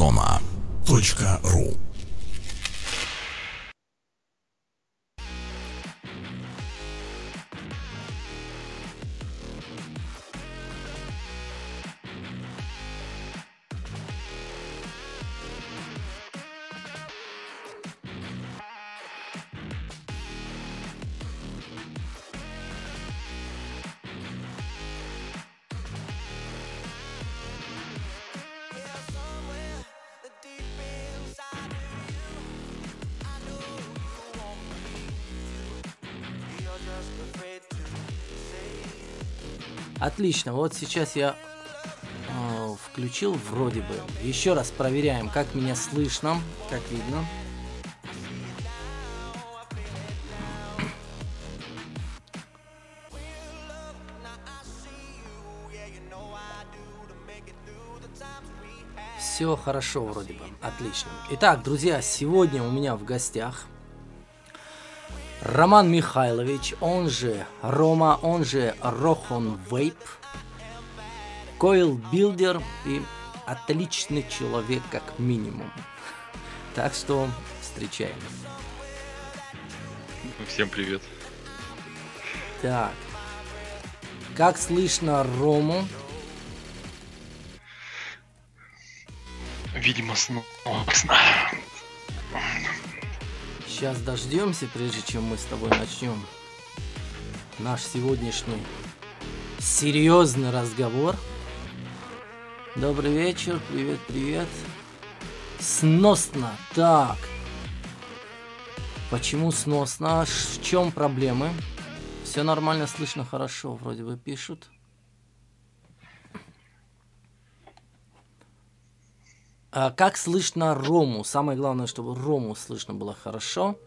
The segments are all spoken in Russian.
Зона.ру Отлично, вот сейчас я э, включил вроде бы. Еще раз проверяем, как меня слышно, как видно. Все хорошо вроде бы, отлично. Итак, друзья, сегодня у меня в гостях Роман Михайлович, он же Рома, он же Рохон Вейп, Койл Билдер и отличный человек как минимум. Так что встречаем. Всем привет. Так. Как слышно Рому? Видимо, снова Сейчас дождемся, прежде чем мы с тобой начнем наш сегодняшний серьезный разговор. Добрый вечер, привет, привет. Сносно, так. Почему сносно? В чем проблемы? Все нормально, слышно хорошо, вроде бы пишут. А как слышно Рому? Самое главное, чтобы Рому слышно было хорошо.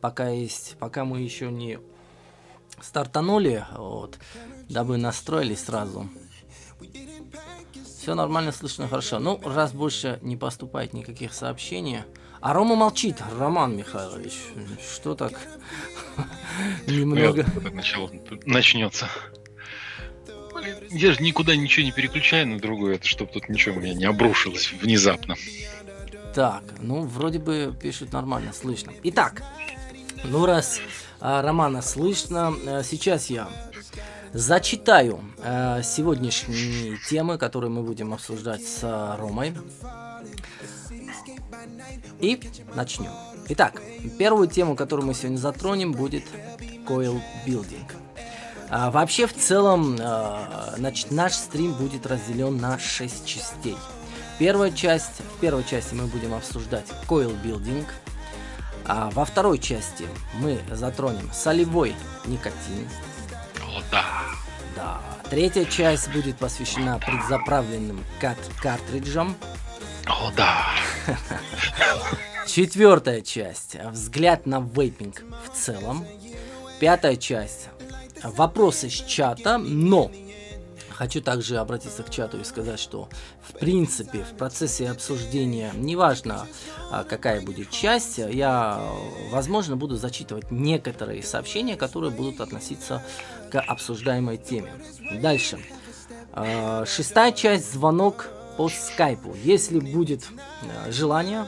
Пока есть, пока мы еще не стартанули, вот, дабы настроились сразу. Все нормально слышно хорошо. Ну, раз больше не поступает никаких сообщений. А Рома молчит, Роман Михайлович. Что так? Немного. Начнется я же никуда ничего не переключаю на другое, это чтобы тут ничего у меня не обрушилось внезапно. Так, ну вроде бы пишут нормально, слышно. Итак, ну раз а, Романа слышно, а, сейчас я зачитаю а, сегодняшние темы, которые мы будем обсуждать с а, Ромой. И начнем. Итак, первую тему, которую мы сегодня затронем, будет Coil Building. А, вообще, в целом, а, значит, наш стрим будет разделен на 6 частей. Первая часть, в первой части мы будем обсуждать coil building, а во второй части мы затронем солевой никотин. О, да. Да. Третья часть будет посвящена предзаправленным кат картриджам. О, да. Четвертая часть. Взгляд на вейпинг в целом. Пятая часть вопросы с чата, но хочу также обратиться к чату и сказать, что в принципе в процессе обсуждения, неважно а, какая будет часть, я, возможно, буду зачитывать некоторые сообщения, которые будут относиться к обсуждаемой теме. Дальше. А, шестая часть, звонок по скайпу. Если будет а, желание,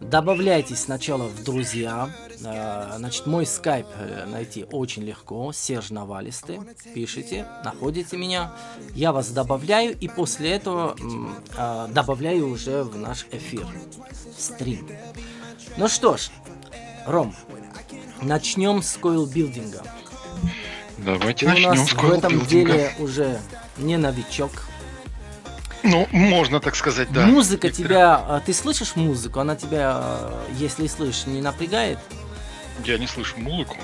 добавляйтесь сначала в друзья, значит, мой скайп э, найти очень легко. Серж Навалисты. Пишите, находите меня. Я вас добавляю и после этого э, добавляю уже в наш эфир. Стрим. Ну что ж, Ром, начнем с койл-билдинга. Давайте Ты начнем у нас с в этом деле уже не новичок. Ну, можно так сказать, да. Музыка Некоторые... тебя... Ты слышишь музыку? Она тебя, если слышишь, не напрягает? Я не слышу музыку.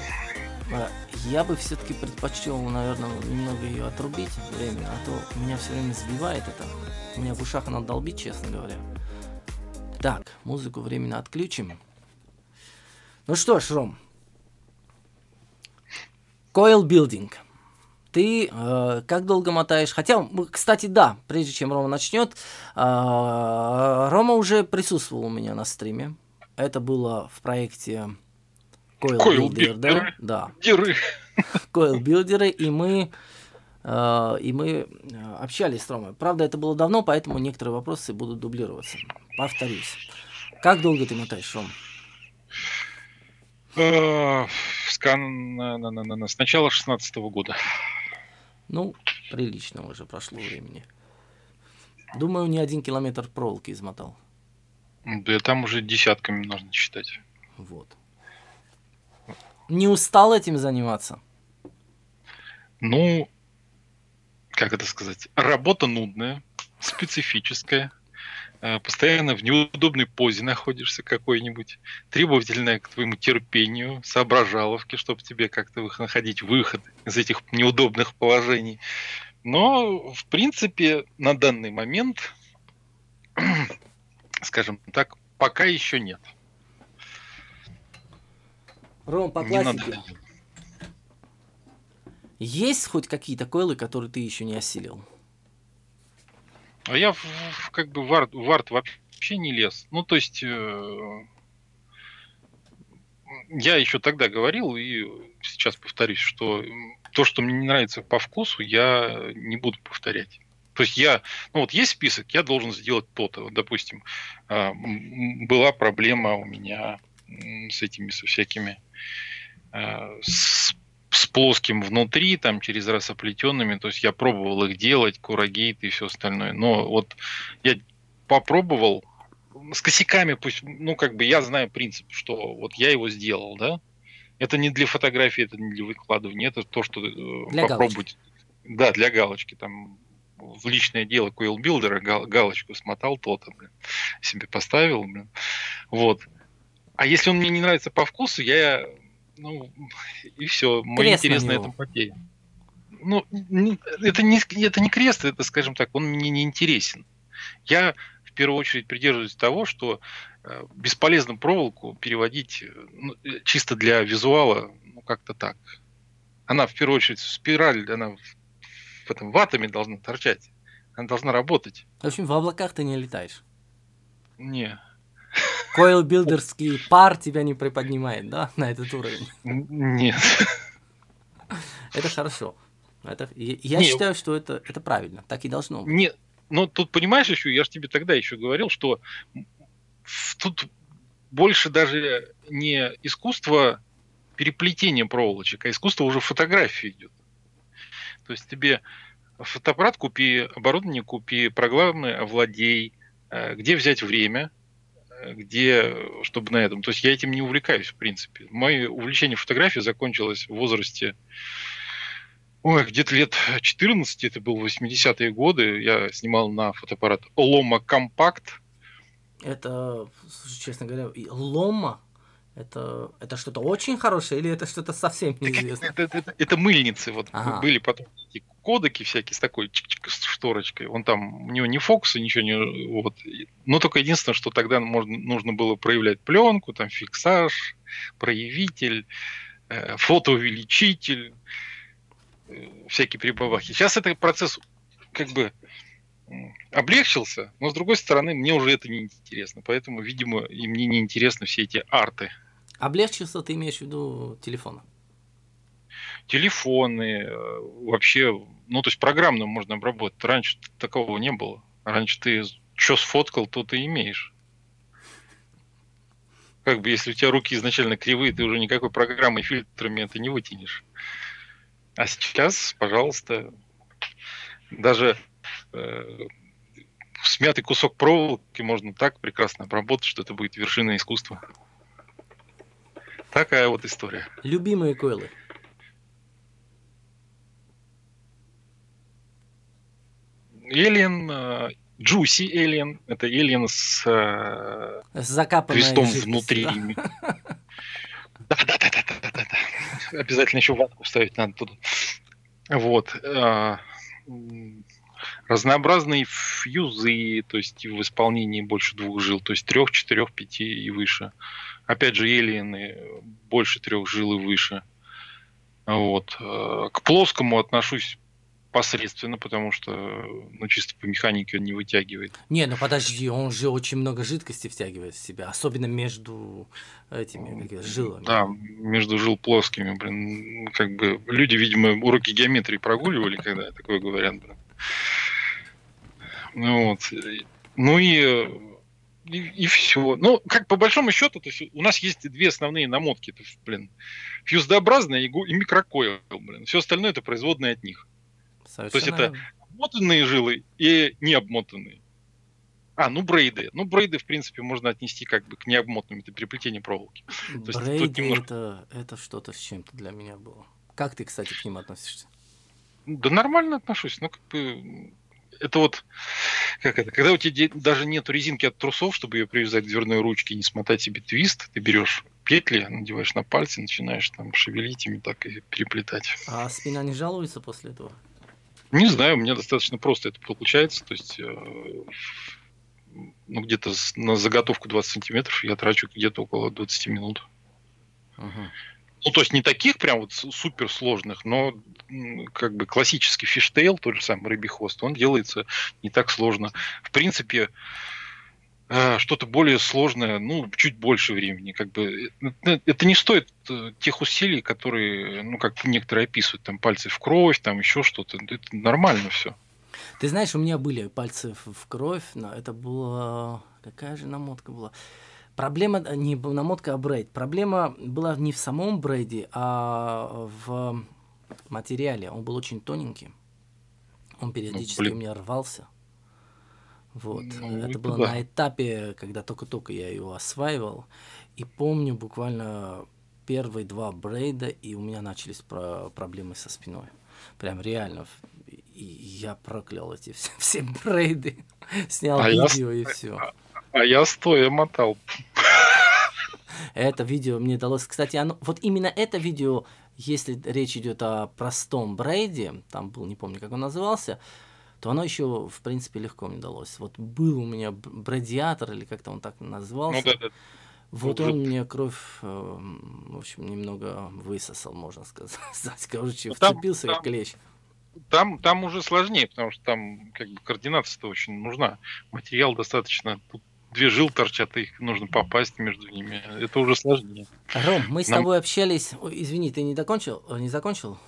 А, я бы все-таки предпочел, наверное, немного ее отрубить временно, а то меня все время сбивает это. У меня в ушах она долбит, честно говоря. Так, музыку временно отключим. Ну что ж, Ром. Coil Building. Ты э, как долго мотаешь? Хотя, кстати, да, прежде чем Рома начнет, э, Рома уже присутствовал у меня на стриме. Это было в проекте Builder, да? Builder, и мы Э, и мы э, общались с Ромой. Правда, это было давно, поэтому некоторые вопросы будут дублироваться. Повторюсь. Как долго ты мотаешь, Ром? Э, с начала 16 года. Ну, прилично уже прошло времени. Думаю, не один километр проволоки измотал. Да там уже десятками нужно считать. Вот. Не устал этим заниматься? Ну, как это сказать, работа нудная, специфическая, э, постоянно в неудобной позе находишься какой-нибудь, требовательная к твоему терпению, соображаловки, чтобы тебе как-то находить выход из этих неудобных положений. Но, в принципе, на данный момент, скажем так, пока еще нет. Ром, по классике. Есть хоть какие-то койлы, которые ты еще не осилил? А я в, в, как бы в арт, в арт вообще не лез. Ну, то есть, э, я еще тогда говорил, и сейчас повторюсь, что то, что мне не нравится по вкусу, я не буду повторять. То есть я, ну вот есть список, я должен сделать то-то. Вот, допустим, э, была проблема у меня с этими, со всякими, э, с с плоским внутри, там через раз оплетенными. То есть я пробовал их делать, курагейт и все остальное. Но вот я попробовал с косяками, пусть, ну как бы я знаю принцип, что вот я его сделал, да. Это не для фотографии, это не для выкладывания, это то, что э, для попробовать. Галочки. Да, для галочки там в личное дело Coil Builder гал, галочку смотал, то-то, блин, себе поставил, блин. Вот. А если он мне не нравится по вкусу, я ну, и все. Мой интерес на, на этом потеет. Ну, это не, это не крест, это, скажем так, он мне не интересен. Я в первую очередь придерживаюсь того, что э, бесполезно проволоку переводить э, ну, э, чисто для визуала, ну, как-то так. Она в первую очередь спираль, она в, в этом ватами должна торчать. Она должна работать. В общем, в облаках ты не летаешь. Не, койл-билдерский пар тебя не приподнимает, да, на этот уровень? Нет. Это хорошо. Это, я Нет. считаю, что это, это правильно, так и должно быть. Нет, но тут понимаешь еще, я же тебе тогда еще говорил, что тут больше даже не искусство переплетения проволочек, а искусство уже фотографии идет. То есть тебе фотоаппарат купи, оборудование купи, программы овладей, э, где взять время, где, чтобы на этом. То есть я этим не увлекаюсь, в принципе. Мое увлечение фотографией закончилось в возрасте Ой, где-то лет 14, это был 80-е годы, я снимал на фотоаппарат Loma Compact. Это, честно говоря, Loma это, это что-то очень хорошее или это что-то совсем неизвестное? Это, это, это, это мыльницы. Вот ага. были потом эти кодеки всякие с такой с шторочкой. Он там, у него не фокусы, ничего не... Вот. Но только единственное, что тогда можно, нужно было проявлять пленку, там фиксаж, проявитель, э, фотоувеличитель, э, всякие прибавахи. Сейчас этот процесс как бы облегчился, но с другой стороны, мне уже это не интересно. Поэтому, видимо, и мне не интересны все эти арты. Облегчился ты имеешь в виду телефона? Телефоны, э, вообще, ну, то есть программно можно обработать. Раньше такого не было. Раньше ты что сфоткал, то ты имеешь. Как бы, если у тебя руки изначально кривые, ты уже никакой программой, фильтрами это не вытянешь. А сейчас, пожалуйста, даже э, смятый кусок проволоки можно так прекрасно обработать, что это будет вершина искусства. Такая вот история. Любимые койлы. Alien, Juicy Alien. Это Alien с, э, с крестом внутри. Да, да, да, да. Обязательно еще ватку вставить надо туда. Вот. Э, разнообразные фьюзы, то есть в исполнении больше двух жил, то есть трех, четырех, пяти и выше. Опять же, эллиены больше трех жил и выше. Вот. Э, к плоскому отношусь посредственно, потому что, ну, чисто по механике он не вытягивает. Не, ну подожди, он же очень много жидкости втягивает в себя, особенно между этими как жилами. Да, между жил плоскими, блин. Как бы люди, видимо, уроки геометрии прогуливали, когда такое говорят, блин. Ну вот. Ну и и, и все. Ну, как по большому счету, то есть у нас есть две основные намотки. Это, блин, фьюздообразная и, и микрокойл, блин. Все остальное это производные от них. Совершенно. То есть это обмотанные жилы и необмотанные. А, ну брейды. Ну, брейды, в принципе, можно отнести как бы к необмотанным. Это переплетение проволоки. Брейды немножко... это, это что-то с чем-то для меня было. Как ты, кстати, к ним относишься? Да нормально отношусь. Ну, как бы это вот, как это, когда у тебя даже нет резинки от трусов, чтобы ее привязать к дверной ручке и не смотать себе твист, ты берешь петли, надеваешь на пальцы, начинаешь там шевелить ими так и переплетать. А спина не жалуется после этого? Не знаю, у меня достаточно просто это получается, то есть э, ну, где-то на заготовку 20 сантиметров я трачу где-то около 20 минут. Угу. Ну, то есть не таких прям вот супер сложных, но как бы классический фиштейл, тот же самый рыбий хвост, он делается не так сложно. В принципе, что-то более сложное, ну, чуть больше времени. Как бы э, это не стоит э, тех усилий, которые, ну, как некоторые описывают, там пальцы в кровь, там еще что-то. Это нормально все. Ты знаешь, у меня были пальцы в кровь, но это было... Какая же намотка была? Проблема э, не намотка, а брейд. Проблема была не в самом брейде, а в материале. Он был очень тоненький. Он периодически ну, у меня рвался. Вот. Ну, это было да. на этапе, когда только-только я его осваивал. И помню буквально первые два брейда, и у меня начались про проблемы со спиной. Прям реально. И я проклял эти все, все брейды, снял а видео я... и все. А, а я стоя мотал. Это видео мне далось. Кстати, оно, вот именно это видео, если речь идет о простом брейде, там был, не помню, как он назывался, то оно еще, в принципе, легко мне далось. Вот был у меня брадиатор, или как-то он так назывался. Ну, да, да. Вот он мне кровь, э, в общем, немного высосал, можно сказать. Короче, ну, вцепился как клещ там, там уже сложнее, потому что там как бы координация-то очень нужна. Материал достаточно тут две жил торчат, их нужно попасть между ними. Это уже сложнее. Ром, мы с Нам... тобой общались. Ой, извини, ты не докончил? Э, не закончил?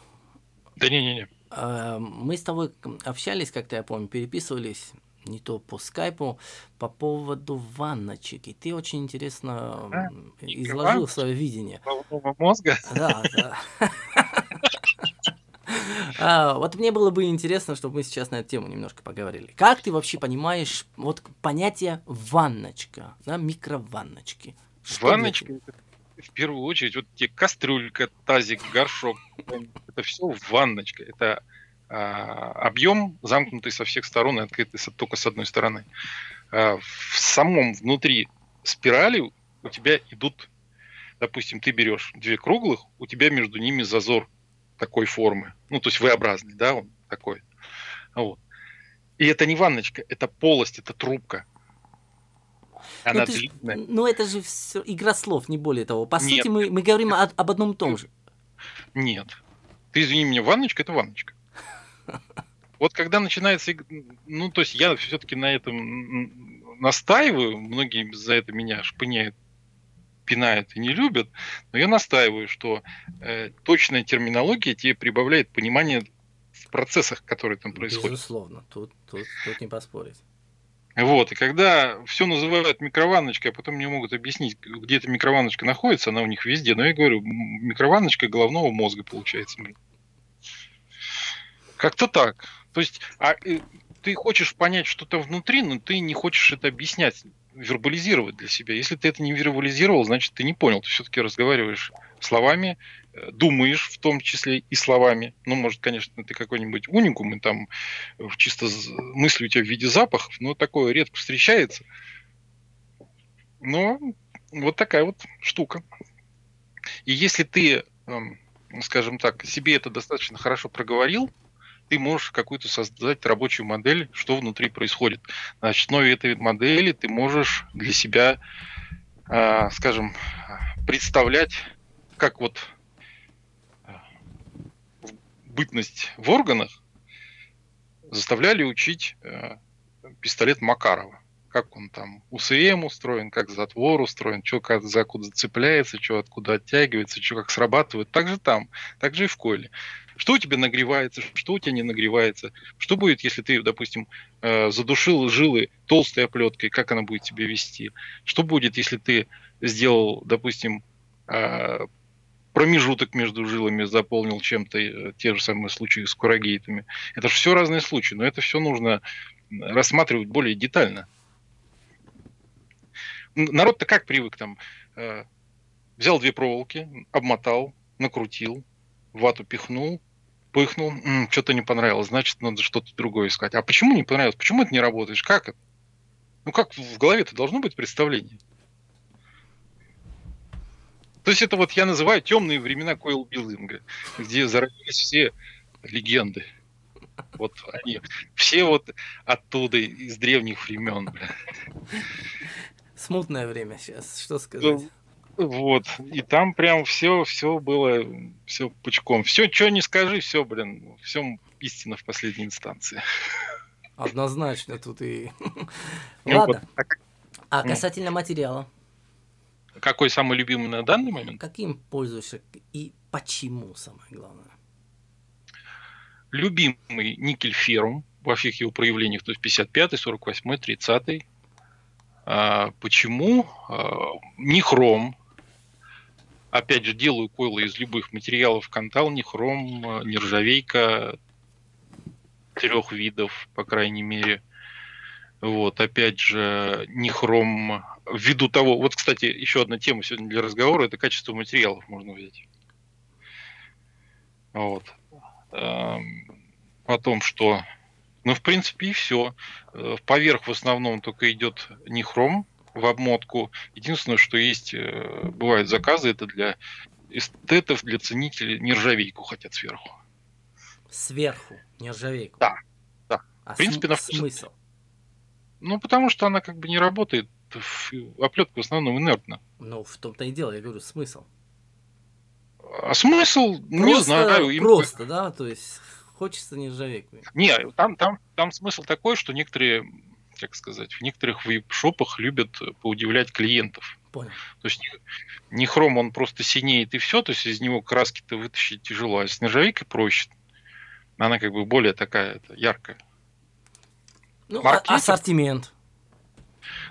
Да не-не-не. А, мы с тобой общались, как-то я помню, переписывались не то по скайпу, по поводу ванночек. И ты очень интересно а, изложил свое видение. Головного мозга? Да, да. А, вот мне было бы интересно, чтобы мы сейчас на эту тему немножко поговорили. Как ты вообще понимаешь вот понятие ванночка, да, микрованночки? Ванночка в первую очередь вот те кастрюлька, тазик, горшок, это все ванночка. Это а, объем замкнутый со всех сторон и открытый только с одной стороны. А, в самом внутри спирали у тебя идут, допустим, ты берешь две круглых, у тебя между ними зазор такой формы. Ну, то есть V-образный, да, он такой. Вот. И это не ванночка, это полость, это трубка. Она ну, длинная. Ж, ну, это же все игра слов, не более того. По Нет. сути, мы, мы говорим о, об одном и том же. Нет. Ты извини меня, ванночка это ванночка. Вот когда начинается, ну, то есть я все-таки на этом настаиваю, многие за это меня шпыняют пинают и не любят, но я настаиваю, что э, точная терминология тебе прибавляет понимание в процессах, которые там происходят. Безусловно, тут, тут, тут не поспорить. Вот, и когда все называют микрованночкой, а потом не могут объяснить, где эта микрованночка находится, она у них везде. Но я говорю, микрованночка головного мозга получается. Как-то так. То есть, а, э, ты хочешь понять что-то внутри, но ты не хочешь это объяснять вербализировать для себя. Если ты это не вербализировал, значит, ты не понял. Ты все-таки разговариваешь словами, думаешь в том числе и словами. Ну, может, конечно, ты какой-нибудь уникум, и там чисто мысли у тебя в виде запахов, но такое редко встречается. Но вот такая вот штука. И если ты, эм, скажем так, себе это достаточно хорошо проговорил, ты можешь какую-то создать рабочую модель, что внутри происходит. На основе этой модели ты можешь для себя, э, скажем, представлять, как вот бытность в органах, заставляли учить э, пистолет Макарова. Как он там УСМ устроен, как затвор устроен, что как за откуда зацепляется, что откуда оттягивается, что как срабатывает. Так же там, так же и в коле. Что у тебя нагревается, что у тебя не нагревается. Что будет, если ты, допустим, э, задушил жилы толстой оплеткой, как она будет тебя вести. Что будет, если ты сделал, допустим, э, промежуток между жилами заполнил чем-то, э, те же самые случаи с курагейтами. Это же все разные случаи, но это все нужно рассматривать более детально. Народ-то как привык там? Взял две проволоки, обмотал, накрутил, вату пихнул, пыхнул, что-то не понравилось, значит, надо что-то другое искать. А почему не понравилось? Почему это не работаешь? Как это? Ну как в голове-то должно быть представление? То есть это вот я называю темные времена Койл Биллинга, где зародились все легенды. Вот они все вот оттуда, из древних времен. Смутное время сейчас, что сказать. Вот. И там прям все, все было, все пучком. Все, что не скажи, все, блин, все истина в последней инстанции. Однозначно тут и... Ну Ладно. А касательно материала? Какой самый любимый на данный момент? Каким пользуешься и почему, самое главное? Любимый никель ферум во всех его проявлениях, то есть 55, 48, 30. А, почему? А, не хром, Опять же, делаю койлы из любых материалов. Кантал, не хром, нержавейка трех видов, по крайней мере. Вот, опять же, не хром, ввиду того... Вот, кстати, еще одна тема сегодня для разговора, это качество материалов можно взять. Вот. Эм, о том, что... Ну, в принципе, и все. Э, поверх в основном только идет не хром, в обмотку. Единственное, что есть, э, бывают заказы, это для эстетов, для ценителей нержавейку хотят сверху. Сверху, нержавейку? Да, да. А в принципе, см- на смысл? Ну, потому что она как бы не работает. Оплетка в основном инертна. Ну, в том-то и дело, я говорю, смысл. А смысл, просто, не знаю. Им... Просто, да, то есть хочется нержавейку. Не, там, там, там смысл такой, что некоторые как сказать, в некоторых вип-шопах любят поудивлять клиентов. Понял. То есть не хром, он просто синеет и все, то есть из него краски-то вытащить тяжело, а с нержавейкой проще. Она как бы более такая это, яркая. Ну, а Маркетинг... ассортимент.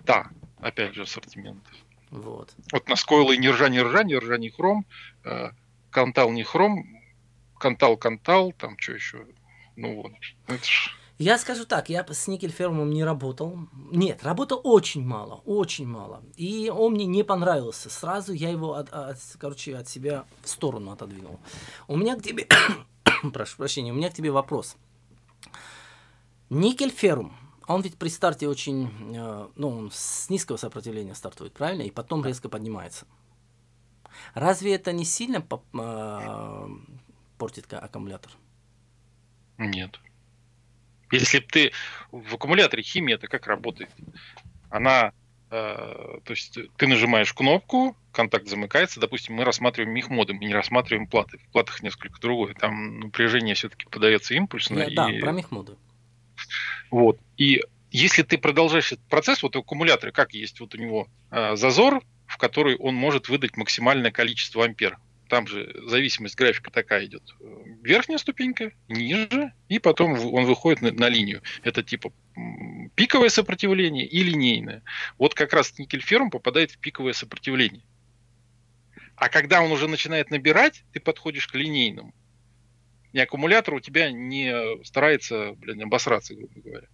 Да, опять же ассортимент. Вот. Вот на скойлы не ржа, не ржа, не ржа, не хром, э, кантал, не хром, кантал, кантал, там что еще. Ну вот. Это ж... Я скажу так, я с никель-фермом не работал. Нет, работал очень мало, очень мало. И он мне не понравился. Сразу я его, от, от, короче, от себя в сторону отодвинул. У меня к тебе, прошу прощения, у меня к тебе вопрос. Никель-ферм, он ведь при старте очень, э, ну, он с низкого сопротивления стартует, правильно? И потом резко поднимается. Разве это не сильно э, портит аккумулятор? Нет. Если ты в аккумуляторе химия, это как работает? Она, э, то есть ты нажимаешь кнопку, контакт замыкается. Допустим, мы рассматриваем мехмоды, мы не рассматриваем платы. В платах несколько другое. Там напряжение все-таки подается импульсно. Я, и... Да, про мехмоды. Вот. И если ты продолжаешь этот процесс, вот в аккумуляторе, как есть вот у него э, зазор, в который он может выдать максимальное количество ампер там же зависимость графика такая идет. Верхняя ступенька, ниже, и потом он выходит на, на линию. Это типа пиковое сопротивление и линейное. Вот как раз никель-ферм попадает в пиковое сопротивление. А когда он уже начинает набирать, ты подходишь к линейному. И аккумулятор у тебя не старается, блин, обосраться, грубо говоря.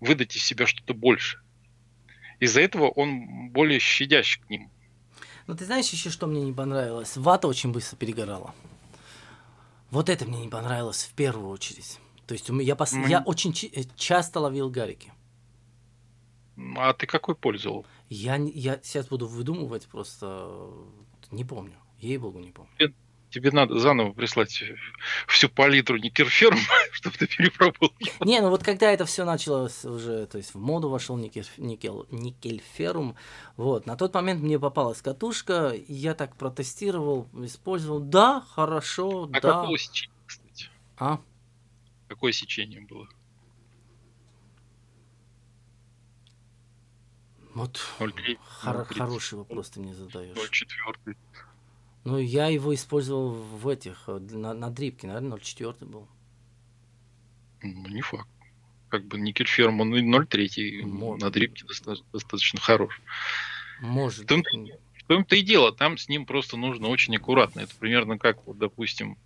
Выдать из себя что-то больше. Из-за этого он более щадящий к ним. Но ты знаешь еще, что мне не понравилось? Вата очень быстро перегорала. Вот это мне не понравилось в первую очередь. То есть я, пос... mm. я очень ч- часто ловил гарики. А ты какой пользовал? Я, я сейчас буду выдумывать, просто не помню. Ей-богу, не помню тебе надо заново прислать э, всю палитру Никерферм, чтобы ты перепробовал. Не, ну вот когда это все началось уже, то есть в моду вошел никель, никель, никельферум, вот, на тот момент мне попалась катушка, я так протестировал, использовал, да, хорошо, а да. какого сечения, кстати? А? Какое сечение было? Вот 03, хор- ну, хороший вопрос ты мне задаешь. 04. Ну, я его использовал в этих, э, на, на дрипке, наверное, 0,4 был. Ну, не факт. Как бы никель ферм, он и 0,3 Мо- на дрипке достаточно, достаточно хорош. Может. В том-то, в том-то и дело, там с ним просто нужно очень аккуратно. Это примерно как, вот, допустим,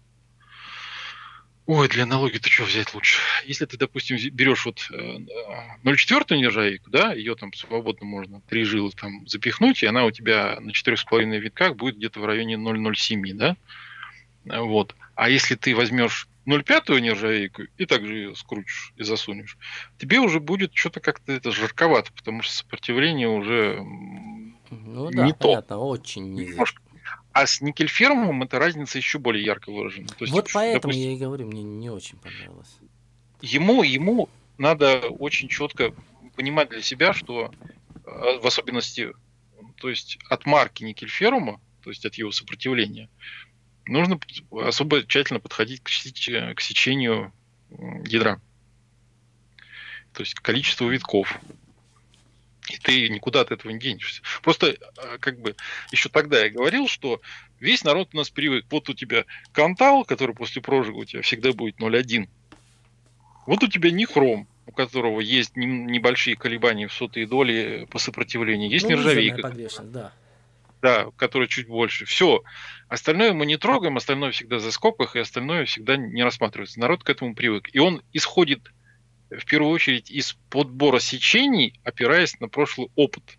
Ой, для аналогии-то что взять лучше? Если ты, допустим, берешь вот э, 0,4 нержавейку, да, ее там свободно можно три жилы там запихнуть, и она у тебя на 4,5 витках будет где-то в районе 0,07, да? Вот. А если ты возьмешь 0,5 нержавейку и также ее скрутишь и засунешь, тебе уже будет что-то как-то это жарковато, потому что сопротивление уже Ну да, не то. понятно, очень низко. немножко. А с никель-фермом эта разница еще более ярко выражена. То есть, Вот поэтому допустим, я и говорю, мне не очень понравилось. ему, ему надо очень четко понимать для себя, что э, в особенности, то есть от марки никельферума, то есть от его сопротивления, нужно особо тщательно подходить к, сеч- к сечению ядра. То есть к количеству витков. И ты никуда от этого не денешься. Просто, э, как бы, еще тогда я говорил, что весь народ у нас привык. Вот у тебя кантал, который после прожига у тебя всегда будет 0,1. Вот у тебя нихром, у которого есть не- небольшие колебания в сотые доли по сопротивлению. Есть Ну, нержавейка, да. да, которая чуть больше. Все. Остальное мы не трогаем, остальное всегда за скобках, и остальное всегда не рассматривается. Народ к этому привык. И он исходит в первую очередь из подбора сечений, опираясь на прошлый опыт.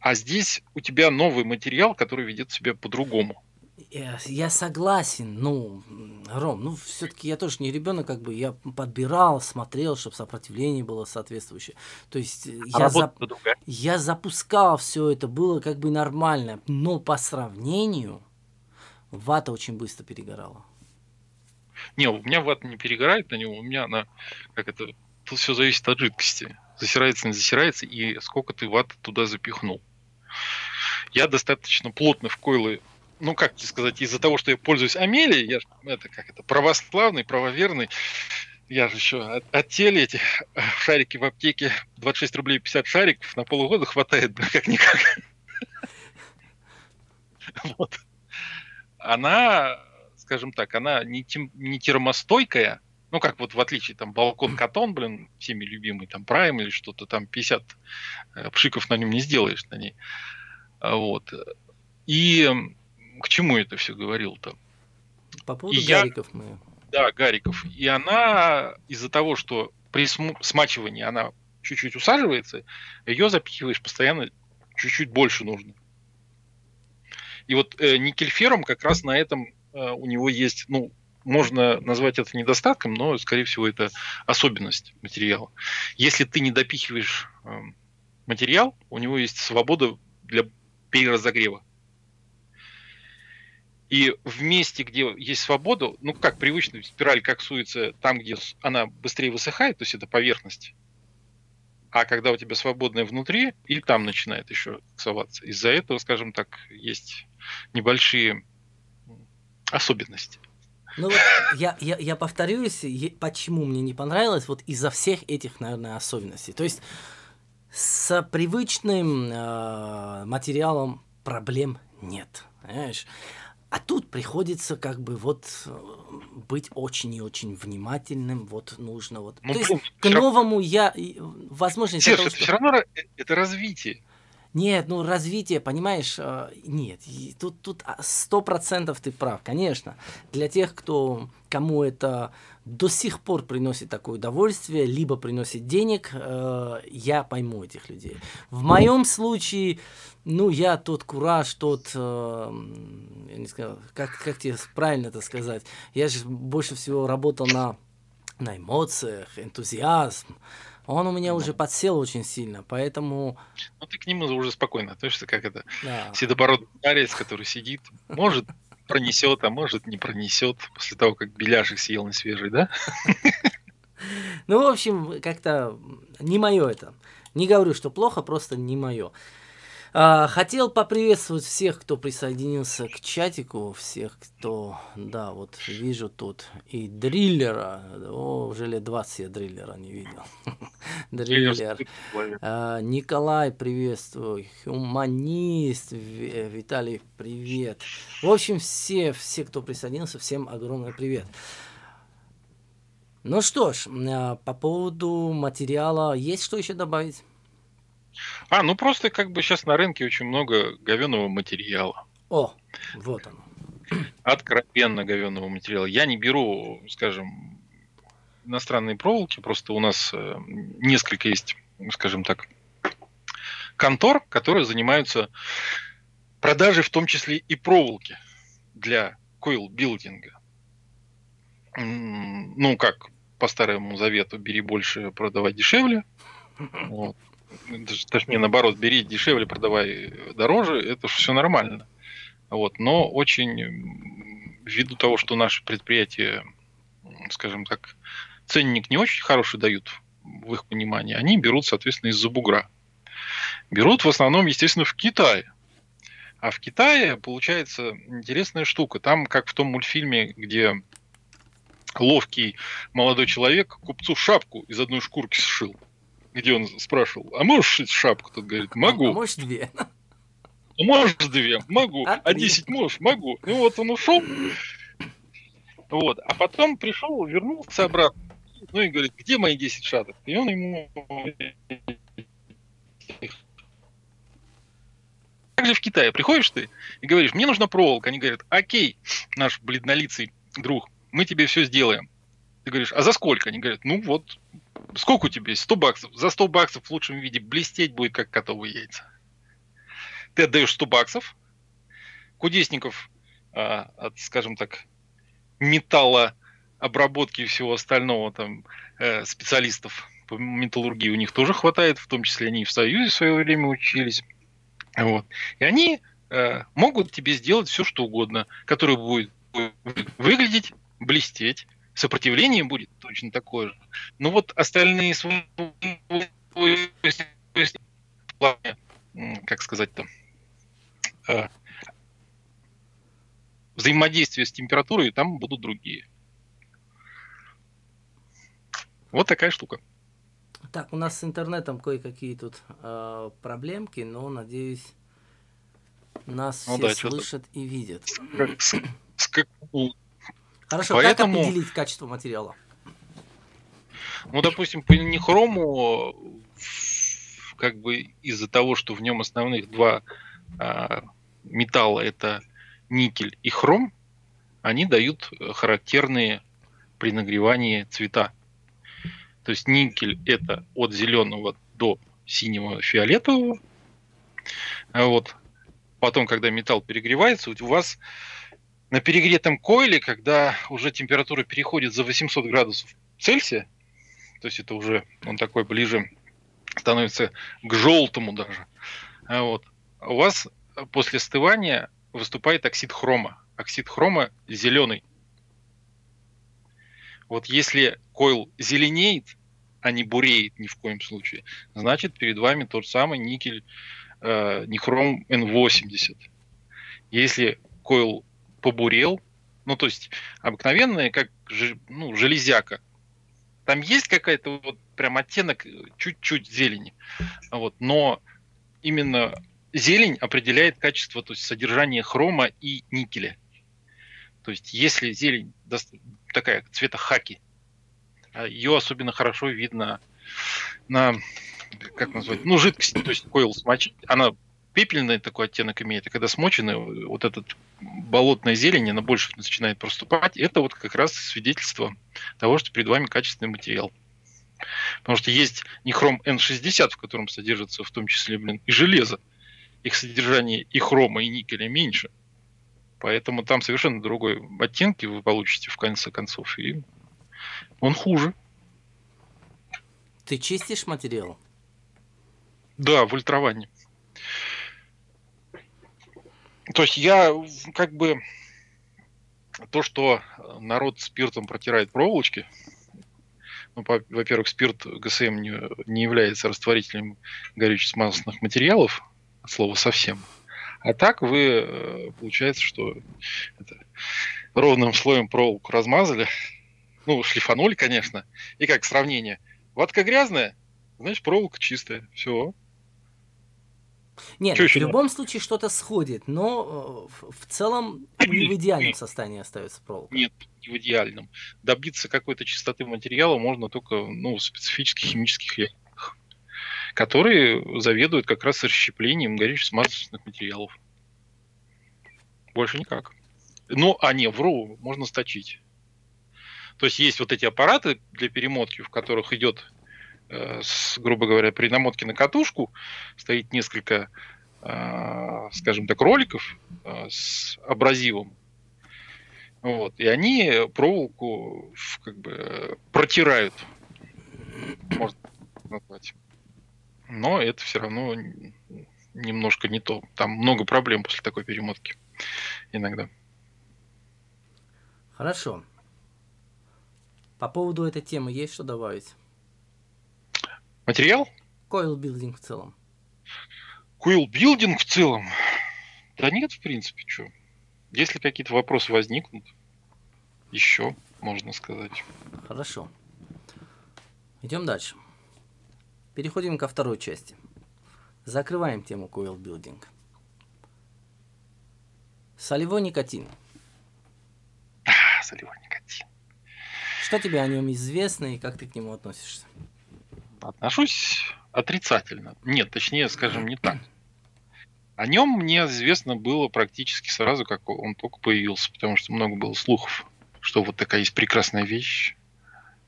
А здесь у тебя новый материал, который ведет себя по-другому. Я, я согласен, ну, Ром, ну, все-таки я тоже не ребенок, как бы, я подбирал, смотрел, чтобы сопротивление было соответствующее. То есть э, А я, за- работа другая. я запускал все это, было как бы нормально, но по сравнению вата очень быстро перегорала. Не, у меня вата не перегорает на него, у меня она, как это, тут все зависит от жидкости. Засирается, не засирается, и сколько ты ваты туда запихнул. Я достаточно плотно в койлы, ну как тебе сказать, из-за того, что я пользуюсь Амелией, я это как это, православный, правоверный, я же еще от, от теле эти э, шарики в аптеке, 26 рублей 50 шариков на полгода хватает, бля, как-никак. Вот. Она, скажем так, она не, тем- не термостойкая, ну, как вот в отличие, там, балкон катон, блин, всеми любимый, там, прайм или что-то, там, 50 э, пшиков на нем не сделаешь на ней. А, Вот. И к чему это все говорил-то? По поводу я- гариков мы... Да, Гариков. И она из-за того, что при сму- смачивании она чуть-чуть усаживается, ее запихиваешь постоянно чуть-чуть больше нужно. И вот э, никельферум как раз на этом у него есть, ну, можно назвать это недостатком, но, скорее всего, это особенность материала. Если ты не допихиваешь э, материал, у него есть свобода для переразогрева. И в месте, где есть свобода, ну как привычно, спираль коксуется там, где она быстрее высыхает, то есть это поверхность. А когда у тебя свободное внутри, и там начинает еще коксоваться. Из-за этого, скажем так, есть небольшие м, особенности. Ну вот я, я, я повторюсь, почему мне не понравилось, вот из-за всех этих, наверное, особенностей. То есть с привычным э, материалом проблем нет, понимаешь? А тут приходится как бы вот э, быть очень и очень внимательным, вот нужно вот. Ну, То есть блин, к новому я, и, возможность Серж, того, это что- все равно ра- э, это развитие. Нет, ну развитие, понимаешь, э, нет, тут тут сто процентов ты прав, конечно. Для тех, кто кому это до сих пор приносит такое удовольствие, либо приносит денег, э, я пойму этих людей. В моем случае, ну я тот кураж, тот, э, я не знаю, как как тебе правильно это сказать, я же больше всего работал на на эмоциях, энтузиазм. Он у меня уже подсел очень сильно, поэтому Ну ты к нему уже спокойно относишься, как это да. седобородый старец, который сидит, может пронесет, а может не пронесет после того, как беляшек съел не свежий, да? Ну, в общем, как-то не мое это. Не говорю, что плохо, просто не мое. А, хотел поприветствовать всех, кто присоединился к чатику, всех, кто, да, вот вижу тут и дриллера, о, уже лет 20 я дриллера не видел. Дриллер. А, Николай, приветствую. Хуманист, Виталий, привет. В общем, все, все, кто присоединился, всем огромный привет. Ну что ж, а, по поводу материала, есть что еще добавить? А, ну просто как бы сейчас на рынке очень много говеного материала. О, вот он. Откровенно говеного материала. Я не беру, скажем, иностранные проволоки, просто у нас э, несколько есть, скажем так, контор, которые занимаются продажей в том числе и проволоки для койл-билдинга. Ну, как по старому завету, бери больше, продавай дешевле. Вот точнее, наоборот, бери дешевле, продавай дороже, это все нормально. Вот, но очень ввиду того, что наши предприятия, скажем так, ценник не очень хороший дают в их понимании, они берут, соответственно, из-за бугра. Берут в основном, естественно, в Китае. А в Китае получается интересная штука. Там, как в том мультфильме, где ловкий молодой человек купцу шапку из одной шкурки сшил где он спрашивал, а можешь шить шапку? Тот говорит, могу. А можешь две? А можешь две? Могу. А, а десять можешь? Могу. Ну вот он ушел. Вот. А потом пришел, вернулся обратно. Ну и говорит, где мои 10 шаток? И он ему... Как же в Китае приходишь ты и говоришь, мне нужна проволока. Они говорят, окей, наш бледнолицый друг, мы тебе все сделаем. Ты говоришь, а за сколько? Они говорят, ну вот, сколько у тебя есть? 100 баксов. За 100 баксов в лучшем виде блестеть будет, как котовые яйца. Ты отдаешь 100 баксов, кудесников, а, от, скажем так, металла обработки и всего остального, там, э, специалистов по металлургии у них тоже хватает, в том числе они в Союзе в свое время учились. Вот. И они э, могут тебе сделать все, что угодно, которое будет выглядеть, блестеть, сопротивление будет точно такое же. Но вот остальные как сказать-то, э, взаимодействие с температурой там будут другие. Вот такая штука. Так, у нас с интернетом кое-какие тут э, проблемки, но надеюсь, нас ну, все да, слышат и видят. С, с, с, Хорошо, Поэтому... как определить качество материала? Ну, допустим, по нехрому, как бы из-за того, что в нем основных два а, металла, это никель и хром, они дают характерные при нагревании цвета. То есть никель это от зеленого до синего фиолетового. Вот. Потом, когда металл перегревается, у вас на перегретом койле, когда уже температура переходит за 800 градусов Цельсия, то есть это уже он такой ближе становится к желтому даже, а вот, у вас после остывания выступает оксид хрома. Оксид хрома зеленый. Вот если койл зеленеет, а не буреет ни в коем случае, значит перед вами тот самый никель, э, не хром N80. Если койл побурел. Ну, то есть обыкновенная, как ну, железяка. Там есть какая-то вот прям оттенок э, чуть-чуть зелени. Вот, но именно зелень определяет качество, то есть содержание хрома и никеля. То есть если зелень такая цвета хаки, а ее особенно хорошо видно на, как назвать, ну, жидкости, то есть койл смочить, она пепельный такой оттенок имеет, и когда смоченный, вот этот болотная зелень, она больше начинает проступать, это вот как раз свидетельство того, что перед вами качественный материал. Потому что есть не хром N60, в котором содержится в том числе, блин, и железо. Их содержание и хрома, и никеля меньше. Поэтому там совершенно другой оттенки вы получите в конце концов, и он хуже. Ты чистишь материал? Да, в ультровании. То есть я как бы то, что народ спиртом протирает проволочки, ну, во-первых, спирт ГСМ не, не является растворителем горюче-смазочных материалов, слово совсем. А так вы, э, получается, что это, ровным слоем проволоку размазали, ну, шлифанули, конечно, и как сравнение. Ватка грязная, значит, проволока чистая. Все. Нет, Что в любом надо? случае что-то сходит, но э, в целом не в идеальном состоянии остается проволока. Нет, не в идеальном. Добиться какой-то чистоты материала можно только ну, в специфических химических реакциях, которые заведуют как раз расщеплением горюче-смазочных материалов. Больше никак. Ну, а не, вру, можно сточить. То есть есть вот эти аппараты для перемотки, в которых идет с, грубо говоря, при намотке на катушку стоит несколько, э, скажем так, роликов э, с абразивом. Вот, и они проволоку как бы протирают, можно назвать. Но это все равно немножко не то. Там много проблем после такой перемотки иногда. Хорошо. По поводу этой темы есть что добавить? Материал? Coil Building в целом. Coil Building в целом? Да нет, в принципе, что. Если какие-то вопросы возникнут, еще можно сказать. Хорошо. Идем дальше. Переходим ко второй части. Закрываем тему Coil Building. Солевой никотин. А, солевой никотин. Что тебе о нем известно и как ты к нему относишься? Отношусь отрицательно. Нет, точнее, скажем, не так. О нем мне известно было практически сразу, как он только появился, потому что много было слухов, что вот такая есть прекрасная вещь,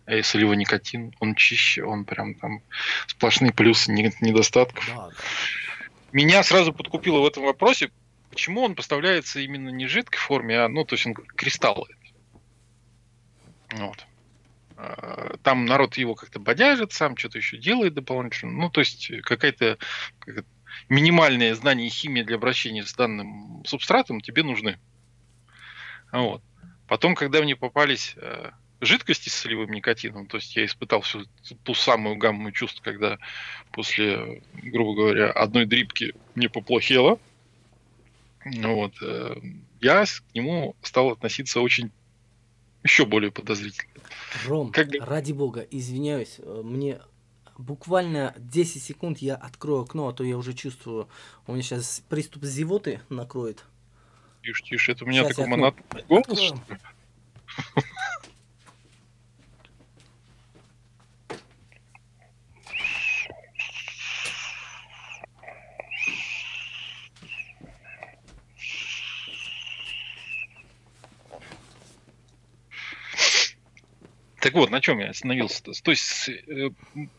э, солевой никотин, он чище, он прям там сплошные плюсы, нет недостатков. Да, да. Меня сразу подкупило в этом вопросе, почему он поставляется именно не в жидкой форме, а, ну, то есть он кристалл. Вот. Э, там народ его как-то бодяжит, сам что-то еще делает дополнительно. Ну, то есть какая-то как минимальное знание химии для обращения с данным субстратом тебе нужны. Вот. Потом, когда мне попались э, жидкости с солевым никотином, то есть я испытал всю ту самую гамму чувств, когда после, грубо говоря, одной дрипки мне поплохело, вот, э, я к нему стал относиться очень еще более подозрительно. Ром, как... ради бога, извиняюсь, э, мне буквально 10 секунд я открою окно, а то я уже чувствую, у меня сейчас приступ зевоты накроет. Тише, тише, это у меня сейчас такой монотонный голос, что ли? Так вот, на чем я остановился? -то? есть э,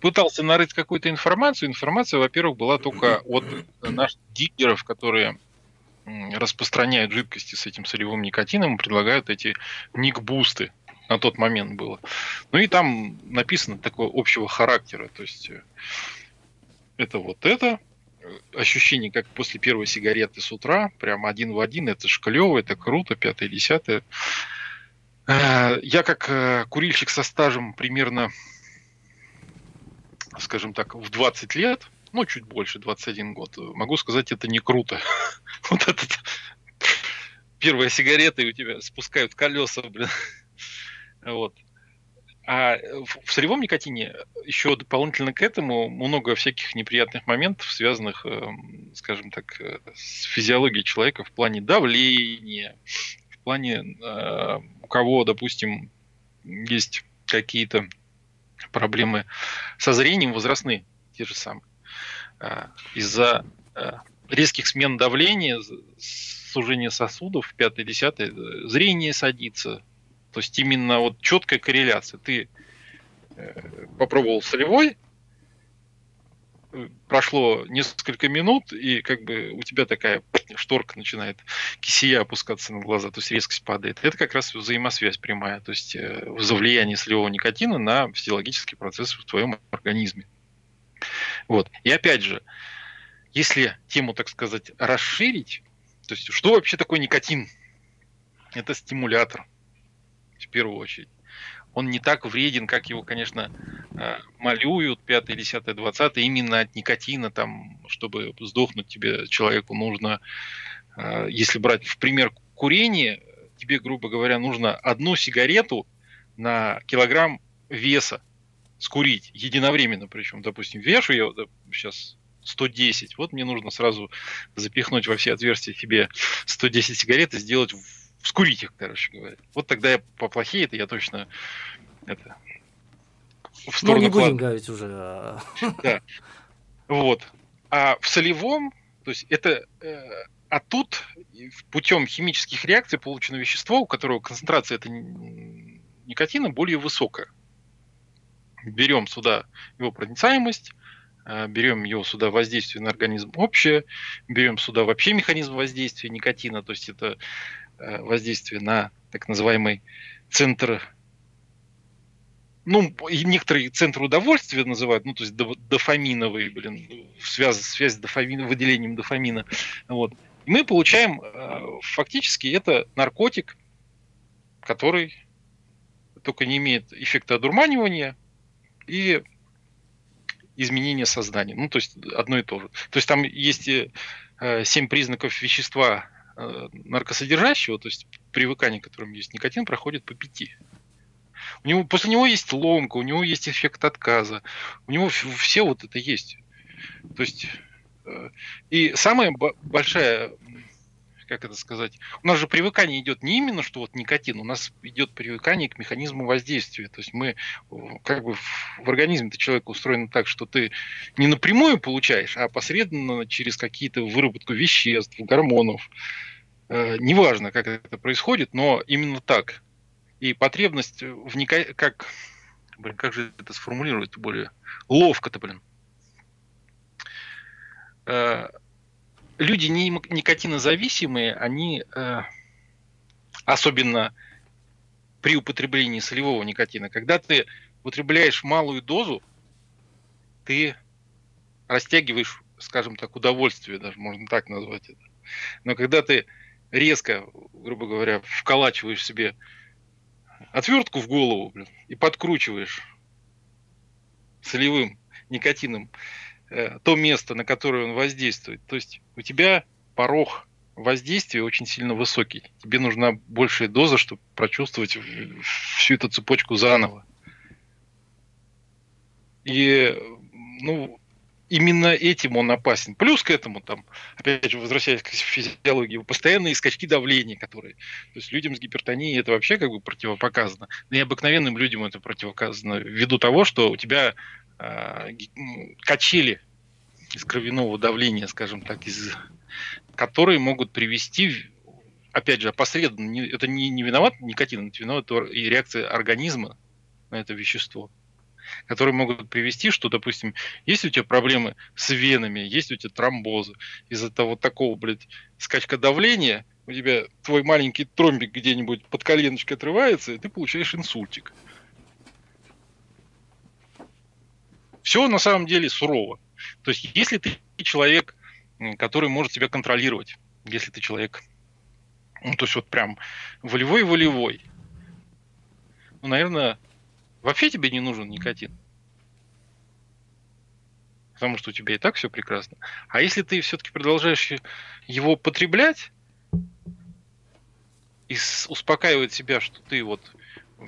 пытался нарыть какую-то информацию. Информация, во-первых, была только от наших дилеров, которые распространяют жидкости с этим солевым никотином, предлагают эти ник-бусты. На тот момент было. Ну и там написано такого общего характера. То есть э, это вот это, ощущение, как после первой сигареты с утра, прям один в один, это шклево, это круто, пятое, десятое. Э, я как э, курильщик со стажем примерно, скажем так, в 20 лет, ну, чуть больше, 21 год, могу сказать, это не круто. Вот этот первая сигарета, и у тебя спускают колеса, блин. Вот. А в сырьевом никотине еще дополнительно к этому много всяких неприятных моментов, связанных, эм, скажем так, э, с физиологией человека в плане давления, в плане э, у кого, допустим, есть какие-то проблемы со зрением возрастные, те же самые, э, из-за э, резких смен давления, сужения сосудов, 5-10, зрение садится. То есть именно вот четкая корреляция. Ты попробовал солевой, прошло несколько минут, и как бы у тебя такая шторка начинает кисия опускаться на глаза, то есть резкость падает. Это как раз взаимосвязь прямая, то есть э, за влияние солевого никотина на физиологический процесс в твоем организме. Вот. И опять же, если тему, так сказать, расширить, то есть что вообще такое никотин? Это стимулятор, в первую очередь. Он не так вреден, как его, конечно, э, малюют 5, 10, 20, именно от никотина, там, чтобы сдохнуть тебе, человеку нужно, э, если брать в пример курение, тебе, грубо говоря, нужно одну сигарету на килограмм веса скурить единовременно, причем, допустим, вешу я сейчас 110, вот мне нужно сразу запихнуть во все отверстия тебе 110 сигарет и сделать вскурить их, короче говоря. Вот тогда я поплохеет, и я точно это в сторону Ну, не будем говорить уже. А. Да. Вот. А в солевом, то есть это... Э, а тут путем химических реакций получено вещество, у которого концентрация это никотина более высокая. Берем сюда его проницаемость, э, берем его сюда воздействие на организм общее, берем сюда вообще механизм воздействия никотина, то есть это воздействие на так называемый центр ну, некоторые центры удовольствия называют, ну, то есть дофаминовые, блин, связь, связь с дофамин, выделением дофамина. Вот. И мы получаем э, фактически это наркотик, который только не имеет эффекта одурманивания и изменения сознания. Ну, то есть одно и то же. То есть там есть э, семь признаков вещества, Э, наркосодержащего, то есть привыкание, к которому есть никотин, проходит по пяти. У него, после него есть ломка, у него есть эффект отказа, у него все вот это есть. То есть э, и самая большая, как это сказать, у нас же привыкание идет не именно, что вот никотин, у нас идет привыкание к механизму воздействия. То есть мы как бы в организме-то человека устроен так, что ты не напрямую получаешь, а посредственно через какие-то выработку веществ, гормонов, Э, неважно, как это происходит, но именно так. И потребность в нико... как, блин, как же это сформулировать более ловко-то, блин. Э, люди не никотинозависимые, они э, особенно при употреблении солевого никотина, когда ты употребляешь малую дозу, ты растягиваешь, скажем так, удовольствие, даже можно так назвать это. Но когда ты резко, грубо говоря, вколачиваешь себе отвертку в голову блин, и подкручиваешь солевым никотином то место, на которое он воздействует. То есть у тебя порог воздействия очень сильно высокий. Тебе нужна большая доза, чтобы прочувствовать всю эту цепочку заново. И ну, именно этим он опасен. Плюс к этому, там, опять же, возвращаясь к физиологии, постоянные скачки давления, которые... То есть людям с гипертонией это вообще как бы противопоказано. Но и обыкновенным людям это противопоказано ввиду того, что у тебя э, качели из кровяного давления, скажем так, из которые могут привести, опять же, опосредованно, это не, не виноват никотин, это виноват и реакция организма на это вещество которые могут привести, что, допустим, есть у тебя проблемы с венами, есть у тебя тромбозы, из-за того такого, блядь, скачка давления, у тебя твой маленький тромбик где-нибудь под коленочкой отрывается, и ты получаешь инсультик. Все на самом деле сурово. То есть, если ты человек, который может себя контролировать, если ты человек, ну, то есть вот прям волевой-волевой, ну, наверное, Вообще тебе не нужен никотин. Потому что у тебя и так все прекрасно. А если ты все-таки продолжаешь его потреблять и успокаивать себя, что ты вот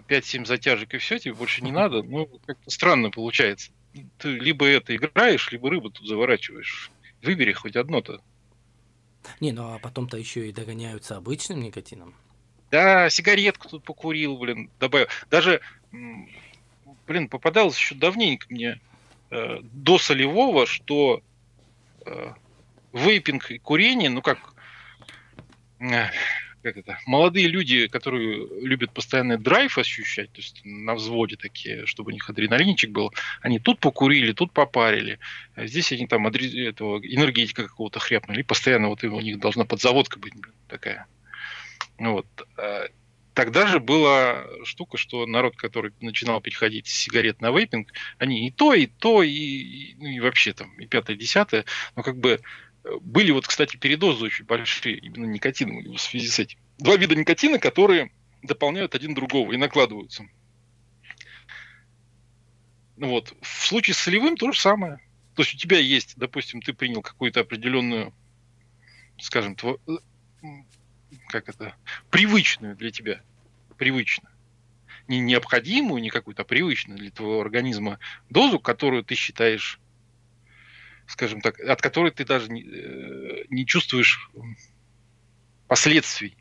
5-7 затяжек и все, тебе больше не надо, ну, как-то странно получается. Ты либо это играешь, либо рыбу тут заворачиваешь. Выбери хоть одно-то. Не, ну а потом-то еще и догоняются обычным никотином. Да, сигаретку тут покурил, блин, добавил. Даже блин, попадалось еще давненько мне э, до солевого, что э, вейпинг и курение, ну как, э, как это, молодые люди, которые любят постоянный драйв ощущать, то есть на взводе такие, чтобы у них адреналинчик был, они тут покурили, тут попарили, а здесь они там адре... этого, энергетика какого-то хряпнули, постоянно вот у них должна подзаводка быть блин, такая. Вот. Э, Тогда же была штука, что народ, который начинал переходить с сигарет на вейпинг, они и то, и то, и, и, ну, и вообще там, и пятое, и десятое, но как бы были вот, кстати, передозы очень большие именно никотином в связи с этим. Два вида никотина, которые дополняют один другого и накладываются. Ну вот. В случае с солевым то же самое. То есть у тебя есть, допустим, ты принял какую-то определенную, скажем, тво, как это, привычную для тебя, привычную, не необходимую, не какую-то, привычную для твоего организма дозу, которую ты считаешь, скажем так, от которой ты даже не, э, не чувствуешь последствий.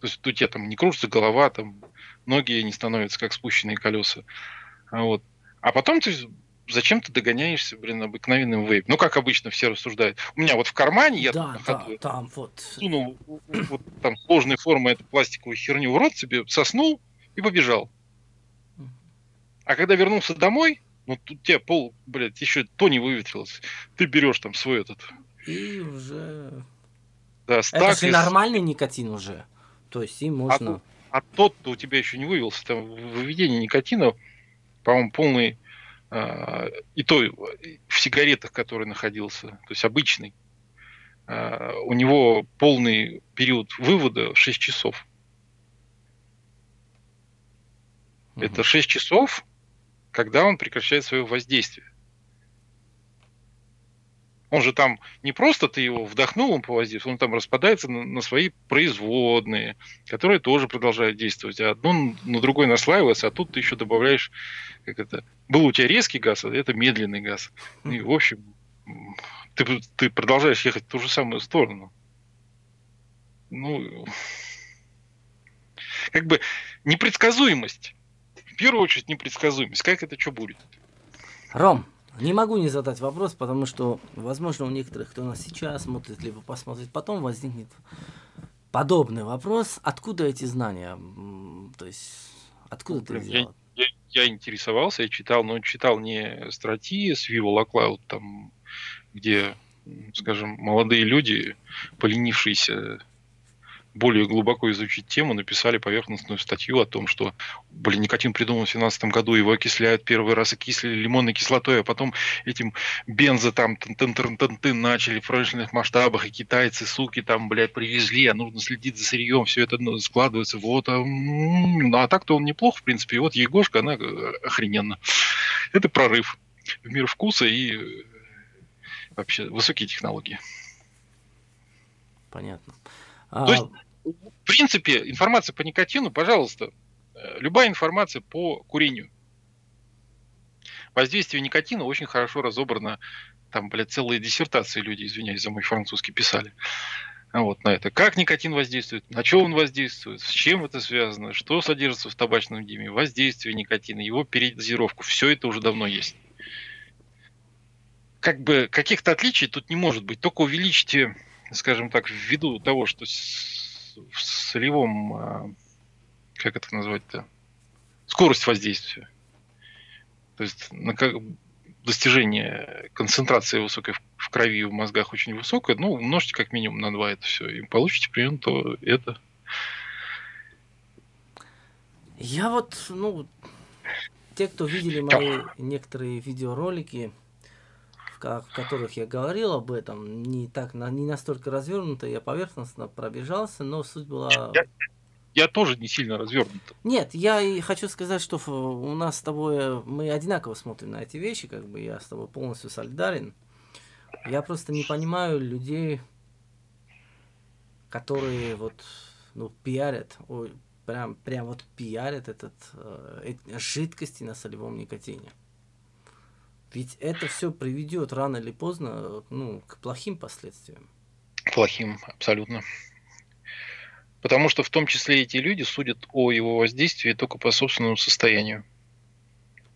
То есть у тебя там не кружится голова, там ноги не становятся как спущенные колеса. А вот. А потом ты зачем ты догоняешься, блин, обыкновенным вейп? Ну, как обычно все рассуждают. У меня вот в кармане я да, да, ходу, там вот. сунул вот там сложной формы эту пластиковую херню в рот себе, соснул и побежал. А когда вернулся домой, ну, тут тебе пол, блядь, еще то не выветрилось. Ты берешь там свой этот... И уже... Да, стак Это же из... нормальный никотин уже. То есть им а можно... А, а тот-то у тебя еще не вывелся. Там выведение никотина, по-моему, полный а, и то в сигаретах, который находился, то есть обычный, а, у него полный период вывода 6 часов. Угу. Это 6 часов, когда он прекращает свое воздействие. Он же там не просто ты его вдохнул, он по воздействию, он там распадается на, на свои производные, которые тоже продолжают действовать. А одно на другое наслаивается, а тут ты еще добавляешь, как это, был у тебя резкий газ, а это медленный газ. И, в общем, ты, ты продолжаешь ехать в ту же самую сторону. Ну, как бы непредсказуемость. Первую очередь непредсказуемость. Как это что будет? Ром, не могу не задать вопрос, потому что, возможно, у некоторых, кто нас сейчас смотрит, либо посмотрит потом, возникнет подобный вопрос. Откуда эти знания? То есть, откуда ну, ты взял? Я, я, я интересовался, я читал, но читал не статьи с Vivo Cloud, там, где, скажем, молодые люди, поленившиеся более глубоко изучить тему, написали поверхностную статью о том, что, блин, никотин придумал в 2017 году, его окисляют первый раз, окислили лимонной кислотой, а потом этим бензо там тын начали в промышленных масштабах, и китайцы, суки, там, блядь, привезли, а нужно следить за сырьем, все это ну, складывается, вот, а, ну, а так-то он неплох, в принципе, и вот Егошка, она э, охрененно. Это прорыв в мир вкуса и э, вообще высокие технологии. Понятно. То есть, а, в принципе, информация по никотину, пожалуйста, э, любая информация по курению. Воздействие никотина очень хорошо разобрано. Там, блядь, целые диссертации люди, извиняюсь за мой французский, писали. Вот на это. Как никотин воздействует, на что он воздействует, с чем это связано, что содержится в табачном диме, воздействие никотина, его передозировку. Все это уже давно есть. Как бы каких-то отличий тут не может быть. Только увеличите скажем так, ввиду того, что в солевом, а, как это назвать-то, скорость воздействия, то есть на достижение концентрации высокой в крови и в мозгах очень высокая, ну, умножьте как минимум на 2 это все, и получите примерно то это. Я вот, ну, те, кто видели мои некоторые видеоролики, в которых я говорил об этом, не так, не настолько развернуто, я поверхностно пробежался, но суть была... Я, я тоже не сильно развернут. Нет, я и хочу сказать, что у нас с тобой, мы одинаково смотрим на эти вещи, как бы я с тобой полностью солидарен. Я просто не понимаю людей, которые вот, ну, пиарят, ой, прям, прям вот пиарят этот, э, жидкости на солевом никотине. Ведь это все приведет рано или поздно ну, к плохим последствиям. Плохим, абсолютно. Потому что в том числе эти люди судят о его воздействии только по собственному состоянию.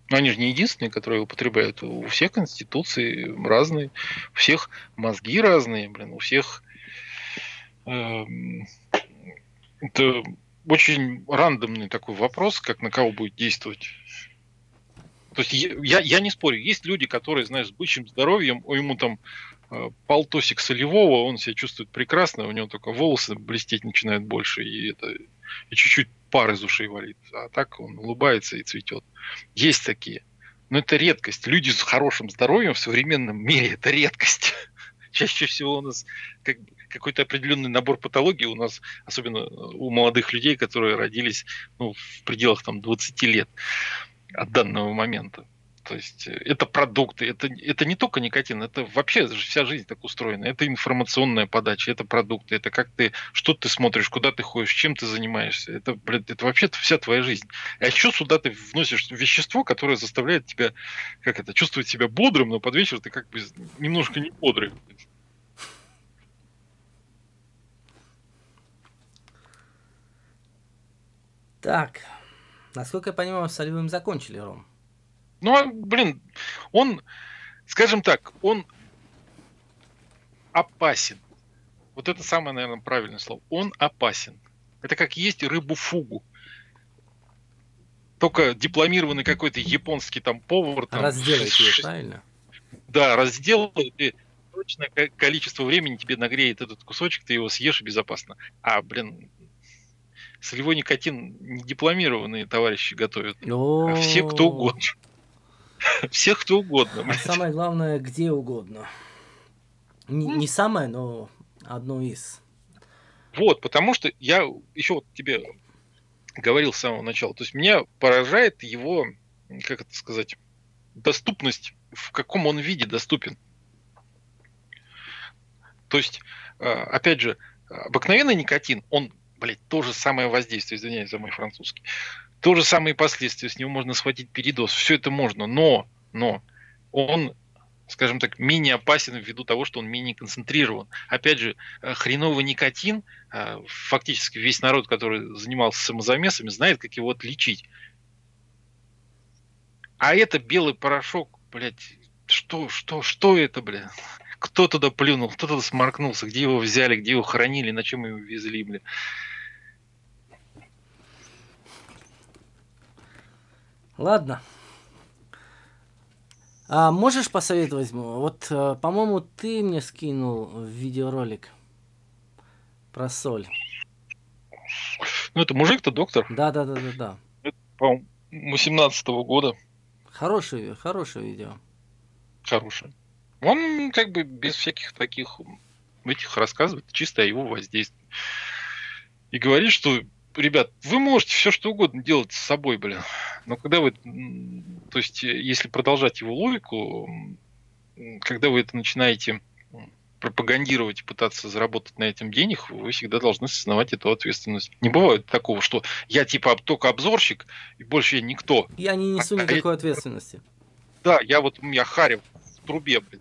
Но они же не единственные, которые употребляют. У всех конституции разные, у всех мозги разные, блин, у всех... Э, это очень рандомный такой вопрос, как на кого будет действовать то есть я, я не спорю, есть люди, которые, знаешь, с бычьим здоровьем, ему там э, полтосик солевого, он себя чувствует прекрасно, у него только волосы блестеть начинают больше, и это и чуть-чуть пар из ушей валит. А так он улыбается и цветет. Есть такие. Но это редкость. Люди с хорошим здоровьем в современном мире это редкость. Чаще всего у нас как, какой-то определенный набор патологий у нас, особенно у молодых людей, которые родились ну, в пределах там, 20 лет от данного момента. То есть э, это продукты, это, это не только никотин, это вообще вся жизнь так устроена. Это информационная подача, это продукты, это как ты, что ты смотришь, куда ты ходишь, чем ты занимаешься. Это, блядь, это вообще вся твоя жизнь. А еще сюда ты вносишь вещество, которое заставляет тебя, как это, чувствовать себя бодрым, но под вечер ты как бы немножко не бодрый. Так, насколько я понимаю, с Оливым закончили, Ром. Ну, а, блин, он, скажем так, он опасен. Вот это самое, наверное, правильное слово. Он опасен. Это как есть рыбу-фугу. Только дипломированный какой-то японский там повар. Там, Разделайте ее, правильно? Да, разделает, и точное количество времени тебе нагреет этот кусочек, ты его съешь безопасно. А, блин, солевой никотин не дипломированные товарищи готовят, а все кто угодно. Всех кто угодно. А самое главное, где угодно. Не, не самое, но одно из. Вот, потому что я еще вот тебе говорил с самого начала. То есть меня поражает его, как это сказать, доступность, в каком он виде доступен. То есть, а, опять же, обыкновенный никотин, он, блядь, то же самое воздействие, извиняюсь за мой французский. То же самые последствия, с него можно схватить передоз, все это можно, но, но он скажем так, менее опасен ввиду того, что он менее концентрирован. Опять же, э, хреновый никотин, э, фактически весь народ, который занимался самозамесами, знает, как его отличить. А это белый порошок, блядь, что, что, что это, блядь? Кто туда плюнул, кто туда сморкнулся, где его взяли, где его хранили, на чем его везли, блядь. Ладно. А можешь посоветовать? Вот, э, по-моему, ты мне скинул видеоролик про соль. Ну, это мужик-то доктор. Да, да, да, да, да. Это, по-моему, 18 -го года. Хорошее, хорошее видео. Хорошее. Он как бы без всяких таких этих рассказывает чисто о его воздействии. И говорит, что ребят, вы можете все что угодно делать с собой, блин. Но когда вы, то есть, если продолжать его логику, когда вы это начинаете пропагандировать и пытаться заработать на этом денег, вы всегда должны осознавать эту ответственность. Не бывает такого, что я типа только обзорщик, и больше я никто. Я не несу а, никакой я... ответственности. Да, я вот, у меня харев в трубе, блин.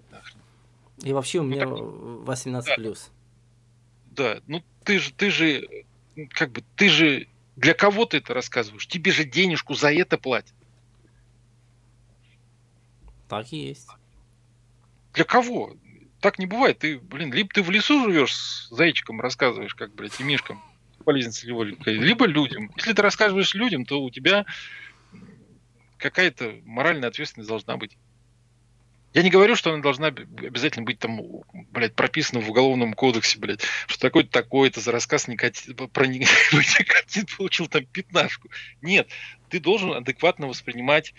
И вообще у меня ну, 18 да. плюс. Да, ну ты же, ты же как бы ты же для кого ты это рассказываешь? Тебе же денежку за это платят. Так и есть. Для кого? Так не бывает. Ты, блин, либо ты в лесу живешь с зайчиком, рассказываешь, как, блядь, и мишкам полезен целевой, либо людям. Если ты рассказываешь людям, то у тебя какая-то моральная ответственность должна быть. Я не говорю, что она должна обязательно быть там, блядь, прописана в уголовном кодексе, блядь, что такой-то такой-то за рассказ никотин, про никотин получил там пятнашку. Нет, ты должен адекватно воспринимать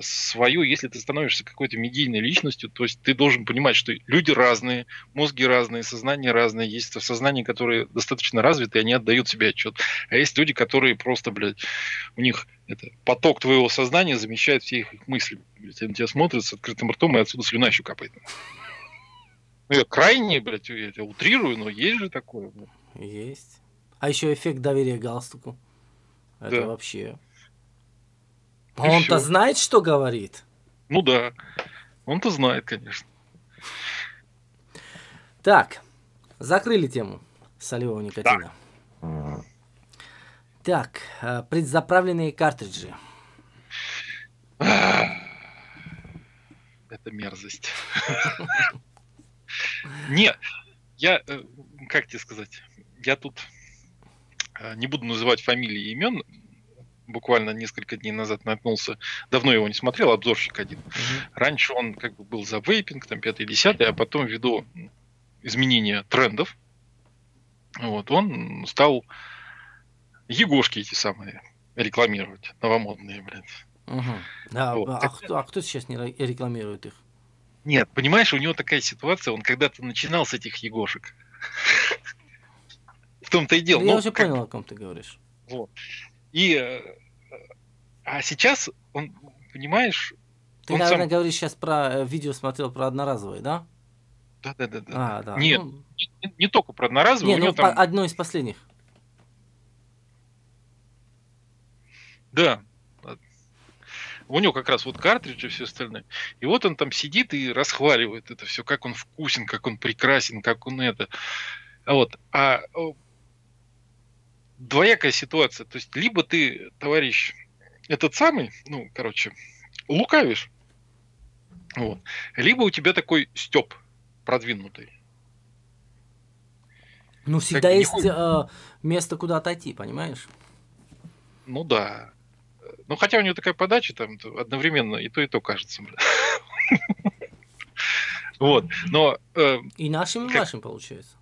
свою, если ты становишься какой-то медийной личностью, то есть ты должен понимать, что люди разные, мозги разные, сознание разное, есть сознание, которые достаточно развиты, и они отдают себе отчет. А есть люди, которые просто, блядь, у них это, поток твоего сознания замещает все их, их мысли. Блядь, они тебя смотрят с открытым ртом, и отсюда слюна еще капает. Ну, я крайне, блядь, я это утрирую, но есть же такое. Блядь. Есть. А еще эффект доверия галстуку. Это да. вообще а он-то знает, что говорит? Ну да, он-то знает, конечно. Так, закрыли тему солевого никотина. Да. Так, э, предзаправленные картриджи. Это мерзость. Нет, я, э, как тебе сказать, я тут э, не буду называть фамилии и имен, буквально несколько дней назад наткнулся, давно его не смотрел, обзорщик один. Mm-hmm. Раньше он как бы был за вейпинг, там, пятый, десятый, а потом ввиду изменения трендов, вот, он стал Егошки эти самые рекламировать, новомодные, блядь. Угу. А, вот. а, кто, а кто сейчас не рекламирует их? Нет, понимаешь, у него такая ситуация, он когда-то начинал с этих Егошек. В том-то и дело. Я уже понял, о ком ты говоришь. Вот. И, э, а сейчас он, понимаешь, Ты, Он наверное, сам- говоришь сейчас про э, видео смотрел про одноразовые, да? Да, да, да, да. А, да. Нет, Ну, не, не только про одноразовые, не, у него ну, там, одно из последних. да, у него как раз вот картриджи и все остальное. И вот он там сидит и расхваливает это все, как он вкусен, как он прекрасен, как он это. А вот, а двоякая ситуация. То есть, либо ты, товарищ, этот самый, ну, короче, лукавишь, вот, либо у тебя такой степ продвинутый. Ну, всегда не есть э, место, куда отойти, понимаешь? Ну да. Ну, хотя у него такая подача там одновременно и то, и то кажется. Вот. Но, э, И нашим, и Как- вашим получается.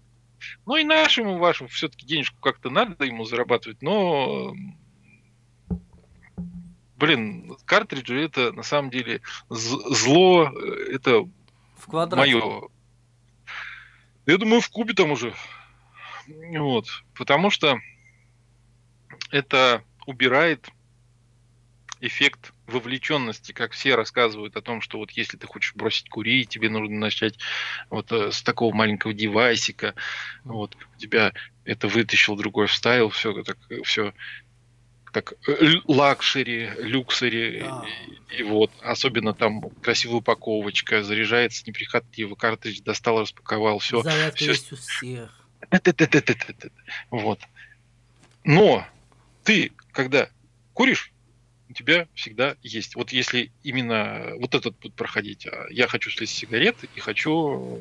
Ну и нашему вашему все-таки денежку как-то надо ему зарабатывать, но блин, картриджи это на самом деле зло, э, это В квадрате. мое. Я думаю, в кубе там уже. Вот. Потому что это убирает эффект вовлеченности, как все рассказывают о том, что вот если ты хочешь бросить курить, тебе нужно начать вот э, с такого маленького девайсика, вот у тебя это вытащил, другой вставил, все так, все так э, лю- luxury, luxury, Да. и, и вот, особенно там красивая упаковочка, заряжается неприхотливо, картридж достал, распаковал, все, всё есть у всех. Вот. Но ты, когда куришь, у тебя всегда есть. Вот если именно вот этот путь проходить, а я хочу слезть сигарет и хочу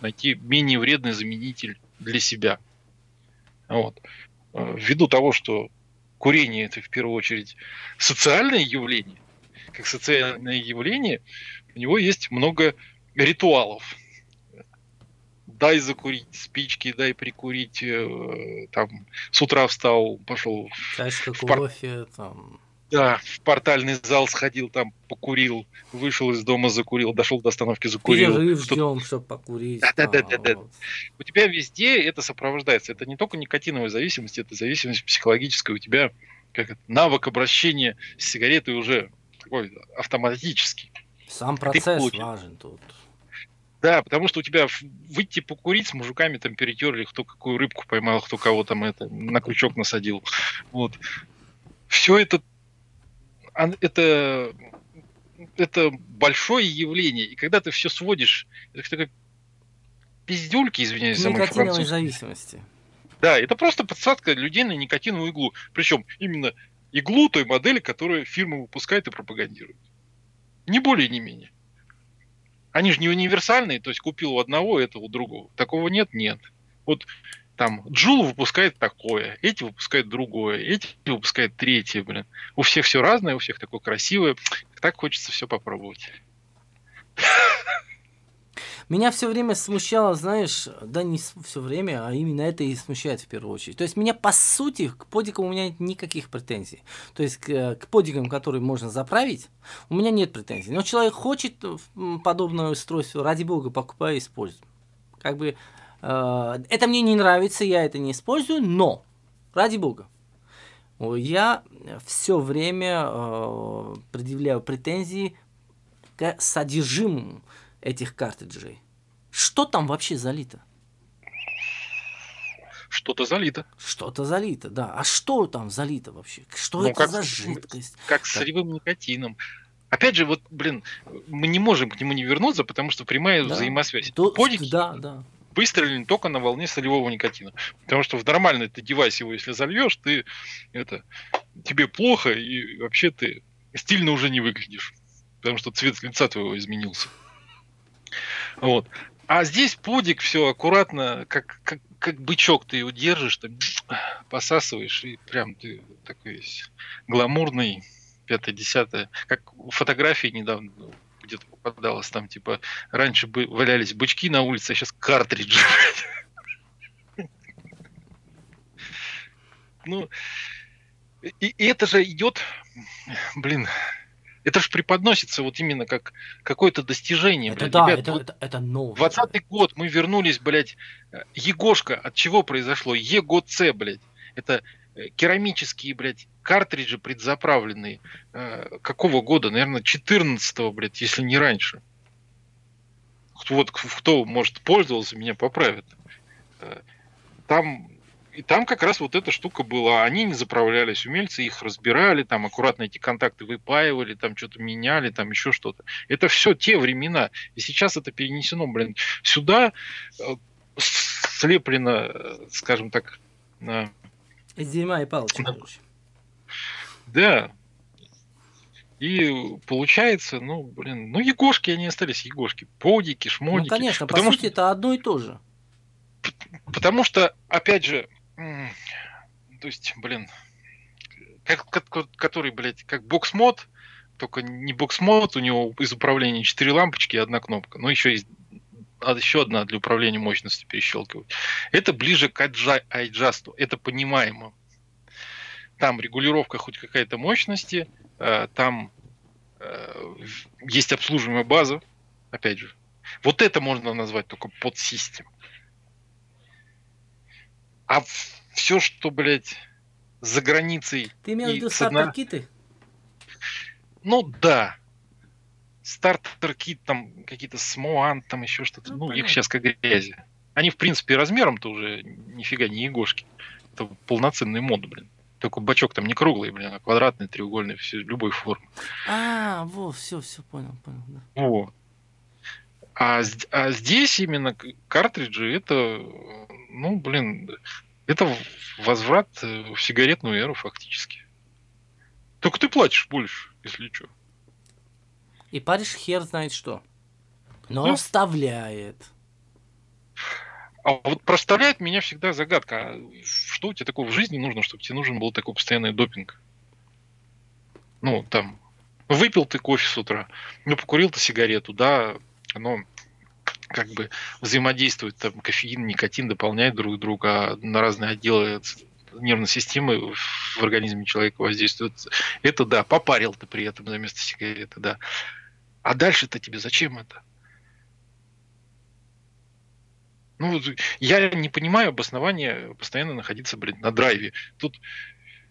найти менее вредный заменитель для себя. Вот. Э, Ввиду того, что курение это в первую очередь социальное явление, как социальное явление, у него есть много ритуалов дай закурить спички, дай прикурить, э, там, с утра встал, пошел, Чашка В пар- кофе, там. Да, в портальный зал сходил, там, покурил, вышел из дома, закурил, дошел до остановки, закурил. Перерыв Что- ждем, чтобы покурить. Да-да-да-да-да. там, вот. У тебя везде это сопровождается. Это не только никотиновая зависимость, это зависимость психологическая. У тебя как это, навык обращения с сигаретой уже такой автоматический. Сам процесс важен тут. Да, потому что у тебя выйти покурить с мужиками там перетерли, кто какую рыбку поймал, кто кого там это на крючок насадил. Вот. Все это, это, это большое явление. И когда ты все сводишь, это к такой пиздюльки, извиняюсь за мой французский. зависимости. Да, это просто подсадка людей на никотиновую иглу. Причем именно иглу той модели, которую фирма выпускает и пропагандирует. Не более, не менее. Они же не универсальные, то есть купил у одного, это у другого. Такого нет? Нет. Вот там Джул выпускает такое, эти выпускают другое, эти выпускают третье, блин. У всех все разное, у всех такое красивое. Так хочется все попробовать. Меня все время смущало, знаешь, да не все время, а именно это и смущает в первую очередь. То есть меня по сути к подикам у меня нет никаких претензий. То есть к, к подикам, которые можно заправить, у меня нет претензий. Но человек хочет м, подобное устройство, ради бога, покупай и используй. Как бы э, это мне не нравится, я это не использую, но ради бога. Я все время э, предъявляю претензии к содержимому этих картриджей. Что там вообще залито? Что-то залито. Что-то залито, да. А что там залито вообще? Что Ну, это как за жидкость? как с солевым никотином. Опять же, вот, блин, мы не можем к нему не вернуться, потому что прямая Да. взаимосвязь. То- Да, да. Выстрелили только на волне солевого никотина. Потому что в нормальный ты девайс его, если зальешь, ты это тебе плохо, и вообще ты стильно уже не выглядишь. Потому что цвет лица твоего изменился. Вот. А здесь подик все аккуратно, как, как, как бычок ты его держишь, там, посасываешь, и прям ты такой весь гламурный, пятое-десятое. Как фотографии недавно где-то попадалось, там типа раньше бы валялись бычки на улице, а сейчас картриджи. Ну, и, и это же идет, блин, это же преподносится вот именно как какое-то достижение. Это блядь. да, Ребят, это, вот это, это новое. 20 год мы вернулись, блядь, э, Егошка, от чего произошло? ЕГОЦ, блядь. Это керамические, блядь, картриджи предзаправленные. Э, какого года? Наверное, 14-го, блядь, если не раньше. Вот кто, может, пользовался, меня поправит. Э, там и там как раз вот эта штука была. Они не заправлялись, умельцы их разбирали, там аккуратно эти контакты выпаивали, там что-то меняли, там еще что-то. Это все те времена. И сейчас это перенесено, блин, сюда э, слеплено, э, скажем так, на... Из дерьма и палочки, короче. Да. И получается, ну, блин, ну, егошки они остались, егошки. Подики, шмодики. Ну, конечно, по сути, что... это одно и то же. Потому что, опять же, то есть, блин, как, как, который, блядь, как бокс-мод, только не бокс-мод, у него из управления 4 лампочки и одна кнопка. Но еще есть еще одна для управления мощностью перещелкивать. Это ближе к iJust, это понимаемо. Там регулировка хоть какая-то мощности, э, там э, есть обслуживаемая база, опять же. Вот это можно назвать только подсистем. А все, что, блядь, за границей... Ты имел в виду стартер-киты? Ну да. Стартер-кит, там какие-то смоан, там еще что-то. Ну, ну их сейчас как грязи. Они, в принципе, размером-то уже нифига не егошки. Это полноценный мод, блин. Только бачок там не круглый, блин, а квадратный, треугольный, все, любой формы. А, во, все, все, понял, понял. Да. Во. А, а здесь именно картриджи это ну, блин, это возврат э, в сигаретную эру фактически. Только ты платишь больше, если что. И паришь хер знает что. Но ну, оставляет. А вот проставляет меня всегда загадка. А что у тебя такого в жизни нужно, чтобы тебе нужен был такой постоянный допинг? Ну, там, выпил ты кофе с утра, ну, покурил ты сигарету, да, оно как бы взаимодействуют, там, кофеин, никотин дополняют друг друга, а на разные отделы нервной системы в организме человека воздействуют. Это да, попарил ты при этом вместо сигареты, да. А дальше-то тебе зачем это? Ну, я не понимаю обоснования постоянно находиться, блин, на драйве. Тут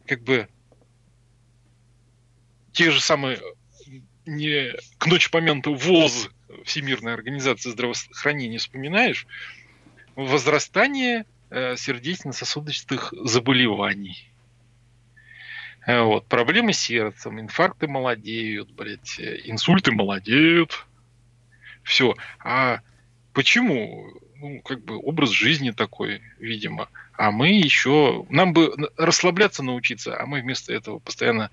как бы те же самые не к ночи помянутый ВОЗ Всемирная организация здравоохранения вспоминаешь, возрастание э, сердечно-сосудистых заболеваний. Э, вот, проблемы с сердцем, инфаркты молодеют, блядь, э, инсульты молодеют. Все. А почему? Ну, как бы образ жизни такой, видимо. А мы еще... Нам бы расслабляться научиться, а мы вместо этого постоянно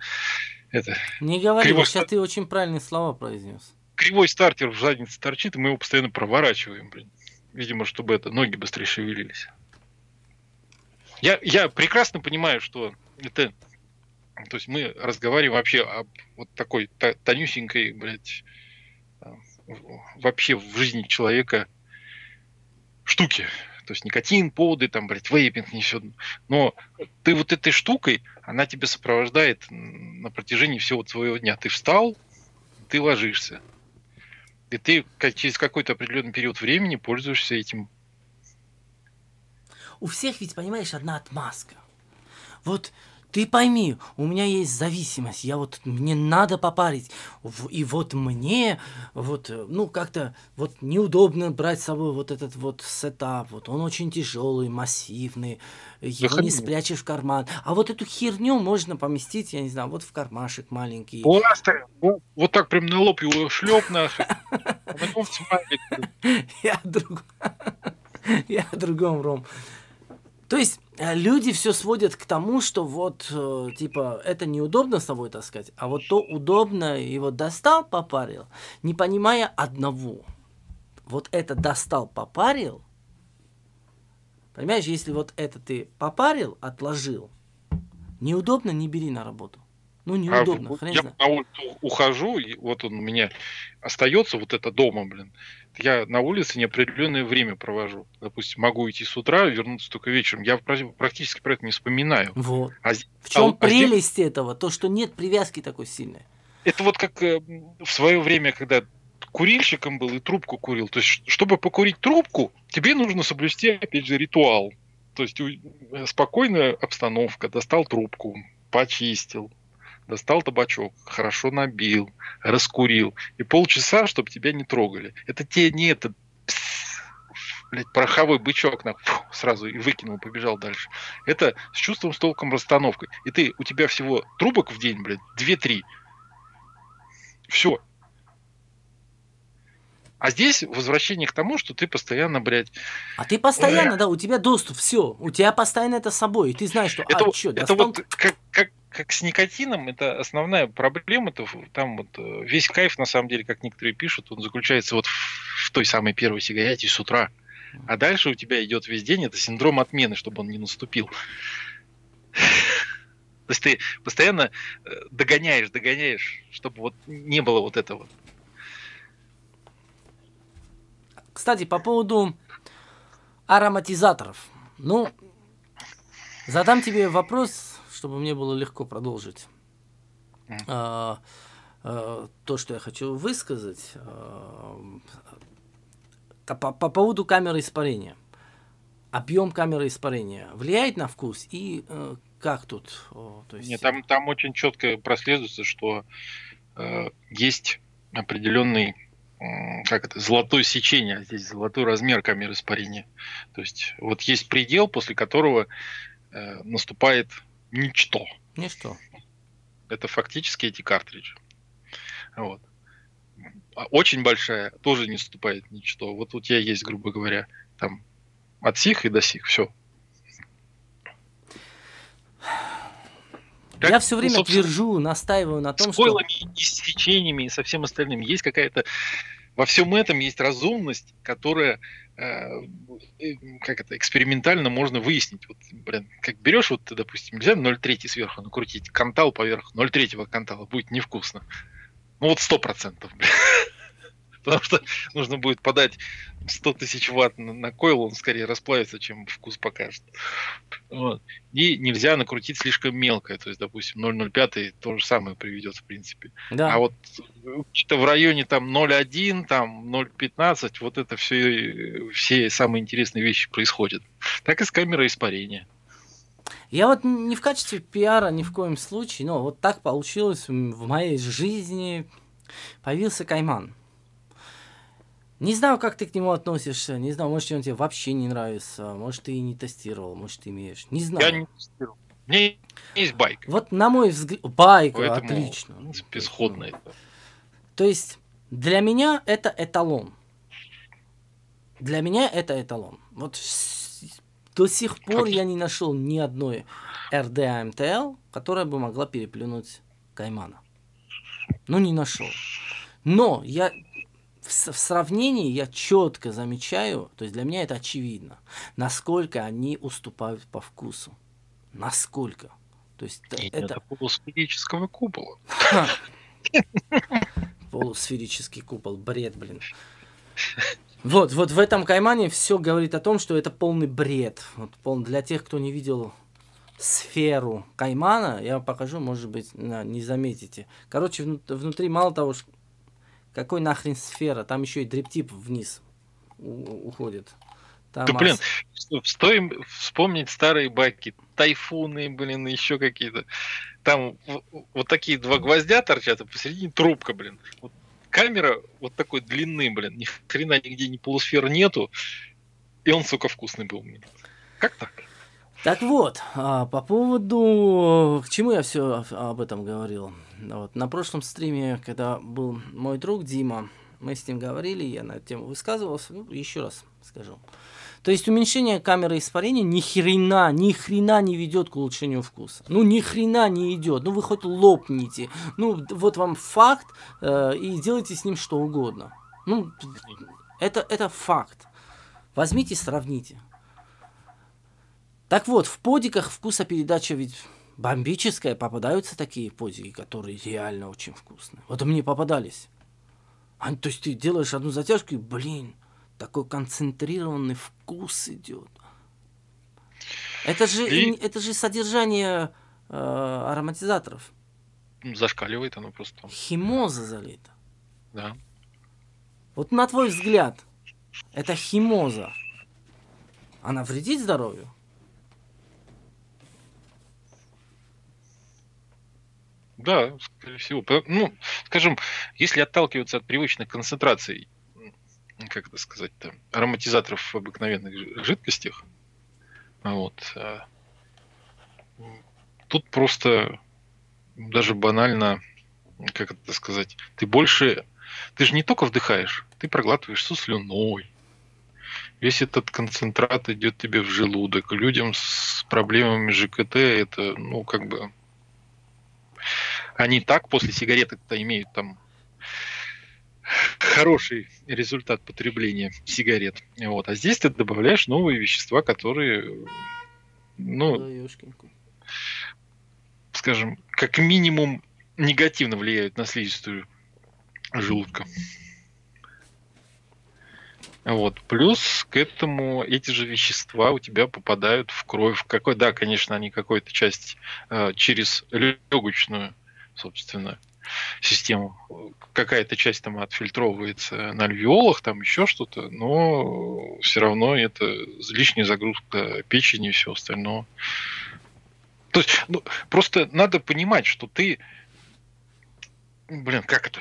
это... Не говори, криво... сейчас ты очень правильные слова произнес кривой стартер в заднице торчит, и мы его постоянно проворачиваем, блин. Видимо, чтобы это ноги быстрее шевелились. Я, я прекрасно понимаю, что это... То есть мы разговариваем вообще о вот такой тонюсенькой, блядь, а, вообще в жизни человека штуки. То есть никотин, поводы, там, блядь, вейпинг несет. Но ты вот этой штукой, она тебя сопровождает на протяжении всего своего дня. Ты встал, ты ложишься. И ты через какой-то определенный период времени пользуешься этим. У всех ведь, понимаешь, одна отмазка. Вот ты пойми, у меня есть зависимость, я вот, мне надо попарить, и вот мне, вот, ну, как-то, вот, неудобно брать с собой вот этот вот сетап, вот, он очень тяжелый, массивный, его не спрячешь в карман, а вот эту херню можно поместить, я не знаю, вот в кармашек маленький. Пластырь, вот, вот так прям на лоб его шлеп нахуй, а потом Я о другом, Ром. То есть э, люди все сводят к тому, что вот, э, типа, это неудобно с собой таскать, а вот то удобно, и вот достал, попарил, не понимая одного. Вот это достал, попарил, понимаешь, если вот это ты попарил, отложил, неудобно, не бери на работу. Ну, а неудобно, а, хрен Я на улицу ухожу, и вот он у меня остается вот это дома, блин. Я на улице неопределенное время провожу. Допустим, могу идти с утра, вернуться только вечером. Я практически про это не вспоминаю. Вот. А, в чем а, прелесть здесь... этого? То, что нет привязки такой сильной. Это вот как э, в свое время, когда курильщиком был и трубку курил. То есть, чтобы покурить трубку, тебе нужно соблюсти, опять же, ритуал. То есть, э, спокойная обстановка, достал трубку, почистил, достал табачок, хорошо набил, раскурил. И полчаса, чтобы тебя не трогали. Это те не это блядь, пороховой бычок на, фу, сразу и выкинул, побежал дальше. Это с чувством, с толком, расстановкой. И ты, у тебя всего трубок в день, блядь, 2-3. Все. А здесь возвращение к тому, что ты постоянно, блядь... А ты постоянно, э... да, у тебя доступ, все. У тебя постоянно это с собой. И ты знаешь, что... Это, а, что, это достал... вот как, как, как с никотином, это основная проблема, то там вот э, весь кайф, на самом деле, как некоторые пишут, он заключается вот в, в той самой первой сигарете с утра. А дальше у тебя идет весь день, это синдром отмены, чтобы он не наступил. То есть ты постоянно э, догоняешь, догоняешь, чтобы вот не было вот этого. Кстати, по поводу ароматизаторов. Ну, задам тебе вопрос, чтобы мне было легко продолжить. А, а, то, что я хочу высказать. А, по, по поводу камеры испарения. Объем камеры испарения влияет на вкус и э, как тут? О, то есть... Нет, там, там очень четко прослеживается, что э, есть определенный как это, золотое сечение, а здесь золотой размер камеры испарения. То есть вот есть предел, после которого э, наступает ничто. Ничто. Это фактически эти картриджи. Вот. А очень большая, тоже не наступает ничто. Вот у тебя есть, грубо говоря, там от сих и до сих, все. Как, Я все время ну, твержу, настаиваю на том, с что... и с течениями, и со всем остальным. Есть какая-то... Во всем этом есть разумность, которая э, как это, экспериментально можно выяснить. Вот, блин, как берешь, вот ты, допустим, нельзя 0,3 сверху накрутить, кантал поверх 0,3 кантала, будет невкусно. Ну вот сто процентов, Потому что нужно будет подать 100 тысяч ватт на, на койл, он скорее расплавится, чем вкус покажет. Вот. И нельзя накрутить слишком мелко. То есть, допустим, 0,05 то же самое приведет, в принципе. Да. А вот что-то в районе там 0,1, там 0,15, вот это все, все самые интересные вещи происходят. Так и с камерой испарения. Я вот не в качестве пиара ни в коем случае, но вот так получилось в моей жизни. Появился Кайман. Не знаю, как ты к нему относишься, не знаю, может, он тебе вообще не нравится, может, ты и не тестировал, может, ты имеешь, не знаю. Я не тестировал. Мне есть байк. Вот на мой взгляд, байк, отлично. В принципе, сходно То есть, для меня это эталон. Для меня это эталон. Вот до сих пор как... я не нашел ни одной RDA MTL, которая бы могла переплюнуть Каймана. Ну, не нашел. Но я в, в сравнении я четко замечаю, то есть для меня это очевидно, насколько они уступают по вкусу. Насколько. То есть Нет, это... это полусферического купола. Полусферический купол, бред, блин. Вот, вот в этом каймане все говорит о том, что это полный бред. Вот пол... Для тех, кто не видел сферу каймана, я покажу, может быть, не заметите. Короче, внутри мало того, что какой нахрен сфера? Там еще и дриптип вниз уходит. Там да, блин, стоим вспомнить старые баки, тайфуны, блин, еще какие-то. Там вот такие два гвоздя торчат, а посередине трубка, блин. Вот камера вот такой длины, блин, ни хрена нигде ни полусфер нету, и он, сука, вкусный был мне. Как так? Так вот, а, по поводу... К чему я все об этом говорил? Вот, на прошлом стриме, когда был мой друг Дима, мы с ним говорили, я на эту тему высказывался, ну, еще раз скажу. То есть уменьшение камеры испарения ни хрена, ни хрена не ведет к улучшению вкуса. Ну ни хрена не идет. Ну вы хоть лопните. Ну вот вам факт э, и делайте с ним что угодно. Ну это, это факт. Возьмите, сравните. Так вот, в подиках вкусопередача ведь бомбическая. Попадаются такие подики, которые реально очень вкусные. Вот мне попадались. А, то есть ты делаешь одну затяжку и, блин, такой концентрированный вкус идет. Это же, и... это же содержание э, ароматизаторов. Зашкаливает оно просто. Химоза залита. Да. Вот на твой взгляд, это химоза, она вредит здоровью? Да, скорее всего. Ну, скажем, если отталкиваться от привычных концентраций, как это сказать-то, ароматизаторов в обыкновенных жидкостях, вот, а, тут просто даже банально, как это сказать, ты больше, ты же не только вдыхаешь, ты проглатываешь со слюной. Весь этот концентрат идет тебе в желудок. Людям с проблемами ЖКТ это, ну, как бы они так после сигареты-то имеют там хороший результат потребления сигарет. Вот. А здесь ты добавляешь новые вещества, которые, ну, скажем, как минимум негативно влияют на слизистую желудка. Вот. Плюс к этому эти же вещества у тебя попадают в кровь. Какой, да, конечно, они какую-то часть э, через легочную собственно, систему. Какая-то часть там отфильтровывается на альвеолах, там еще что-то, но все равно это лишняя загрузка печени и все остальное. То есть, ну, просто надо понимать, что ты... Блин, как это?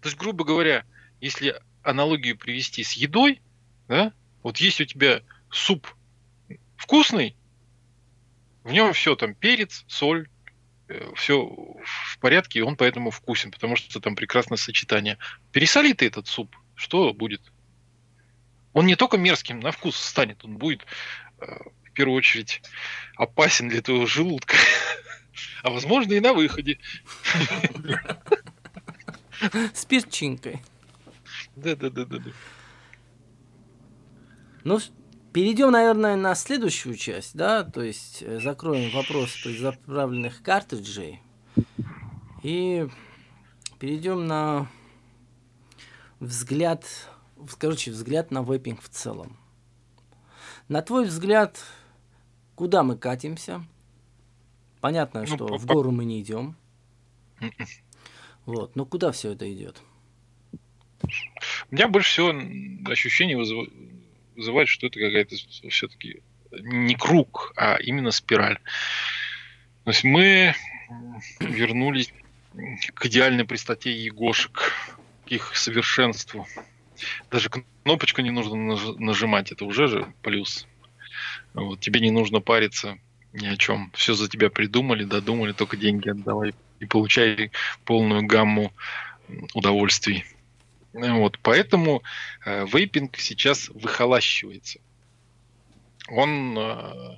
То есть, грубо говоря, если аналогию привести с едой, да, вот есть у тебя суп вкусный, в нем все там перец, соль, э, все в порядке, и он поэтому вкусен, потому что там прекрасное сочетание. Пересоли ты этот суп, что будет? Он не только мерзким на вкус станет, он будет э, в первую очередь опасен для твоего желудка, а возможно и на выходе. С перчинкой. Да, да, да, да, да. Ну, Перейдем, наверное, на следующую часть, да, то есть э, закроем вопрос заправленных картриджей и перейдем на взгляд, короче, взгляд на вейпинг в целом. На твой взгляд, куда мы катимся? Понятно, ну, что в гору мы не идем. М-м. Вот, но куда все это идет? У меня больше всего ощущение вызывает вызывает, что это какая-то все-таки не круг, а именно спираль. То есть мы вернулись к идеальной простоте егошек, к их совершенству. Даже кнопочку не нужно нажимать, это уже же плюс. Вот, тебе не нужно париться ни о чем. Все за тебя придумали, додумали, только деньги отдавай и получай полную гамму удовольствий. Вот, поэтому э, вейпинг сейчас выхолащивается. Он, э,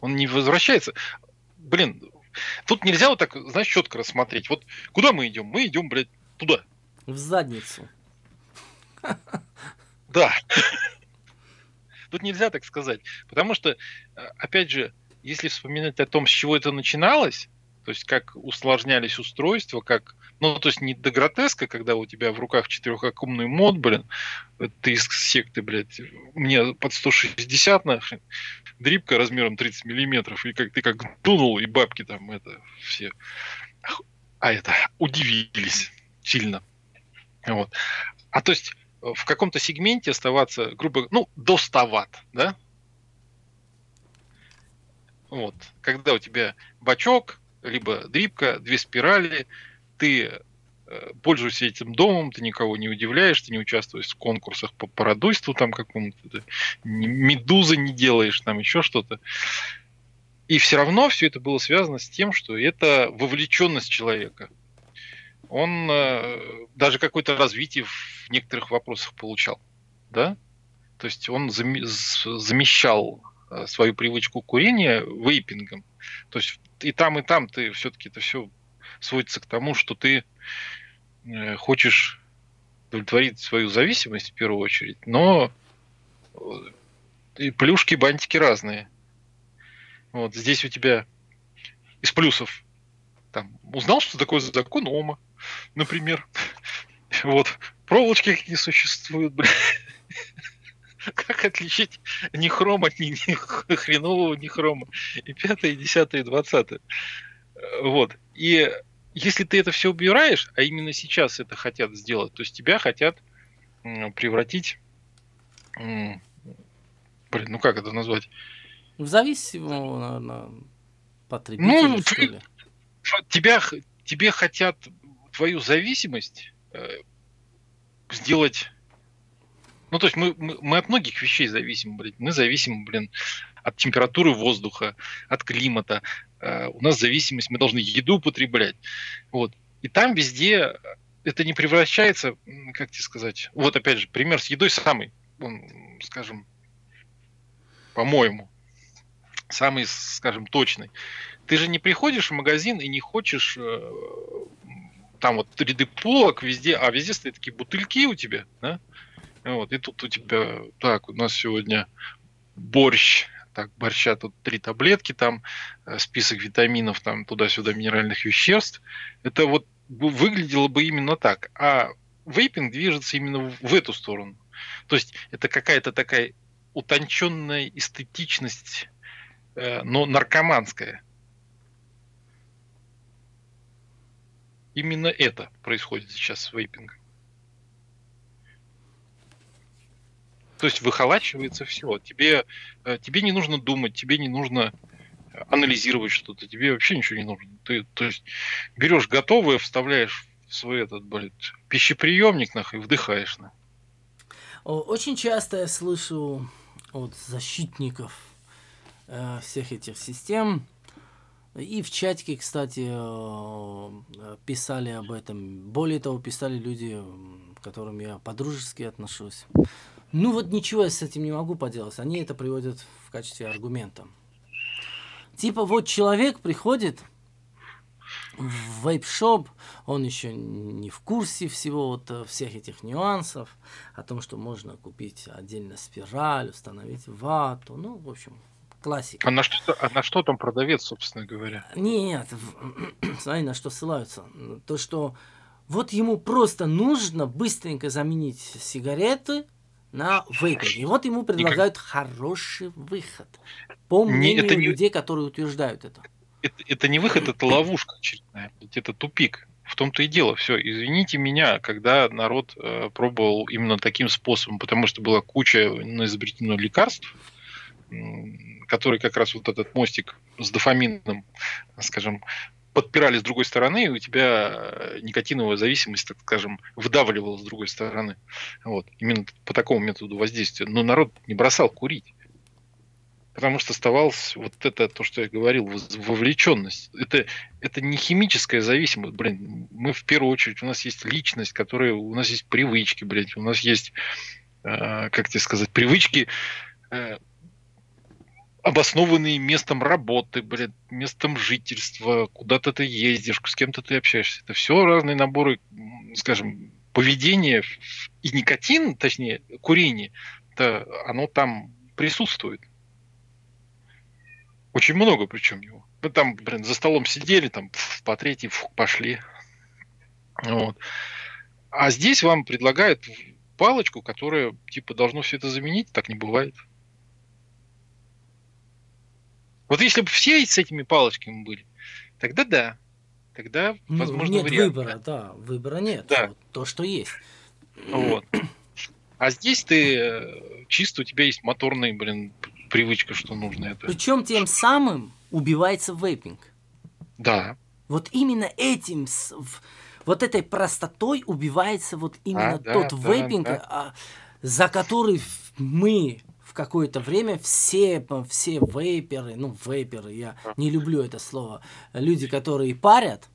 он не возвращается. Блин, тут нельзя вот так, знаешь, четко рассмотреть. Вот куда мы идем? Мы идем, блядь, туда. В задницу. Да. Тут нельзя так сказать. Потому что, э, опять же, если вспоминать о том, с чего это начиналось, то есть как усложнялись устройства, как ну, то есть не до гротеска, когда у тебя в руках четырехаккумный мод, блин, ты из секты, блядь, мне под 160 нахрен, дрипка размером 30 миллиметров, и как ты как дунул, и бабки там это все, а это, удивились сильно. Вот. А то есть в каком-то сегменте оставаться, грубо ну, до 100 ватт, да? Вот. Когда у тебя бачок, либо дрипка, две спирали, ты э, пользуешься этим домом, ты никого не удивляешь, ты не участвуешь в конкурсах по парадойству там какому-то, медузы не делаешь, там еще что-то. И все равно все это было связано с тем, что это вовлеченность человека. Он э, даже какое-то развитие в некоторых вопросах получал. Да? То есть он замещал э, свою привычку курения вейпингом. То есть и там, и там ты все-таки это все сводится к тому, что ты э, хочешь удовлетворить свою зависимость в первую очередь, но э, и плюшки, бантики разные. Вот здесь у тебя из плюсов там узнал, что такое закон Ома, например. Вот. Проволочки не существуют, блин. Как отличить ни хром от ни, ни хренового ни хрома? И пятое, и десятое, и двадцатое. Вот. И если ты это все убираешь, а именно сейчас это хотят сделать, то есть тебя хотят превратить, блин, ну как это назвать, В зависимого, наверное, потребителя, ну, что ли. Тебя, тебе хотят твою зависимость э, сделать ну, то есть мы, мы, мы от многих вещей зависим, блин. Мы зависим, блин, от температуры воздуха, от климата. Э, у нас зависимость, мы должны еду употреблять. Вот. И там везде это не превращается, как тебе сказать, вот опять же, пример с едой самый, он, скажем, по-моему, самый, скажем, точный. Ты же не приходишь в магазин и не хочешь э, там вот ряды полок везде, а везде стоят такие бутыльки у тебя, да? Вот, и тут у тебя, так, у нас сегодня борщ, так, борща тут три таблетки, там э, список витаминов, там туда-сюда минеральных веществ. Это вот выглядело бы именно так. А вейпинг движется именно в эту сторону. То есть это какая-то такая утонченная эстетичность, э, но наркоманская. Именно это происходит сейчас с вейпингом. То есть выхолачивается все. Тебе, э, тебе не нужно думать, тебе не нужно анализировать что-то, тебе вообще ничего не нужно. Ты, то есть берешь готовое, вставляешь в свой этот, блин, пищеприемник нах, и вдыхаешь. На. Очень часто я слышу от защитников э, всех этих систем, и в чатике, кстати, э, писали об этом. Более того, писали люди, к которым я по-дружески отношусь. Ну вот ничего я с этим не могу поделать. Они это приводят в качестве аргумента. Типа вот человек приходит в вейп-шоп, он еще не в курсе всего вот э, всех этих нюансов, о том, что можно купить отдельно спираль, установить вату, ну, в общем, классика. А на что, а на что там продавец, собственно говоря? Нет, смотри, на что ссылаются. То, что вот ему просто нужно быстренько заменить сигареты на вейпинг. И вот ему предлагают Никак... хороший выход. По мнению не, это не... людей, которые утверждают это. это. Это не выход, это ловушка очередная. Это тупик. В том-то и дело. Все, извините меня, когда народ э, пробовал именно таким способом, потому что была куча изобретено лекарств, который как раз вот этот мостик с дофамином, скажем, подпирали с другой стороны, и у тебя э, никотиновая зависимость, так скажем, выдавливала с другой стороны. Вот. Именно по такому методу воздействия. Но народ не бросал курить. Потому что оставалось вот это, то, что я говорил, вовлеченность. Это, это не химическая зависимость, блин. Мы в первую очередь, у нас есть личность, которая, у нас есть привычки, блядь, у нас есть, э, как тебе сказать, привычки э, обоснованные местом работы, блин, местом жительства, куда-то ты ездишь, с кем-то ты общаешься. Это все разные наборы, скажем, поведения и никотин, точнее, курение, это оно там присутствует. Очень много причем его. Мы там, блин, за столом сидели, там, по третьей пошли. Вот. А здесь вам предлагают палочку, которая, типа, должно все это заменить, так не бывает. Вот если бы все с этими палочками были, тогда да. Тогда, ну, возможно, Нет вариант. выбора, да, выбора нет. Да. Вот, то, что есть. Вот. А здесь ты э, чисто у тебя есть моторная, блин, привычка, что нужно это. Причем тем самым убивается вейпинг. Да. Вот именно этим, вот этой простотой убивается вот именно а, тот да, вейпинг, да, да. за который мы какое-то время все, все вейперы, ну, вейперы, я не люблю это слово, люди, которые парят,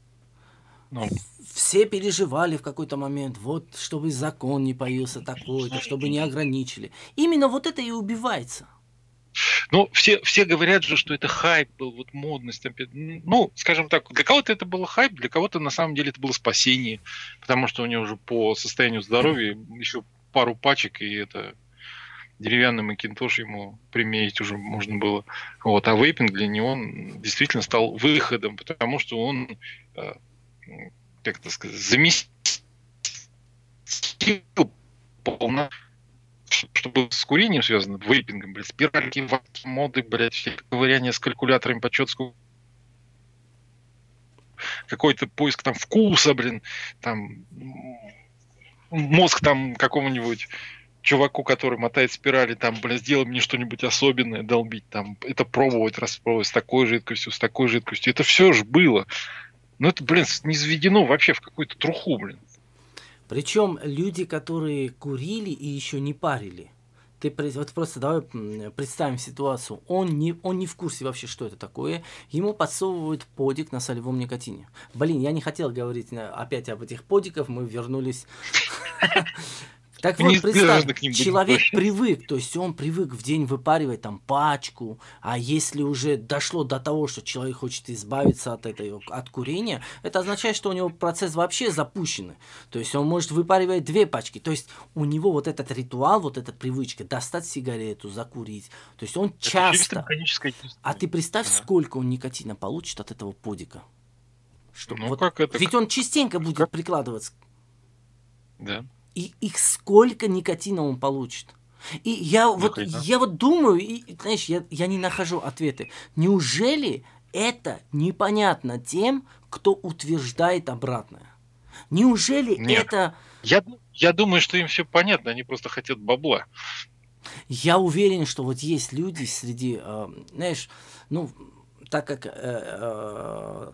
ну. все переживали в какой-то момент, вот, чтобы закон не появился такой-то, чтобы не ограничили. Именно вот это и убивается. Ну, все, все говорят же, что это хайп был, вот модность. Ну, скажем так, для кого-то это было хайп, для кого-то на самом деле это было спасение, потому что у него уже по состоянию здоровья еще пару пачек, и это деревянный макинтош ему применить уже можно было. Вот. А вейпинг для него действительно стал выходом, потому что он, э, как это сказать, заместил полно чтобы с курением связано, вейпингом, блядь, спиральки, моды, блядь, все ковыряние с калькуляторами по четску какой-то поиск там вкуса, блин, там мозг там какому-нибудь чуваку, который мотает спирали, там, блин, сделай мне что-нибудь особенное, долбить, там, это пробовать, распробовать с такой жидкостью, с такой жидкостью. Это все же было. Но это, блин, не заведено вообще в какую-то труху, блин. Причем люди, которые курили и еще не парили. Ты вот просто давай представим ситуацию. Он не, он не в курсе вообще, что это такое. Ему подсовывают подик на солевом никотине. Блин, я не хотел говорить э, опять об этих подиках. Мы вернулись Так вот, представь, человек привык, то есть он привык в день выпаривать там пачку, а если уже дошло до того, что человек хочет избавиться от этой, от курения, это означает, что у него процесс вообще запущенный. То есть он может выпаривать две пачки. То есть у него вот этот ритуал, вот эта привычка достать сигарету, закурить. То есть он это часто... А ты представь, да. сколько он никотина получит от этого подика. Что, ну, вот, как это? Ведь он частенько будет как... прикладываться. Да и их сколько никотина он получит. И я вот, я вот думаю, и, знаешь, я, я не нахожу ответы. Неужели это непонятно тем, кто утверждает обратное? Неужели Нет. это... Я, я думаю, что им все понятно, они просто хотят бабла. Я уверен, что вот есть люди среди, э, знаешь, ну, так как, э, э,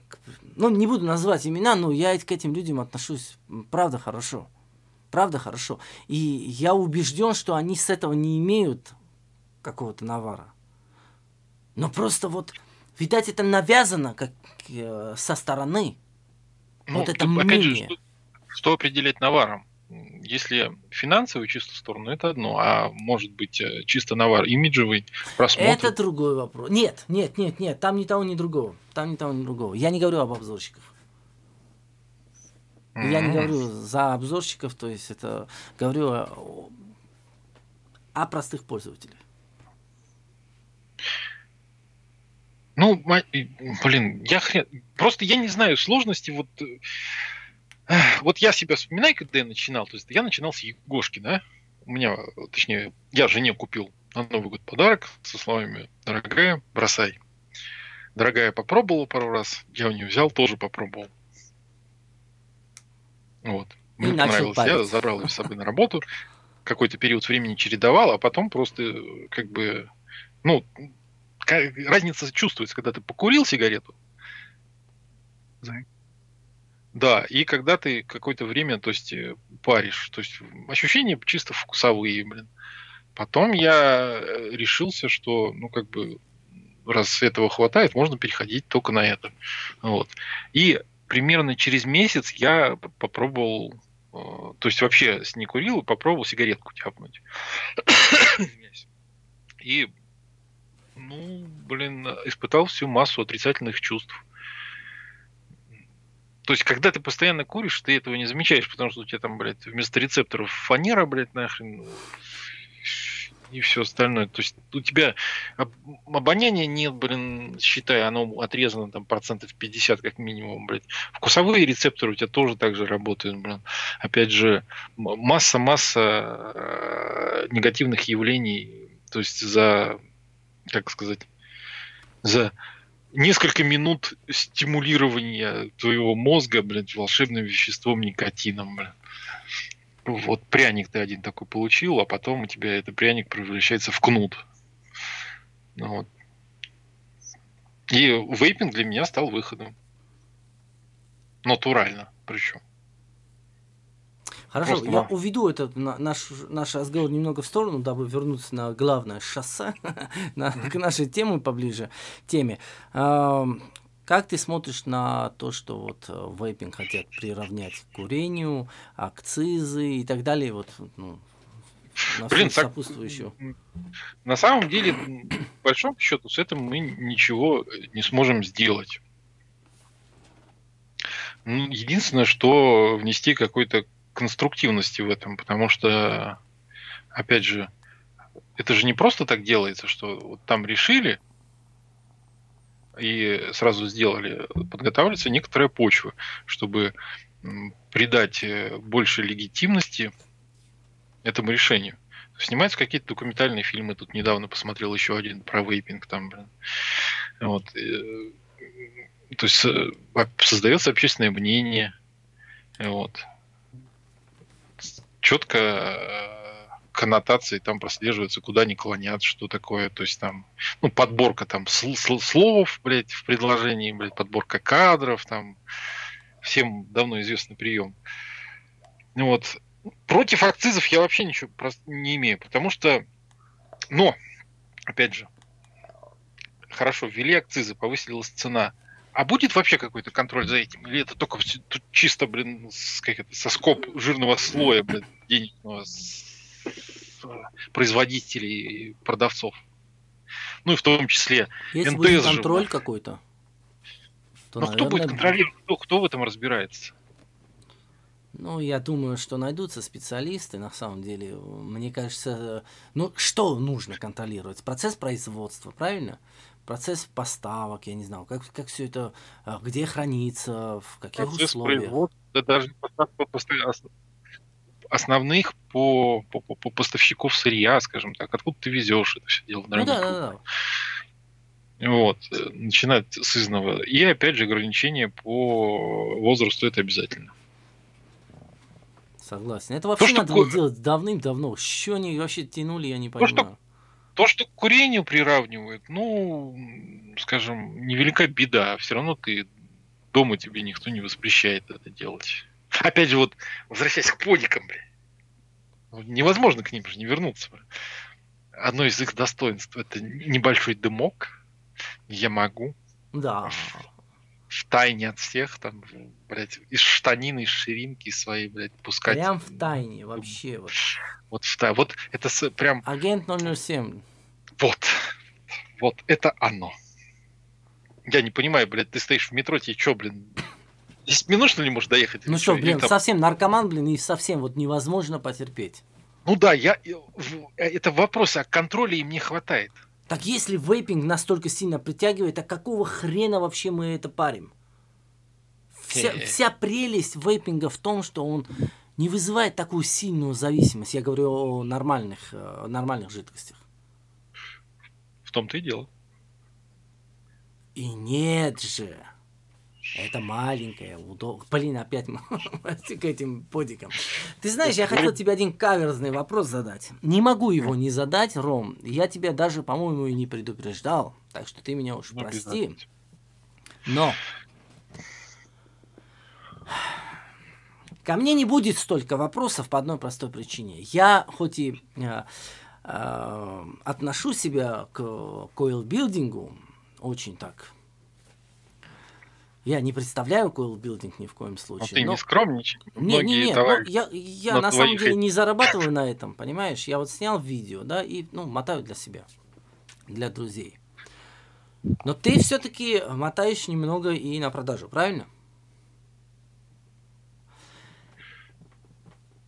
ну, не буду называть имена, но я к этим людям отношусь, правда, хорошо. Правда хорошо? И я убежден, что они с этого не имеют какого-то навара. Но просто вот, видать, это навязано как э, со стороны. Ну, вот это тут, мнение. Опять же, что, что определять наваром? Если финансовую чисто сторону, это одно, а может быть э, чисто навар имиджевый, просмотр. Это другой вопрос. Нет, нет, нет, нет, там ни того, ни другого. Там ни того, ни другого. Я не говорю об обзорщиках. Mm-hmm. Я не говорю за обзорщиков, то есть это говорю о, о простых пользователях. Ну, блин, я хрен... Просто я не знаю сложности. Вот, э, вот я себя вспоминаю, когда я начинал. То есть я начинал с Егошки, да? У меня, точнее, я жене купил на Новый год подарок со словами «Дорогая, бросай». Дорогая попробовала пару раз, я у нее взял, тоже попробовал. Вот. Мне и понравилось. Я забрал ее с собой на работу. Какой-то период времени чередовал, а потом просто как бы, ну, разница чувствуется, когда ты покурил сигарету. Да, и когда ты какое-то время, то есть, э, паришь. То есть, ощущения чисто вкусовые, блин. Потом я э, решился, что, ну, как бы, раз этого хватает, можно переходить только на это. Вот. И примерно через месяц я попробовал, э, то есть вообще не курил, попробовал сигаретку тяпнуть. И, ну, блин, испытал всю массу отрицательных чувств. То есть, когда ты постоянно куришь, ты этого не замечаешь, потому что у тебя там, блядь, вместо рецепторов фанера, блядь, нахрен, и все остальное. То есть у тебя обоняния нет, блин, считай, оно отрезано там процентов 50 как минимум, блядь. Вкусовые рецепторы у тебя тоже так же работают, блин. Опять же, масса-масса э, негативных явлений, то есть за, как сказать, за несколько минут стимулирования твоего мозга, блядь, волшебным веществом никотином, блядь вот пряник ты один такой получил, а потом у тебя этот пряник превращается в кнут. Ну, вот. И вейпинг для меня стал выходом. Натурально причем. Хорошо, Просто я вам... уведу этот наш, наш разговор немного в сторону, дабы вернуться на главное шоссе, на, к нашей теме поближе, теме. Как ты смотришь на то, что вот э, вейпинг хотят приравнять к курению, акцизы и так далее, вот, ну, на Блин, так, сопутствующего? На самом деле, по большому счету, с этим мы ничего не сможем сделать. Ну, единственное, что внести какой-то конструктивности в этом, потому что, опять же, это же не просто так делается, что вот там решили, и сразу сделали, подготавливается некоторая почва, чтобы придать э, больше легитимности этому решению. Снимаются какие-то документальные фильмы. Тут недавно посмотрел еще один про вейпинг. Там, блин. Вот. Э, то есть э, создается общественное мнение. Вот. Четко коннотации там прослеживаются, куда они клонят, что такое, то есть там, ну, подборка там сл- слов, блядь, в предложении, блядь, подборка кадров, там, всем давно известный прием. Вот. Против акцизов я вообще ничего не имею, потому что, но, опять же, хорошо, ввели акцизы, повысилась цена, а будет вообще какой-то контроль за этим? Или это только чисто, блин, как это, со скоб жирного слоя, блин, денежного с, производителей и продавцов? Ну и в том числе Если НДС будет контроль же, какой-то, то, Ну, кто будет контролировать? Кто, кто в этом разбирается? Ну, я думаю, что найдутся специалисты, на самом деле. Мне кажется, ну, что нужно контролировать? Процесс производства, правильно? Процесс поставок, я не знаю, как, как все это, а, где хранится, в каких Процесс условиях. Производства, да даже основных по, по, по поставщиков сырья, скажем так, откуда ты везешь это все дело. Ну, да, да, да. Вот, э, начинать с изного. И опять же ограничения по возрасту это обязательно. Согласен. Это вообще то, надо было делать давным-давно. Что они вообще тянули, я не понимаю. То, что, то, что к курению приравнивают, ну, скажем, невелика беда. Все равно ты дома тебе никто не воспрещает это делать. Опять же, вот, возвращаясь к подикам, блин. Невозможно к ним же не вернуться. Одно из их достоинств это небольшой дымок, я могу. Да. В тайне от всех, там, блядь, из штанины, из ширинки своей, блядь, пускать. Прям в тайне, вообще. Вот, вот, в тайне. вот это с, прям... Агент 007. Вот. Вот, это оно. Я не понимаю, блядь, ты стоишь в метро, тебе что, блин, 10 минут, что ли, можешь доехать? Ну что, блин, там... совсем наркоман, блин, и совсем вот невозможно потерпеть. Ну да, я... Э, это вопрос, а контроля им не хватает. Так если вейпинг настолько сильно притягивает, а какого хрена вообще мы это парим? Вся, вся прелесть вейпинга в том, что он не вызывает такую сильную зависимость. Я говорю о нормальных, э, нормальных жидкостях. В том-то и дело. И нет же. Это маленькая, удобно. Блин, опять к этим подикам. Ты знаешь, я хотел тебе один каверзный вопрос задать. Не могу его не задать, Ром. Я тебя даже, по-моему, и не предупреждал. Так что ты меня уж прости. Но ко мне не будет столько вопросов по одной простой причине. Я хоть и э, э, отношу себя к койл-билдингу очень так я не представляю койл-билдинг ни в коем случае. Но ты но... не скромничай. Не, не, не, ну, я, я на самом деле не зарабатываю на этом, понимаешь? Я вот снял видео, да, и, ну, мотаю для себя, для друзей. Но ты все-таки мотаешь немного и на продажу, правильно?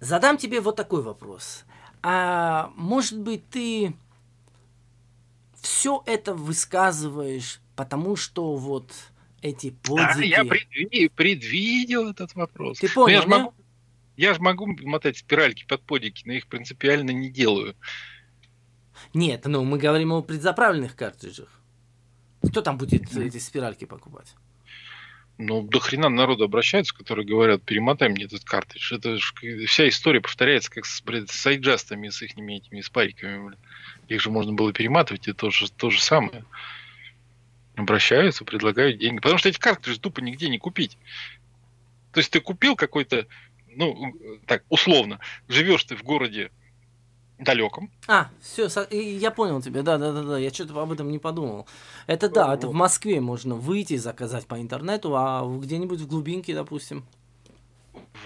Задам тебе вот такой вопрос. А может быть ты все это высказываешь, потому что вот эти подики. Да, я предвидел, предвидел этот вопрос. Ты понял, я же могу, я же могу мотать спиральки под подики, но их принципиально не делаю. Нет, ну мы говорим о предзаправленных картриджах. Кто там будет эти спиральки покупать? Ну, до хрена народу обращаются, которые говорят, перемотай мне этот картридж. Это ж, вся история повторяется, как с, блядь, с сайджастами, с их этими спариками. Блядь. Их же можно было перематывать, это то же, то же самое обращаются, предлагают деньги. Потому что эти картриджи тупо нигде не купить. То есть ты купил какой-то, ну, так, условно, живешь ты в городе далеком. А, все, я понял тебя, да, да, да, да, я что-то об этом не подумал. Это да, вот. это в Москве можно выйти, заказать по интернету, а где-нибудь в глубинке, допустим.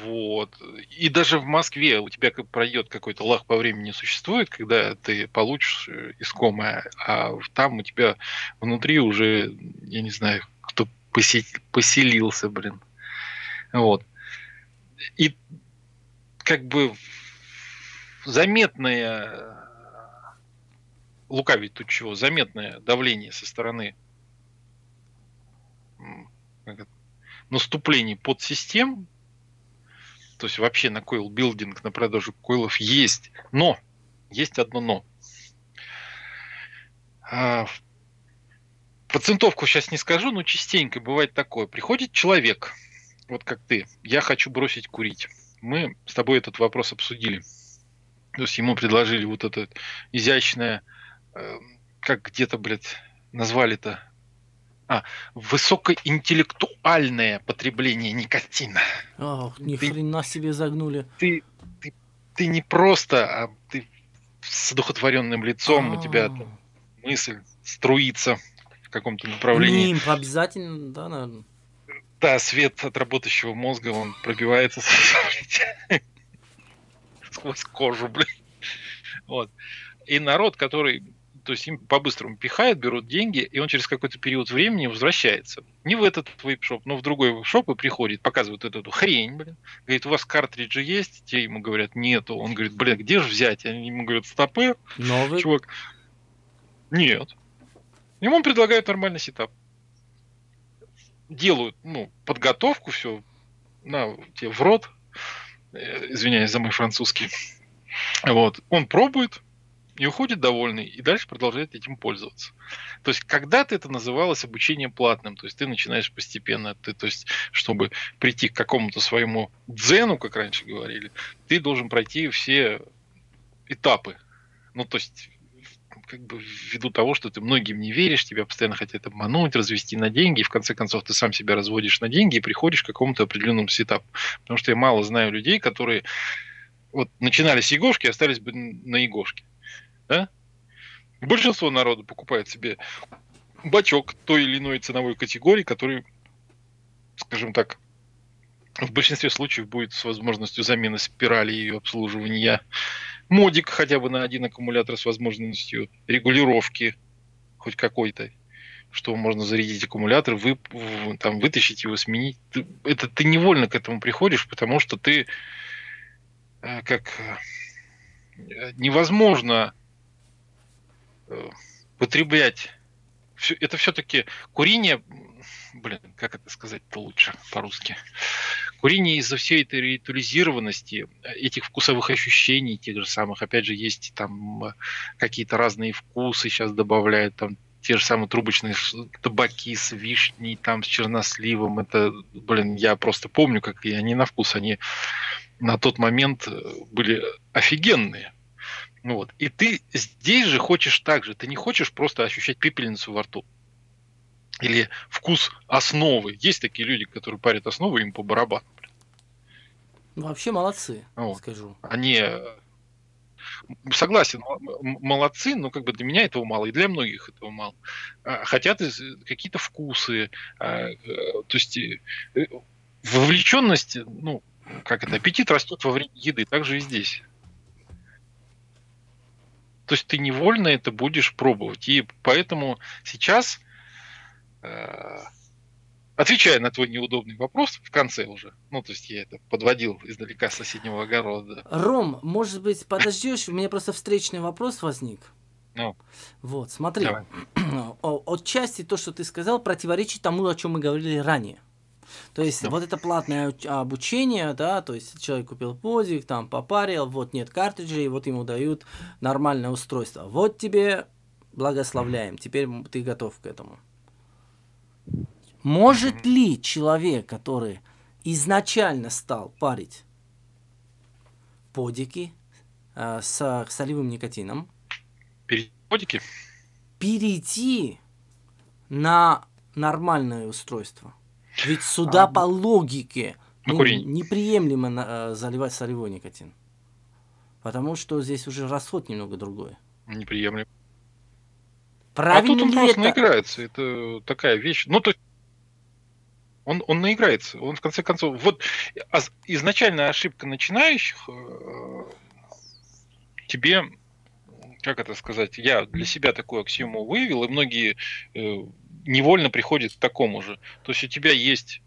Вот. И даже в Москве у тебя пройдет какой-то лаг по времени существует, когда ты получишь э, искомое, а там у тебя внутри уже, я не знаю, кто поселился, блин. Вот. И как бы заметное лукавить тут чего, заметное давление со стороны наступлений под систем то есть вообще на койл билдинг, на продажу койлов есть. Но, есть одно но. А, процентовку сейчас не скажу, но частенько бывает такое. Приходит человек, вот как ты, я хочу бросить курить. Мы с тобой этот вопрос обсудили. То есть ему предложили вот это изящное, э, как где-то, блядь, назвали-то, а, высокоинтеллектуальное потребление никотина. Ох, ни ты, хрена себе загнули. Ты, ты, ты не просто, а ты с одухотворенным лицом, А-а-а. у тебя там мысль струится в каком-то направлении. Нимб обязательно, да, наверное? Да, свет от работающего мозга, он пробивается сквозь кожу, блин. Вот. И народ, который то есть им по-быстрому пихают, берут деньги, и он через какой-то период времени возвращается. Не в этот вейп-шоп, но в другой вейп-шоп и приходит, показывает эту, хрень, блин. Говорит, у вас картриджи есть? Те ему говорят, нету. Он говорит, блин, где же взять? Они ему говорят, стопы. Новый? Чувак, нет. Ему предлагают нормальный сетап. Делают, ну, подготовку, все, на тебе в рот, э, извиняюсь за мой французский. Вот. Он пробует, и уходит довольный, и дальше продолжает этим пользоваться. То есть когда-то это называлось обучением платным, то есть ты начинаешь постепенно, ты, то есть чтобы прийти к какому-то своему дзену, как раньше говорили, ты должен пройти все этапы. Ну, то есть как бы ввиду того, что ты многим не веришь, тебя постоянно хотят обмануть, развести на деньги, и в конце концов ты сам себя разводишь на деньги и приходишь к какому-то определенному сетапу. Потому что я мало знаю людей, которые вот начинали с Егошки, остались бы на Егошке. Да? Большинство народа покупает себе бачок той или иной ценовой категории, который, скажем так, в большинстве случаев будет с возможностью замены спирали и обслуживания. Модик хотя бы на один аккумулятор с возможностью регулировки хоть какой-то, что можно зарядить аккумулятор, вы, там, вытащить его, сменить. Это ты невольно к этому приходишь, потому что ты э, как э, невозможно потреблять это все-таки курение, блин, как это сказать-то лучше по-русски? Курение из-за всей этой ритуализированности, этих вкусовых ощущений, тех же самых, опять же, есть там э, какие-то разные вкусы сейчас добавляют, там те же самые трубочные табаки с вишней, там с черносливом, это, блин, я просто помню, как они на вкус, они на тот момент э, были офигенные. Ну вот. И ты здесь же хочешь так же. Ты не хочешь просто ощущать пепельницу во рту. Или вкус основы. Есть такие люди, которые парят основу, им по барабану. Ну, вообще молодцы, вот. скажу. Они согласен, молодцы, но как бы для меня этого мало, и для многих этого мало. А, хотят какие-то вкусы, а, э, то есть э, вовлеченность, ну, как это, аппетит растет во время еды, так же и здесь. То есть ты невольно это будешь пробовать. И поэтому сейчас, э, отвечая на твой неудобный вопрос в конце уже, ну, то есть я это подводил издалека с соседнего огорода. Ром, может быть, подождешь? У меня просто встречный вопрос возник. Ну, вот, смотри, отчасти то, что ты сказал, противоречит тому, о чем мы говорили ранее. То есть да. вот это платное обучение, да, то есть человек купил подик, там попарил, вот нет картриджей, вот ему дают нормальное устройство. Вот тебе благословляем, теперь ты готов к этому. Может ли человек, который изначально стал парить подики э, с солевым никотином, подики? перейти на нормальное устройство? Ведь сюда а, по логике ну, неприемлемо э, заливать солевой никотин. Потому что здесь уже расход немного другой. Неприемлемо. Правильно а тут он просто это? наиграется. Это такая вещь. Ну, то есть он, он наиграется. Он, в конце концов, вот изначальная ошибка начинающих э, тебе, как это сказать, я для себя такую аксиому выявил, и многие э, невольно приходит к такому же. То есть у тебя есть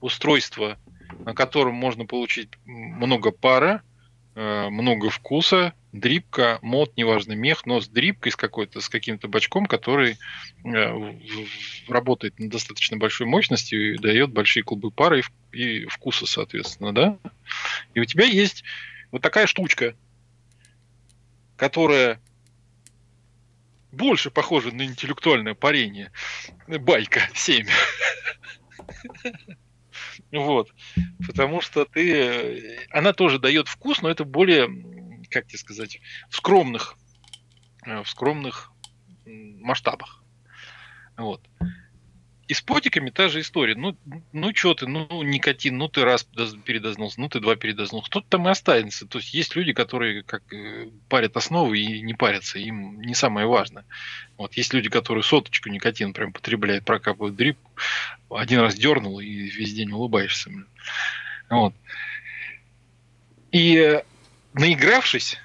устройство, на котором можно получить много пара, э, много вкуса, дрипка, мод, неважно, мех, но с дрипкой, с какой-то, с каким-то бачком, который э, работает на достаточно большой мощности и дает большие клубы пара и, и вкуса, соответственно, да? И у тебя есть вот такая штучка, которая больше похоже на интеллектуальное парение. Байка 7. Вот. Потому что ты... Она тоже дает вкус, но это более как тебе сказать, в скромных, э, в скромных масштабах. Вот. И с потиками та же история. Ну, ну что ты, ну, никотин, ну ты раз передознулся, ну ты два передознулся. Кто-то там и останется. То есть есть люди, которые как э, парят основы и не парятся, им не самое важное. Вот есть люди, которые соточку никотин прям потребляют, прокапывают дрип, один раз дернул и весь день улыбаешься. Вот. И э, наигравшись,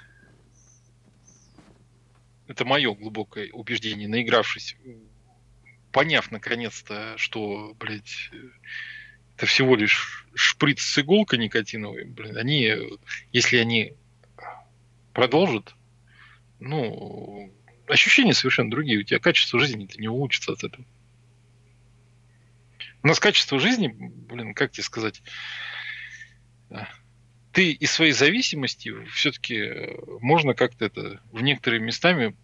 это мое глубокое убеждение, наигравшись поняв наконец-то, что, блядь, это всего лишь шприц с иголкой никотиновой, блин, они, если они продолжат, ну, ощущения совершенно другие. У тебя качество жизни-то не улучшится от этого. У нас качество жизни, блин, как тебе сказать, ты из своей зависимости все-таки можно как-то это в некоторые местами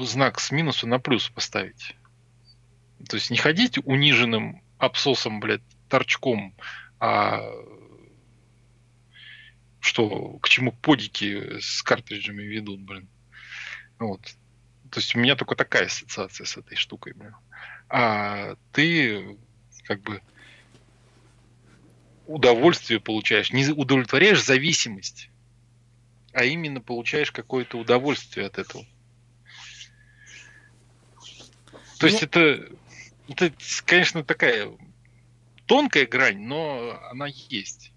знак с минуса на плюс поставить. То есть не ходить униженным абсосом, блядь, торчком, а что, к чему подики с картриджами ведут, блин. Вот. То есть у меня только такая ассоциация с этой штукой, блин. А ты как бы удовольствие получаешь, не удовлетворяешь зависимость, а именно получаешь какое-то удовольствие от этого. То есть это это, конечно, такая тонкая грань, но она есть.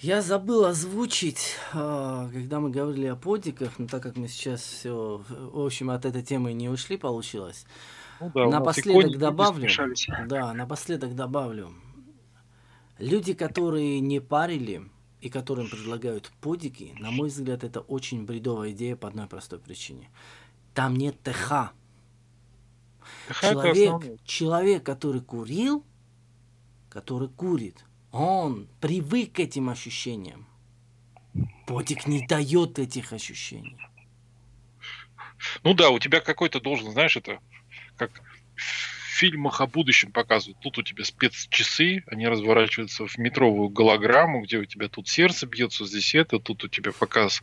Я забыл озвучить, а, когда мы говорили о подиках, но так как мы сейчас все, в общем, от этой темы не ушли, получилось. Ну да, напоследок добавлю, да, напоследок добавлю. Люди, которые не парили и которым предлагают подики, на мой взгляд, это очень бредовая идея по одной простой причине. Там нет ТХ. Человек, человек, который курил, который курит, он привык к этим ощущениям. Потик не дает этих ощущений. Ну да, у тебя какой-то должен, знаешь, это как фильмах о будущем показывают. Тут у тебя спецчасы, они разворачиваются в метровую голограмму, где у тебя тут сердце бьется, здесь это, тут у тебя показ,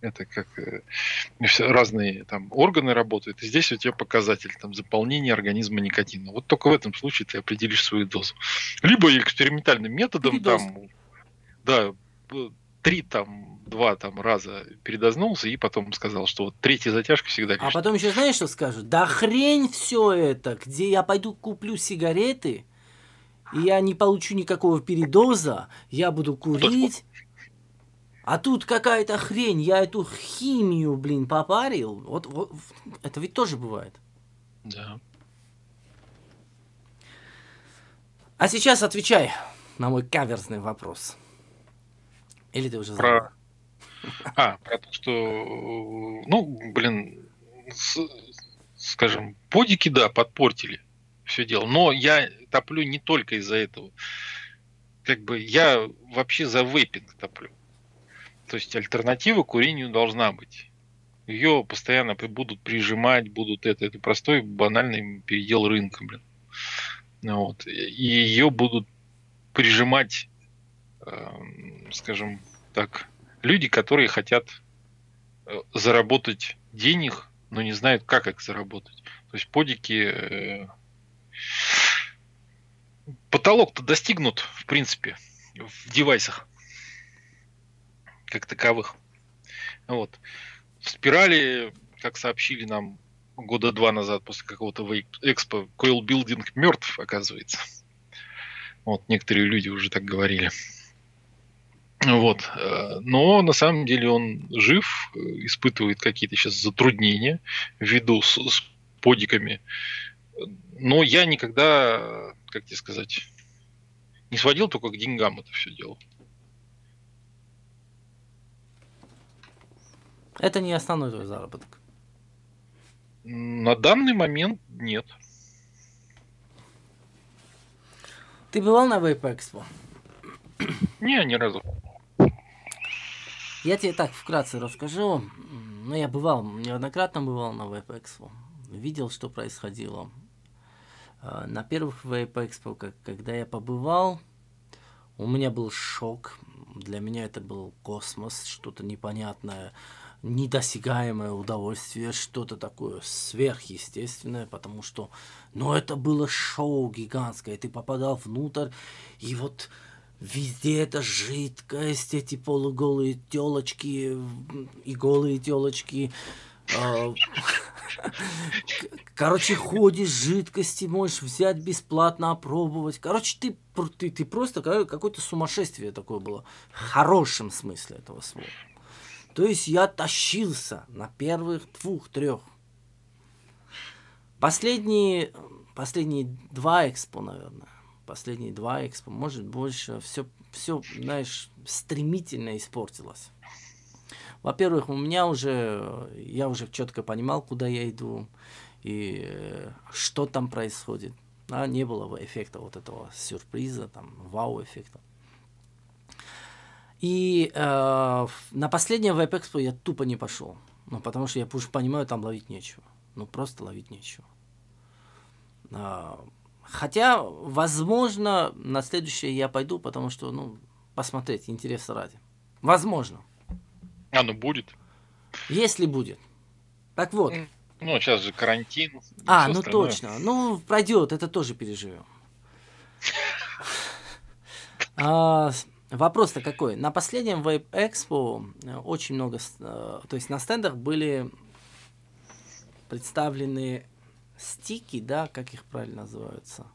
это как э, разные там органы работают, и здесь у тебя показатель там заполнения организма никотина. Вот только в этом случае ты определишь свою дозу. Либо экспериментальным методом, Передоз. там, да, три там два там раза передознулся и потом сказал, что вот третья затяжка всегда лишняя. А потом еще знаешь, что скажут? Да хрень все это, где я пойду куплю сигареты, и я не получу никакого передоза, я буду курить. А тут какая-то хрень, я эту химию, блин, попарил. Вот, вот это ведь тоже бывает. Да. А сейчас отвечай на мой каверзный вопрос. Или ты уже Про... А, про то, что, ну, блин, с, скажем, подики, да, подпортили все дело. Но я топлю не только из-за этого. Как бы я вообще за вейпинг топлю. То есть альтернатива курению должна быть. Ее постоянно будут прижимать, будут это. Это простой банальный передел рынка, блин. Вот. И ее будут прижимать, э, скажем так, люди, которые хотят э, заработать денег, но не знают, как их заработать. То есть подики э, потолок-то достигнут, в принципе, в девайсах как таковых. Вот. В спирали, как сообщили нам года два назад после какого-то экспо, Coil Building мертв, оказывается. Вот, некоторые люди уже так говорили. Вот. Э, но на самом деле он жив, э, испытывает какие-то сейчас затруднения ввиду с, с подиками. Но я никогда, как тебе сказать, не сводил только к деньгам это все дело. Это не основной твой заработок. На данный момент нет. Ты бывал на Vape Expo? Не, ни разу. Я тебе так вкратце расскажу. Ну, я бывал, неоднократно бывал на Expo. Видел, что происходило. А, на первых как, когда я побывал, у меня был шок. Для меня это был космос, что-то непонятное, недосягаемое удовольствие, что-то такое сверхъестественное, потому что, ну, это было шоу гигантское, ты попадал внутрь, и вот везде эта жидкость, эти полуголые телочки и голые телочки, а, Короче, ходишь, жидкости можешь взять бесплатно, опробовать. Короче, ты, ты, ты просто какое-то сумасшествие такое было. В хорошем смысле этого слова. То есть я тащился на первых двух-трех. Последние, последние два экспо, наверное. Последние два экспо, может больше. Все, все, знаешь, стремительно испортилось. Во-первых, у меня уже, я уже четко понимал, куда я иду и э, что там происходит. А не было эффекта вот этого сюрприза, там, вау-эффекта. И э, на последнее веб-экспо я тупо не пошел. Ну, потому что я уже понимаю, там ловить нечего. Ну, просто ловить нечего. А, хотя, возможно, на следующее я пойду, потому что, ну, посмотреть, интереса ради. Возможно. Оно будет. Если будет. Так вот. Ну, сейчас же карантин. А, ну остальное. точно. Ну, пройдет, это тоже переживем. А, вопрос-то какой? На последнем Vape Expo э, очень много, э, то есть на стендах были представлены стики, да, как их правильно называются?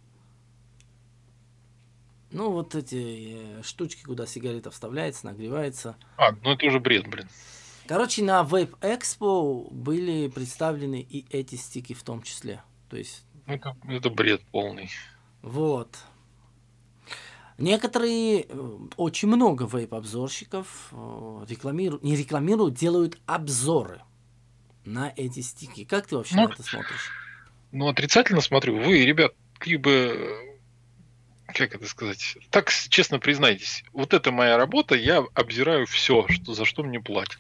Ну, вот эти э, штучки, куда сигарета вставляется, нагревается. А, ну это уже бред, блин. Короче, на Vape Expo были представлены и эти стики в том числе. То есть... Это, это бред полный. Вот. Некоторые, э, очень много вейп-обзорщиков э, рекламируют, не рекламируют, делают обзоры на эти стики. Как ты вообще ну, на это смотришь? Ну, отрицательно смотрю. Вы, ребят, либо как это сказать, так честно признайтесь, вот это моя работа, я обзираю все, что, за что мне платят.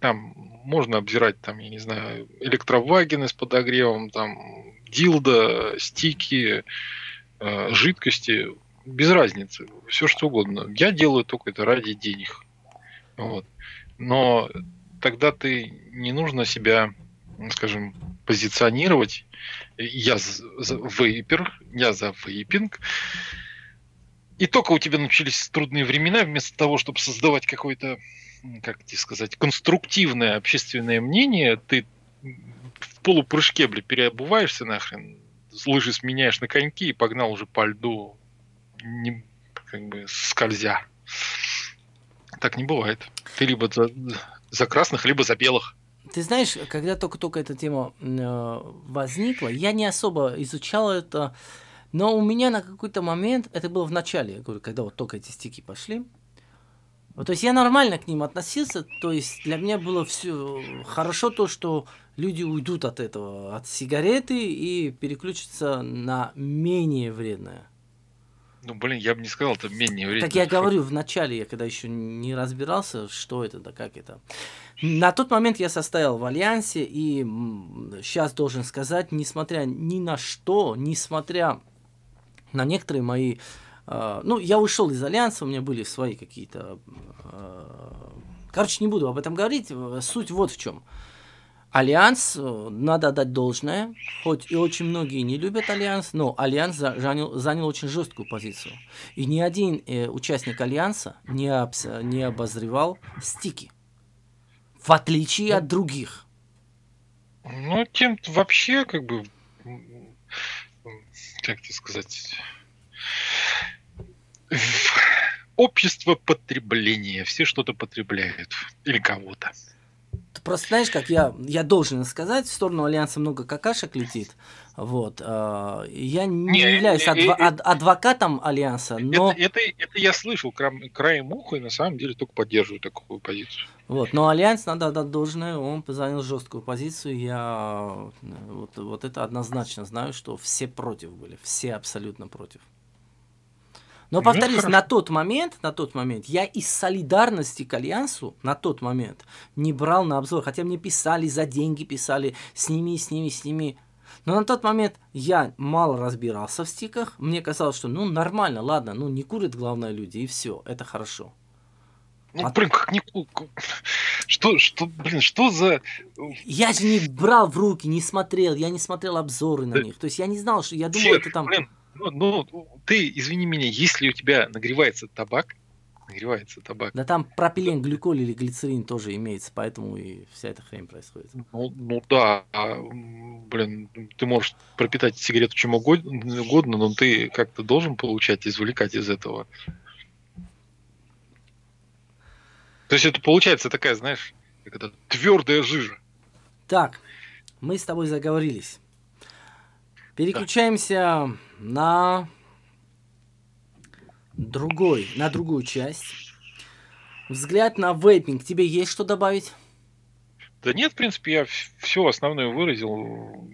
Там можно обзирать, там, я не знаю, электровагины с подогревом, там, дилда, стики, э, жидкости, без разницы, все что угодно. Я делаю только это ради денег. Вот. Но тогда ты не нужно себя, скажем, позиционировать. Я за вейпер, я за вейпинг. И только у тебя начались трудные времена, вместо того, чтобы создавать какое-то, как тебе сказать, конструктивное общественное мнение, ты в полупрыжке, бля, переобуваешься нахрен, лыжи сменяешь на коньки и погнал уже по льду, не, как бы скользя. Так не бывает. Ты либо за, за красных, либо за белых. Ты знаешь, когда только-только эта тема э, возникла, я не особо изучал это, но у меня на какой-то момент, это было в начале, я говорю, когда вот только эти стики пошли, вот, то есть я нормально к ним относился, то есть для меня было все хорошо то, что люди уйдут от этого, от сигареты и переключатся на менее вредное. Ну, блин, я бы не сказал, это менее вредно. Так я говорю, в начале, я когда еще не разбирался, что это, да как это. На тот момент я состоял в Альянсе, и сейчас должен сказать, несмотря ни на что, несмотря на некоторые мои... Э, ну, я ушел из Альянса, у меня были свои какие-то... Э, короче, не буду об этом говорить, суть вот в чем. Альянс, э, надо отдать должное, хоть и очень многие не любят Альянс, но Альянс занял, занял очень жесткую позицию. И ни один э, участник Альянса не, обс, не обозревал стики, в отличие от других. Ну, тем вообще, как бы, как тебе сказать, общество потребления, все что-то потребляют или кого-то. Просто знаешь, как я, я должен сказать, в сторону Альянса много какашек летит. Вот. Э, я не, не являюсь адво, ад, адвокатом Альянса, но... Это, это, это я слышал край, краем уха, и на самом деле только поддерживаю такую позицию. Вот. Но Альянс, надо отдать должное, он занял жесткую позицию. Я вот, вот это однозначно знаю, что все против были, все абсолютно против. Но ну, повторюсь, ну, на тот момент, на тот момент, я из солидарности к Альянсу на тот момент не брал на обзор. Хотя мне писали, за деньги писали, сними, сними, сними. Но на тот момент я мало разбирался в стиках. Мне казалось, что ну нормально, ладно, ну не курят главное люди, и все, это хорошо. Ну, а... блин, как не... Что, что, блин, что за... Я же не брал в руки, не смотрел, я не смотрел обзоры на да. них. То есть я не знал, что... Я думал, Черт, это там... Блин, ну, ну, ты, извини меня, если у тебя нагревается табак, нагревается табак. Да там пропилен глюколь или глицерин тоже имеется, поэтому и вся эта хрень происходит. Ну, ну да, а, блин, ты можешь пропитать сигарету чем угодно, но ты как-то должен получать, извлекать из этого. То есть это получается такая, знаешь, как это твердая жижа. Так, мы с тобой заговорились. Переключаемся да. на другой, на другую часть. Взгляд на вейпинг. Тебе есть что добавить? Да нет, в принципе, я все основное выразил.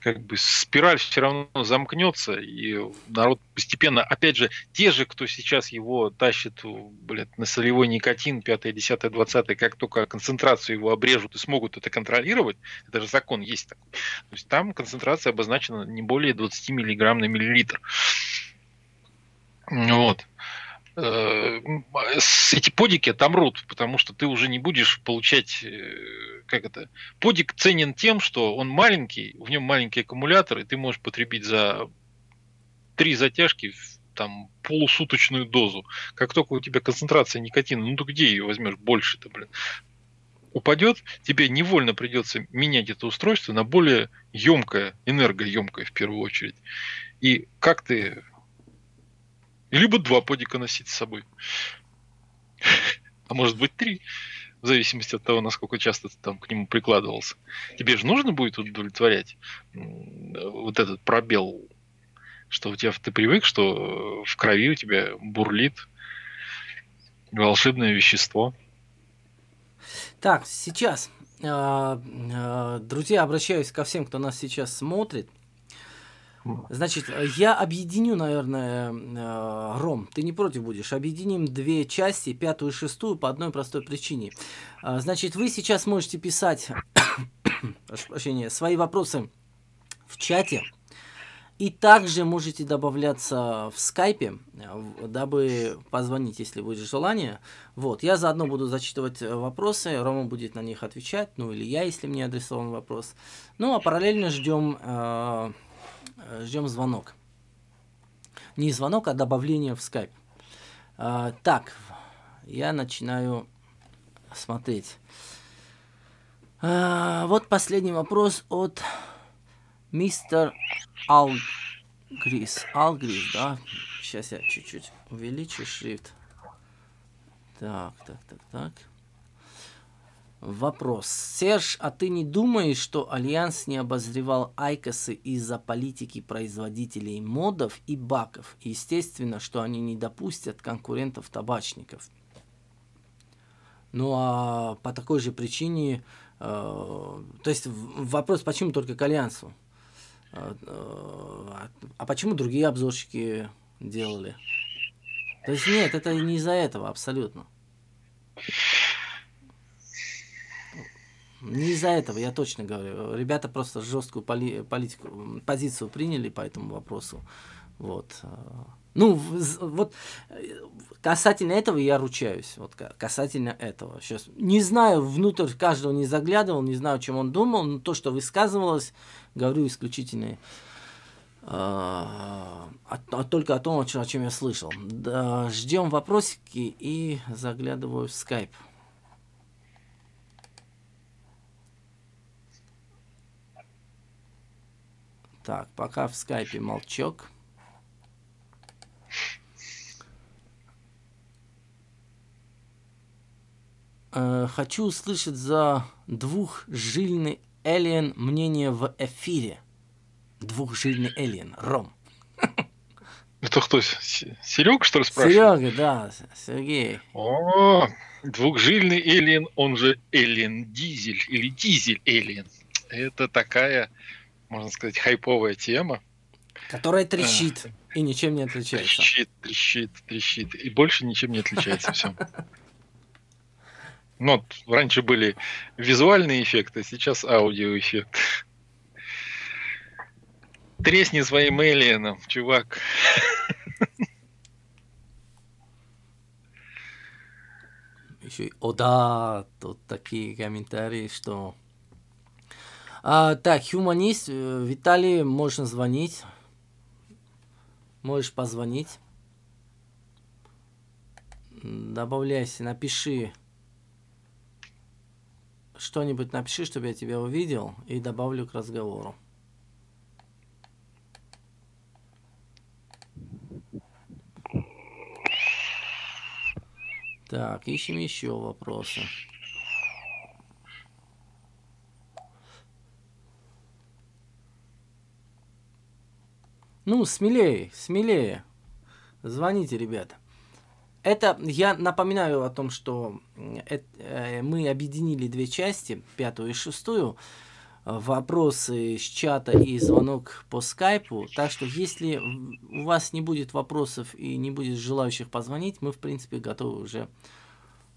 Как бы спираль все равно замкнется, и народ постепенно, опять же, те же, кто сейчас его тащит, блядь, на солевой никотин, 5, 10, 20, как только концентрацию его обрежут и смогут это контролировать, это же закон есть такой, то есть там концентрация обозначена не более 20 миллиграмм на миллилитр. Вот. Э, эти подики отомрут, потому что ты уже не будешь получать, э, как это, подик ценен тем, что он маленький, в нем маленький аккумулятор, и ты можешь потребить за три затяжки там полусуточную дозу. Как только у тебя концентрация никотина, ну ты где ее возьмешь больше-то, блин? упадет, тебе невольно придется менять это устройство на более емкое, энергоемкое в первую очередь. И как ты либо два подика носить с собой. А может быть три. В зависимости от того, насколько часто ты там к нему прикладывался. Тебе же нужно будет удовлетворять вот этот пробел, что у тебя ты привык, что в крови у тебя бурлит волшебное вещество. Так, сейчас, а, а, друзья, обращаюсь ко всем, кто нас сейчас смотрит. Значит, я объединю, наверное, э, Ром, ты не против будешь, объединим две части, пятую и шестую, по одной простой причине. А, значит, вы сейчас можете писать прощения, свои вопросы в чате, и также можете добавляться в скайпе, дабы позвонить, если будет желание. Вот, я заодно буду зачитывать вопросы, Рома будет на них отвечать, ну или я, если мне адресован вопрос. Ну, а параллельно ждем э, Э, ждем звонок. Не звонок, а добавление в скайп. А, так, я начинаю смотреть. А, вот последний вопрос от мистер Алгрис. Алгрис, да? Сейчас я чуть-чуть увеличу шрифт. Так, так, так, так. Вопрос. Серж, а ты не думаешь, что Альянс не обозревал Айкосы из-за политики производителей модов и баков? Естественно, что они не допустят конкурентов-табачников. Ну а по такой же причине, э, то есть вопрос, почему только к Альянсу? Э, э, а почему другие обзорщики делали? То есть нет, это не из-за этого абсолютно. Не из-за этого, я точно говорю. Ребята просто жесткую поли политику, позицию приняли по этому вопросу. Вот. Ну, вот касательно этого я ручаюсь. Вот касательно этого. Сейчас не знаю, внутрь каждого не заглядывал, не знаю, чем он думал, но то, что высказывалось, говорю исключительно а, а, только о том, о чем, я слышал. Да, ждем вопросики и заглядываю в скайп. Так, пока в скайпе молчок. Э, хочу услышать за двухжильный Элиен мнение в эфире. Двухжильный Элиен, Ром. Это кто? Серега, что ли, спрашивает? Серега, да, Сергей. О, двухжильный Элиен, он же Элиен Дизель или Дизель Элиен. Это такая можно сказать, хайповая тема. Которая трещит а, и ничем не отличается. Трещит, трещит, трещит. И больше ничем не отличается все. Ну, вот, раньше были визуальные эффекты, сейчас аудиоэффект. Тресни своим элиеном, чувак. еще... О, да, тут такие комментарии, что... А, так, хуманист, э, Виталий, можно звонить. Можешь позвонить. Добавляйся, напиши что-нибудь напиши, чтобы я тебя увидел, и добавлю к разговору. Так, ищем еще вопросы. Ну, смелее, смелее. Звоните, ребята. Это я напоминаю о том, что это, э, мы объединили две части, пятую и шестую, вопросы с чата и звонок по скайпу. Так что если у вас не будет вопросов и не будет желающих позвонить, мы в принципе готовы уже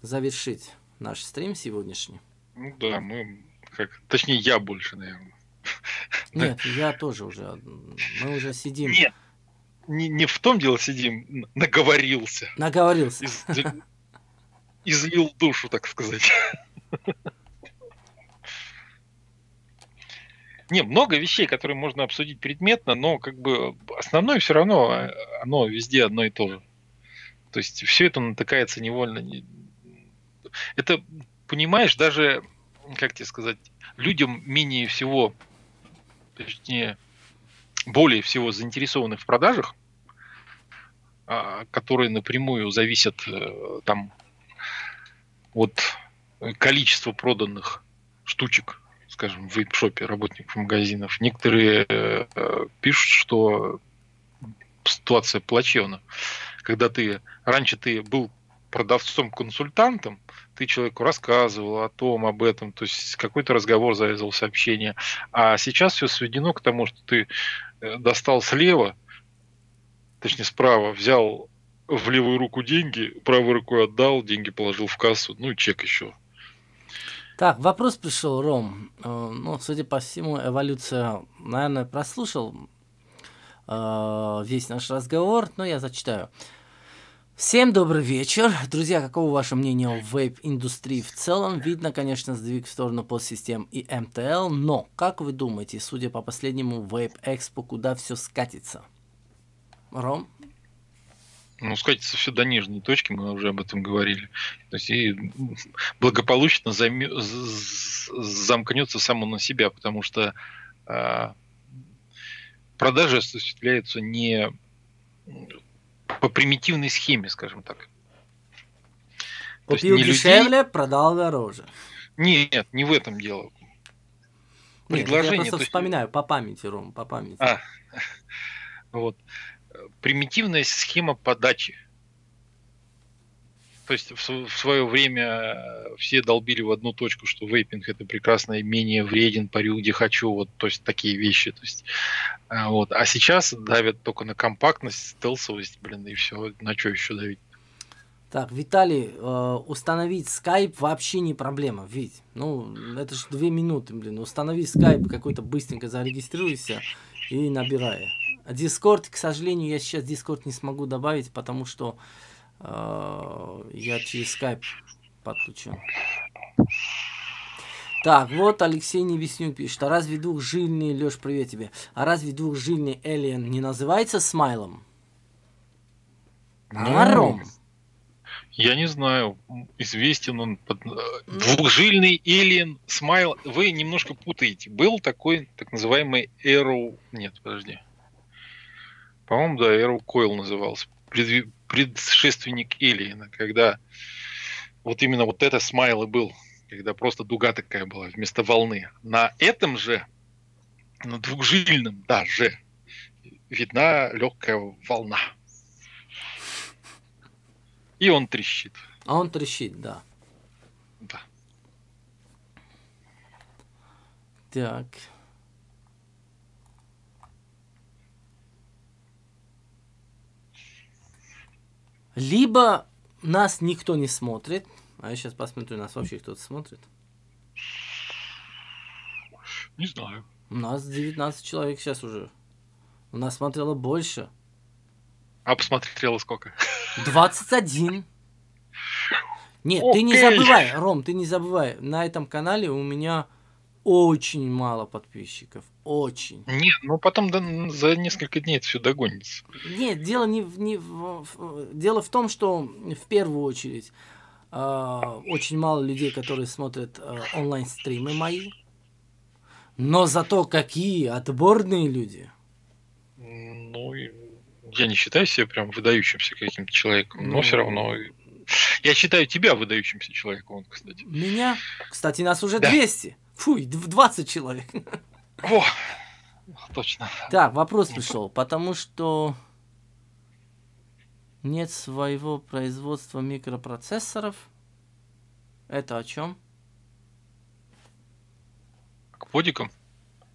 завершить наш стрим сегодняшний. Ну да, мы как, точнее я больше, наверное. Нет, я тоже уже, мы уже сидим. Нет, не, не в том дело сидим, наговорился. Наговорился. Из, излил душу, так сказать. Не, много вещей, которые можно обсудить предметно, но как бы основное все равно, а, оно везде одно и то же. То есть все это натыкается невольно. Это, понимаешь, даже, как тебе сказать, людям менее всего, точнее, более всего заинтересованных в продажах, а, которые напрямую зависят э, там от количества проданных штучек, скажем, в вейп-шопе работников магазинов. Некоторые э, пишут, что ситуация плачевна. Когда ты раньше ты был продавцом-консультантом, ты человеку рассказывал о том, об этом, то есть какой-то разговор завязывал сообщение. А сейчас все сведено к тому, что ты э, достал слева – точнее справа, взял в левую руку деньги, правой рукой отдал, деньги положил в кассу, ну и чек еще. Так, вопрос пришел, Ром. Э, ну, судя по всему, эволюция, наверное, прослушал э, весь наш разговор, но я зачитаю. Всем добрый вечер. Друзья, каково ваше мнение о вейп-индустрии в целом? Видно, конечно, сдвиг в сторону постсистем и МТЛ, но как вы думаете, судя по последнему вейп-экспо, куда все скатится? Ром? Ну, скатится все до нижней точки, мы уже об этом говорили. То есть и благополучно займе, замкнется само на себя, потому что э, продажи осуществляются не по примитивной схеме, скажем так. Купил дешевле, людей... продал дороже. Нет, не в этом дело. Предложение. Нет, я просто вспоминаю по памяти, Ром, по памяти. А, вот примитивная схема подачи. То есть в, свое время все долбили в одну точку, что вейпинг это прекрасно и менее вреден, парю где хочу, вот, то есть такие вещи. То есть, а, вот. А сейчас давят только на компактность, стелсовость, блин, и все, на что еще давить? Так, Виталий, э, установить скайп вообще не проблема, ведь, ну, это же две минуты, блин, установи скайп какой-то быстренько зарегистрируйся и набирай. Дискорд, к сожалению, я сейчас Дискорд не смогу добавить, потому что э, я через скайп подключен. Так, вот Алексей Невеснюк пишет. А разве двухжильный, Леш, привет тебе. А разве двухжильный Элиен не называется смайлом? Ну, Аром. Я не знаю, известен он под... Э, ну. двухжильный Элиен Смайл. Вы немножко путаете. Был такой так называемый Arrow... Нет, подожди. По-моему, да, Arrow Coil назывался. Предшественник Элиена, когда вот именно вот это смайл и был, когда просто дуга такая была вместо волны. На этом же, на двухжильном даже, видна легкая волна. И он трещит. А он трещит, да. Да. Так. Либо нас никто не смотрит, а я сейчас посмотрю, нас вообще кто-то смотрит. Не знаю. У нас 19 человек сейчас уже. У нас смотрело больше. А посмотрело сколько? 21. Нет, Окей. ты не забывай, Ром, ты не забывай, на этом канале у меня очень мало подписчиков, очень. Нет, ну потом да, за несколько дней это все догонится. Нет, дело не, в- не в, в- дело в том, что в первую очередь а, очень мало людей, которые смотрят а, онлайн-стримы мои, но зато какие отборные люди. Ну, я не считаю себя прям выдающимся каким-то человеком, но Ну. все равно я считаю тебя выдающимся человеком, кстати. Меня, кстати, нас уже Да. 200. Фуй, д- 20 человек. Во, точно. Так, вопрос пришел, потому что нет своего производства микропроцессоров. Это о чем? К подикам.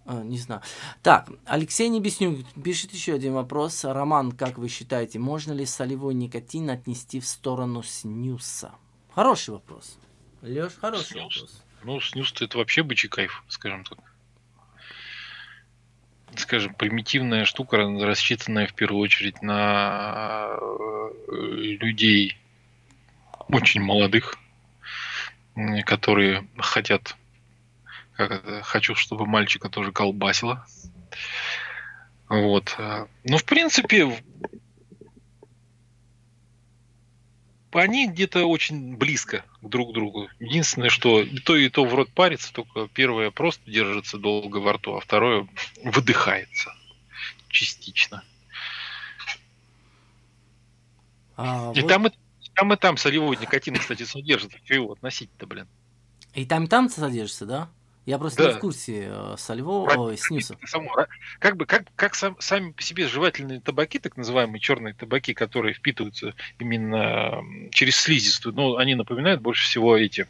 А, не знаю. Так, Алексей Небеснюк пишет еще один вопрос. Роман, как вы считаете, можно ли солевой никотин отнести в сторону снюса? Хороший вопрос. Леш, хороший Снюс? вопрос. Ну, снюс это вообще бычий кайф, скажем так. Скажем, примитивная штука, рассчитанная в первую очередь на э, людей очень молодых, которые хотят, как это, хочу, чтобы мальчика тоже колбасило. Вот. Ну, в принципе, в- они где-то очень близко друг к другу. Единственное, что и то, и то в рот парится, только первое просто держится долго во рту, а второе выдыхается частично. А, И вот- там, и там, и там солевой никотин, кстати, содержится. Чего его относить-то, блин? И там, и там содержится, да? Я просто не Да. в курсе э, солевого, Правильно. ой, снюса. Само, ра- как бы, как, как сам- сами по себе жевательные табаки, так называемые черные табаки, которые впитываются именно через слизистую, ну, они напоминают больше всего эти,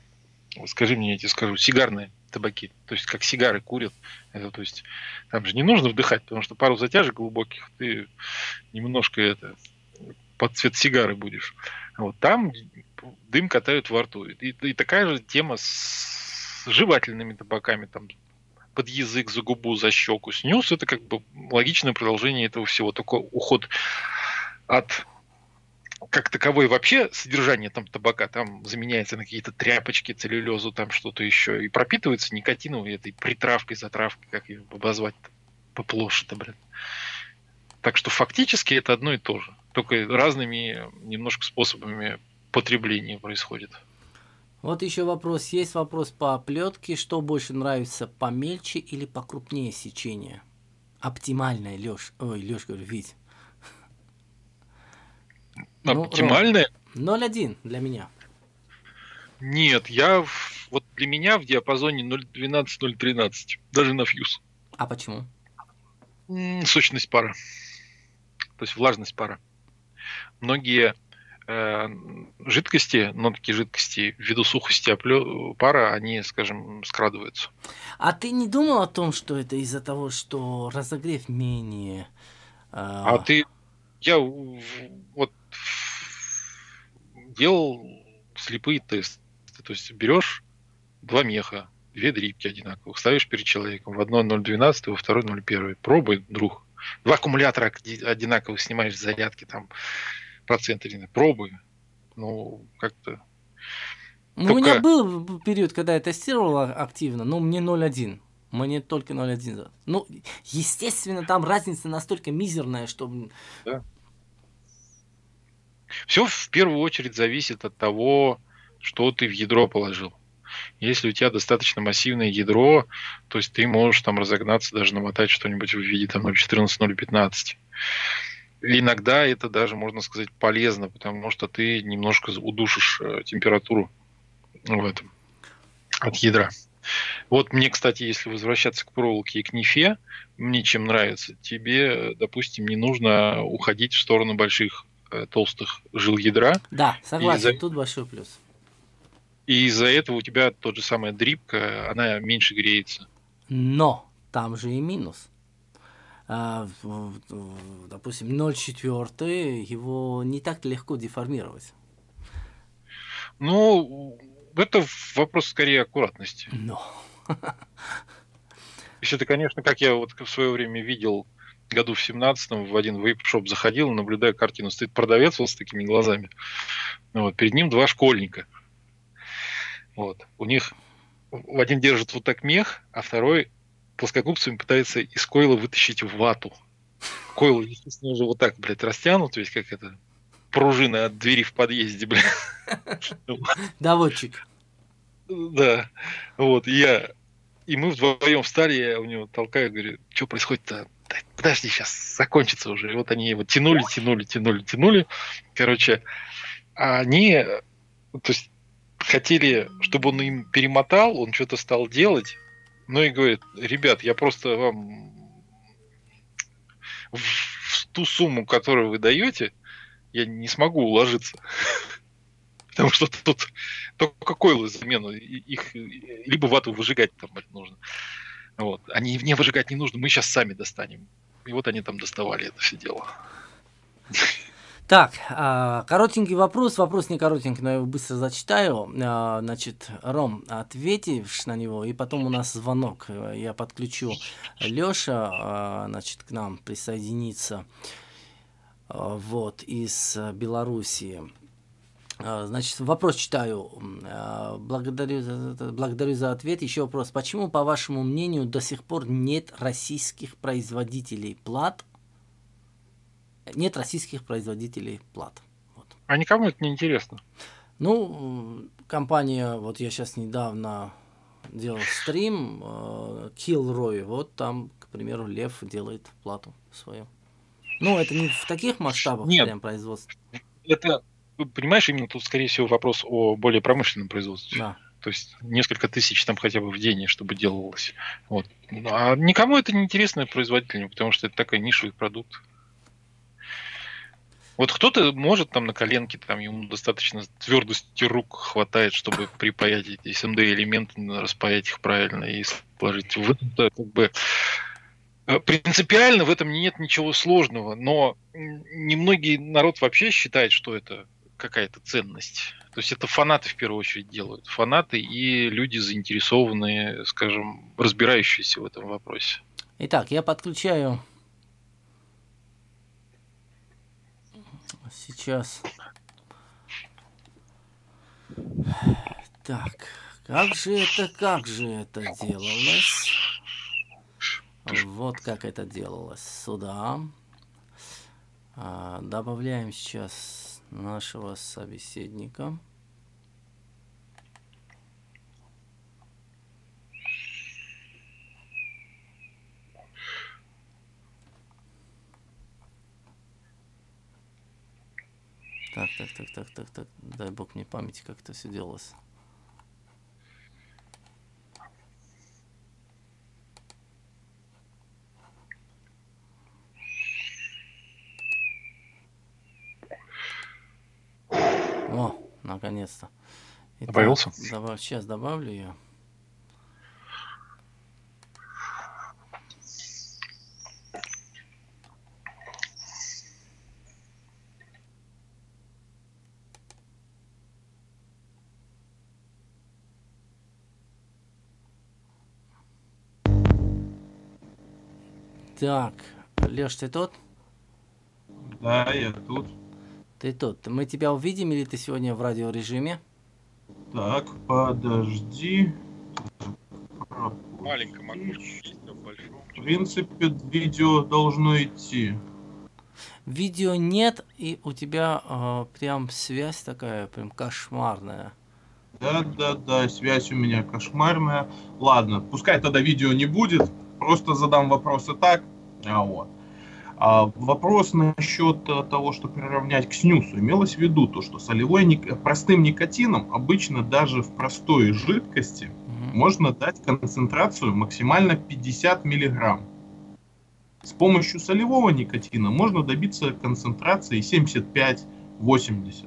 вот скажи мне, я тебе скажу, сигарные табаки. То есть, как сигары курят. Это, то есть, там же не нужно вдыхать, потому что пару затяжек глубоких ты немножко это под цвет сигары будешь. Вот там дым катают во рту. И, и такая же тема с жевательными табаками, там под язык, за губу, за щеку. Снюс это как бы логичное продолжение этого всего. Только уход от как таковой вообще содержание там табака там заменяется на какие-то тряпочки, целлюлезу, там что-то еще. И пропитывается никотиновой этой притравкой, затравкой, как ее обозвать поплоше-то, блин. Так что фактически это одно и то же. Только разными немножко способами потребления происходит. Вот еще вопрос. Есть вопрос по оплетке. Что больше нравится, помельче или покрупнее сечение? Оптимальное, Леш. Ой, Леш, говорю, Вить. Ну, Оптимальное? 0,1 для меня. Нет, я вот для меня в диапазоне 0.12-0.13, даже на фьюз. А почему? М, Сущность пара. То есть влажность пара. Многие э, жидкости, нотки жидкости ввиду сухости оплё- пара, они, скажем, скрадываются. А ты не думал о том, что это из-за того, что разогрев менее... А ты, я вот делал слепые тесты. То есть берешь два меха, две дрипки одинаковых, ставишь перед человеком. В одно 0.12, во второй 0.1. Пробуй, друг. Два аккумулятора оди- одинаковых снимаешь с зарядки, там процент или пробуй. Ну, как-то... Ну, у меня только- был период, когда я тестировал а- активно, но мне 0,1. Мне только 0,1. за- Ну, естественно, там разница настолько мизерная, что... м, Все в первую очередь зависит от того, что ты в ядро положил. Если у тебя достаточно массивное ядро, то есть ты можешь там разогнаться, даже намотать что-нибудь в виде там 0.14-0.15. И Иногда это даже, можно сказать, полезно, потому что ты немножко удушишь э, температуру в этом от ядра. Вот мне, кстати, если возвращаться к проволоке и к нефе, мне чем нравится, тебе, допустим, не нужно уходить в сторону больших э, толстых жил ядра, Да, согласен, тут большой плюс. и из-за этого у тебя тот же самая дрипка, она меньше греется. Но там же и минус. А, допустим, 0,4 его не так легко деформировать. Ну, это вопрос скорее аккуратности. Но. Если ты, конечно, как я вот в свое время видел, году в 17 в один вейп-шоп заходил, наблюдая картину, стоит продавец вот с такими глазами. Вот, перед ним два школьника. Вот. У них в один держит вот так мех, а второй плоскогубцами пытается из койла вытащить вату. Койл, естественно, уже вот так, блядь, растянут, ведь как это, пружина от двери в подъезде, блядь. Доводчик. Да. Вот, я... И мы вдвоем встали, я у него толкаю, говорю, что происходит-то? Подожди, сейчас закончится уже. И вот они его тянули, тянули, тянули, тянули. Короче, они, то есть, хотели, чтобы он им перемотал, он что-то стал делать, ну и говорит, ребят, я просто вам в ту сумму, которую вы даете, я не смогу уложиться. Потому что тут только койлы замену, их либо вату выжигать там нужно. Вот. Они не выжигать не нужно, мы сейчас сами достанем. И вот они там доставали это все дело. Так, а, коротенький вопрос, вопрос не коротенький, но я его быстро зачитаю. А, значит, Ром, ответишь на него, и потом у нас звонок. Я подключу Леша, а, значит, к нам присоединиться, вот, из Белоруссии. Значит, вопрос читаю. Благодарю за, благодарю за ответ. Еще вопрос. Почему, по вашему мнению, до сих пор нет российских производителей плат нет российских производителей плат. Вот. А никому это не интересно? Ну, компания, вот я сейчас недавно делал стрим, э, Killroy, вот там, к примеру, Лев делает плату свою. Ну, это не в таких масштабах Нет, прям производства. Это, понимаешь, именно тут, скорее всего, вопрос о более промышленном производстве. Да. То есть несколько тысяч там хотя бы в день, чтобы делалось. Вот. А никому это не интересно производителю, потому что это такой нишевый продукт. Вот кто-то может там на коленке, там ему достаточно твердости рук хватает, чтобы припаять эти SMD-элементы, распаять их правильно и сложить. В этом как бы э, принципиально в этом нет ничего сложного, но немногие народ вообще считает, что это какая-то ценность. То есть это фанаты в первую очередь делают. Фанаты и люди заинтересованные, скажем, разбирающиеся в этом вопросе. Итак, я подключаю сейчас. Так, как же это, как же это делалось? Вот как это делалось. Сюда. А, добавляем сейчас нашего собеседника. Так, так, так, так, так, так. Дай бог мне памяти, как это все делалось. О, наконец-то. Добавился? Добав... Сейчас добавлю ее. Так, Леш, ты тут? Да, я тут. Ты тут. Мы тебя увидим или ты сегодня в радиорежиме? Так, подожди. Маленьком окошке В принципе, видео должно идти. Видео нет, и у тебя э, прям связь такая, прям кошмарная. Да, да, да, связь у меня кошмарная. Ладно, пускай тогда видео не будет, просто задам вопросы так. А, вот. А вопрос насчет э, того, что приравнять к снюсу, имелось в виду то, что солевой ник... простым никотином обычно даже в простой жидкости угу. можно дать концентрацию максимально 50 миллиграмм. С помощью солевого никотина можно добиться концентрации 75-80.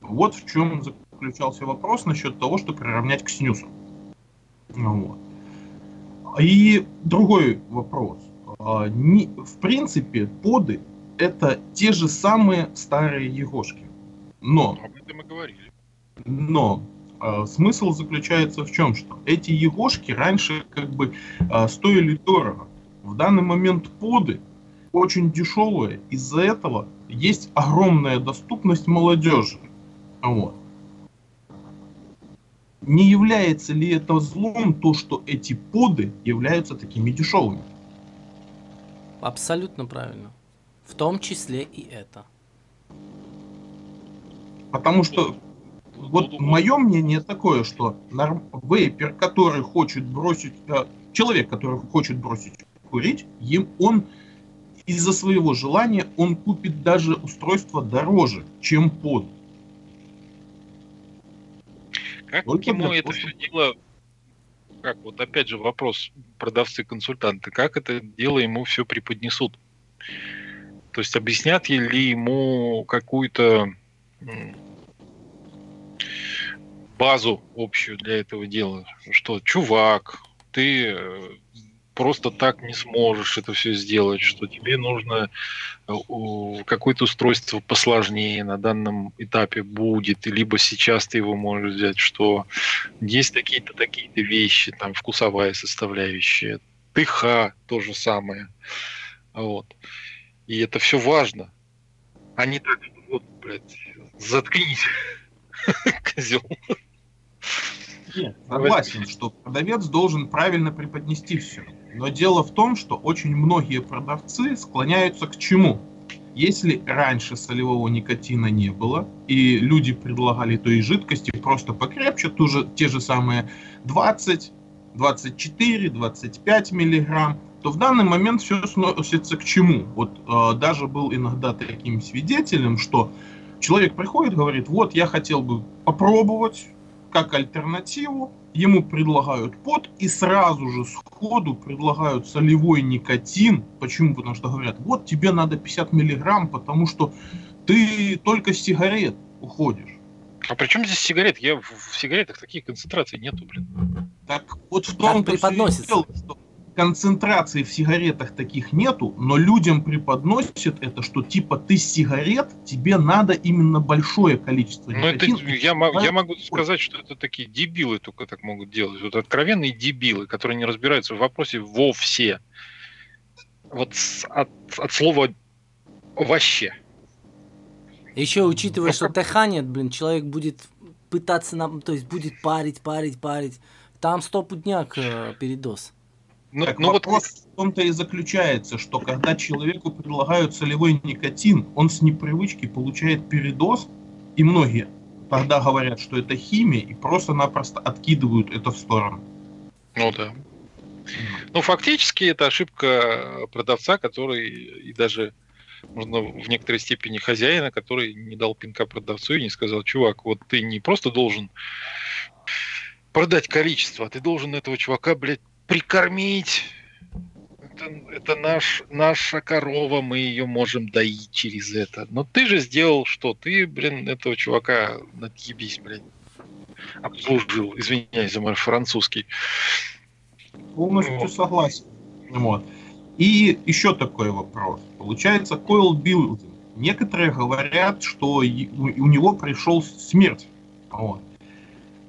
Вот в чем заключался вопрос насчет того, что приравнять к снюсу. Вот. И другой вопрос. А, не, в принципе, поды это те же самые старые егошки. Но... Об этом мы говорили. Но э, смысл заключается в чем, что эти егошки раньше как бы э, стоили дорого. В данный момент поды очень дешевые. Из-за этого есть огромная доступность молодежи. Вот. не является ли это злом то, что эти поды являются такими дешевыми? Абсолютно правильно. В том числе и это. Потому что вот мое мнение такое, что вейпер, который хочет бросить, э, человек, который хочет бросить курить, им он из-за своего желания он купит даже устройство дороже, чем под. Как Только ему это все дело, как вот опять же вопрос продавцы-консультанты, как это дело ему все преподнесут? То есть объяснят ли ему какую-то базу общую для этого дела, что чувак, ты э, просто так не сможешь это все сделать, что тебе нужно э, какое-то устройство посложнее на данном этапе будет, либо сейчас ты его можешь взять, что есть такие-то такие-то вещи, там вкусовая составляющая, ТХ то же самое. Вот. И это все важно. А не так, вот, блядь, заткнись, козел. Нет, согласен, что продавец должен правильно преподнести все. Но дело в том, что очень многие продавцы склоняются к чему? Если раньше солевого никотина не было, и люди предлагали той жидкости просто покрепче, ту же, те же самые 20, 24, 25 миллиграмм, то в данный момент все сносится к чему? Вот э, даже был иногда таким свидетелем, что человек приходит, говорит, вот я хотел бы попробовать как альтернативу, ему предлагают под и сразу же сходу предлагают солевой никотин. Почему? Потому что говорят, вот тебе надо 50 миллиграмм, потому что ты только с сигарет уходишь. А при чем здесь сигарет? Я в сигаретах таких концентраций нету, блин. Так вот в том-то преподносится. Дело, что концентрации в сигаретах таких нету, но людям преподносят это, что типа ты сигарет, тебе надо именно большое количество. Ну это я, я могу сказать, что это такие дебилы только так могут делать. Вот откровенные дебилы, которые не разбираются в вопросе вовсе. Вот от, от слова вообще. Еще учитывая, что ТХ нет, блин, человек будет пытаться нам, то есть будет парить, парить, парить. Там стопудняк э, передоз. Ну, так ну вопрос вот... в том-то и заключается, что когда человеку предлагают солевой никотин, он с непривычки получает передоз, и многие тогда говорят, что это химия, и просто-напросто откидывают это в сторону. Ну да. Ну, фактически это ошибка продавца, который и даже можно в некоторой степени хозяина, который не дал пинка продавцу и не сказал, чувак, вот ты не просто должен продать количество, а ты должен этого чувака, блядь, прикормить. Это, это наш, наша корова, мы ее можем доить через это. Но ты же сделал что? Ты, блин, этого чувака надъебись, блин. Обслужил, извиняюсь за мой французский. Полностью вот. согласен. Вот. И еще такой вопрос. Получается, coil building. Некоторые говорят, что у него пришел смерть. Вот.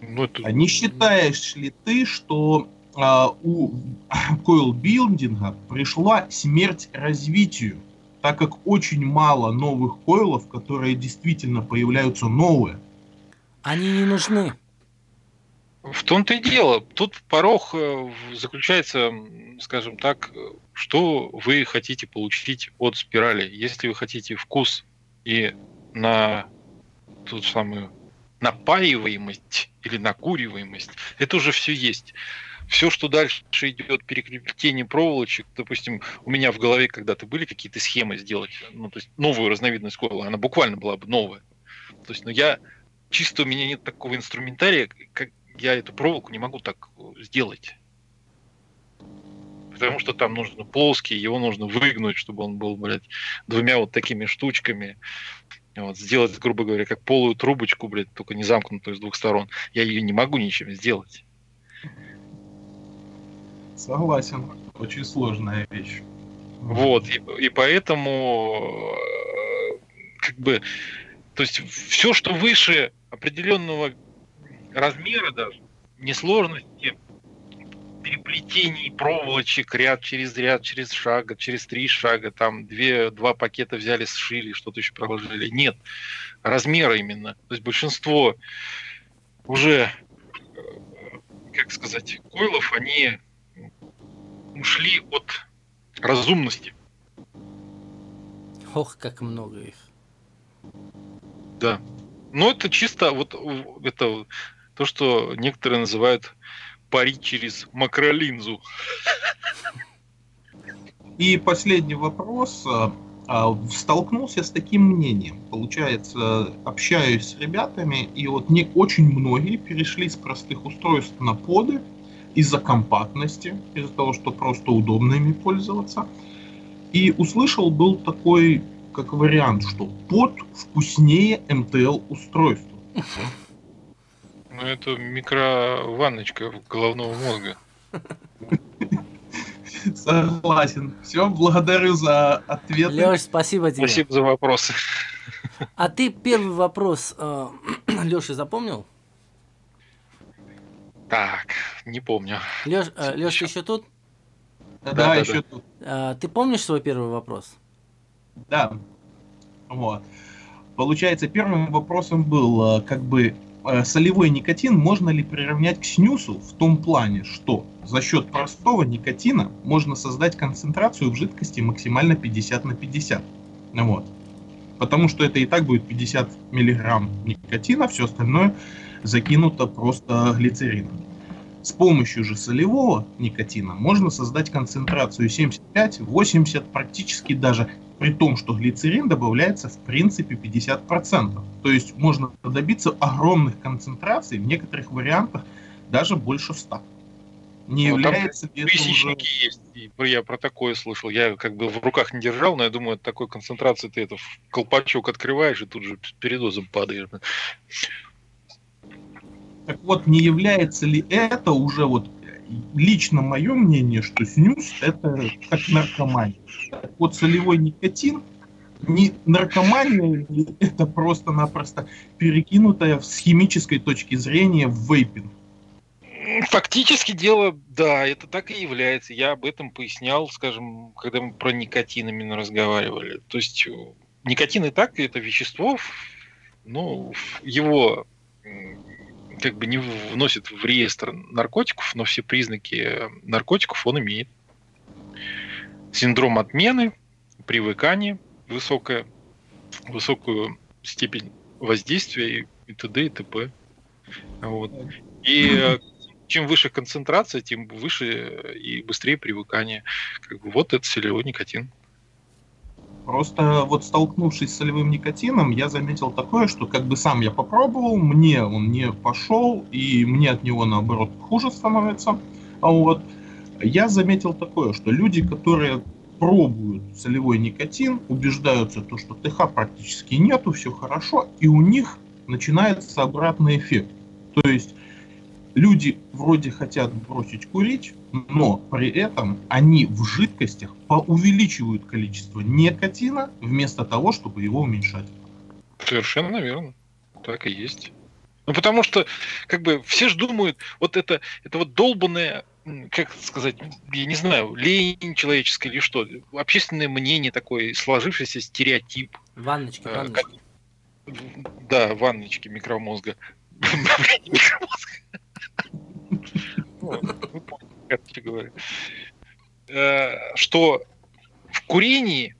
Ну, это... А не считаешь ли ты, что у койл-билдинга пришла смерть развитию, так как очень мало новых койлов, которые действительно появляются новые. Они не нужны. В том-то и дело. Тут порог э, заключается, скажем так, что вы хотите получить от спирали. Если вы хотите вкус и на ту самую напаиваемость или накуриваемость, это уже все есть все, что дальше идет переплетение проволочек, допустим, у меня в голове когда-то были какие-то схемы сделать, ну, то есть новую разновидность койла, она буквально была бы новая. То есть, но ну, я чисто у меня нет такого инструментария, как я эту проволоку не могу так сделать. Потому что там нужно плоский, его нужно выгнуть, чтобы он был, блядь, двумя вот такими штучками. Вот, сделать, грубо говоря, как полую трубочку, блядь, только не замкнутую с двух сторон. Я ее не могу ничем сделать. Согласен. Очень сложная вещь. Вот, и, и поэтому э, как бы, то есть все, что выше определенного размера даже, несложности, переплетений проволочек ряд через ряд, через шага, через три шага, там две, два пакета взяли, сшили, что-то еще проложили. Нет, размера именно. То есть большинство уже как сказать, койлов, они ушли от разумности. Ох, как много их. Да. Но это чисто вот это то, что некоторые называют парить через макролинзу. И последний вопрос. А, а, столкнулся с таким мнением. Получается, общаюсь с ребятами, и вот не очень многие перешли с простых устройств на поды из-за компактности, из-за того, что просто удобно ими пользоваться. И услышал был такой, как вариант, что под вкуснее МТЛ устройства. Ну, это микрованночка головного мозга. Согласен. Все, благодарю за ответ. Леш, спасибо тебе. Спасибо за вопросы. А ты первый вопрос, э, Леша, запомнил? Так, не помню. Леш, э, Леш еще тут? Да, да, да еще да. тут. Э, ты помнишь свой первый вопрос? Да. Вот. Получается, первым вопросом был, как бы, Э, солевой никотин можно ли приравнять к снюсу в том плане, что за счет простого никотина можно создать концентрацию в жидкости максимально 50 на 50. Вот. Потому что это и так будет 50 миллиграмм никотина, все остальное закинуто просто глицерином. С помощью же солевого никотина можно создать концентрацию 75-80, практически даже при том, что глицерин добавляется в принципе 50%. То есть можно добиться огромных концентраций, в некоторых вариантах даже больше 100. Не ну, является ли это уже... есть, я про такое слышал. Я как бы в руках не держал, но я думаю, от такой концентрации ты это в колпачок открываешь и тут же передозом падаешь. Так вот, не является ли это уже вот лично мое мнение, что снюс это как наркомания. Так вот, солевой никотин не наркомания, это просто-напросто перекинутая с химической точки зрения в вейпинг. Фактически дело, да, это так и является. Я об этом пояснял, скажем, когда мы про никотин именно разговаривали. То есть э, никотин и так это вещество, ну, его как бы не вносит в реестр наркотиков, но все признаки наркотиков он имеет. Синдром отмены, привыкание, высокая, высокую степень воздействия и т.д. и т.п. Вот. И э, чем выше концентрация, тем выше и быстрее привыкание. Как бы вот это солевой никотин. Просто вот столкнувшись с солевым никотином, я заметил такое, что как бы сам я попробовал, мне он не пошел, и мне от него наоборот хуже становится. А вот я заметил такое, что люди, которые пробуют солевой никотин, убеждаются, то, что ТХ практически нету, все хорошо, и у них начинается обратный эффект. То есть люди вроде хотят бросить курить, но при этом они в жидкостях увеличивают количество никотина вместо того, чтобы его уменьшать. Совершенно верно. Так и есть. Ну, потому что, как бы, все же думают, вот это, это вот долбанное, как сказать, я не знаю, лень человеческая или что, общественное мнение такое, сложившийся стереотип. Ванночки, э, ванночки. Как, да, ванночки микромозга. короче говоря, э, что в курении,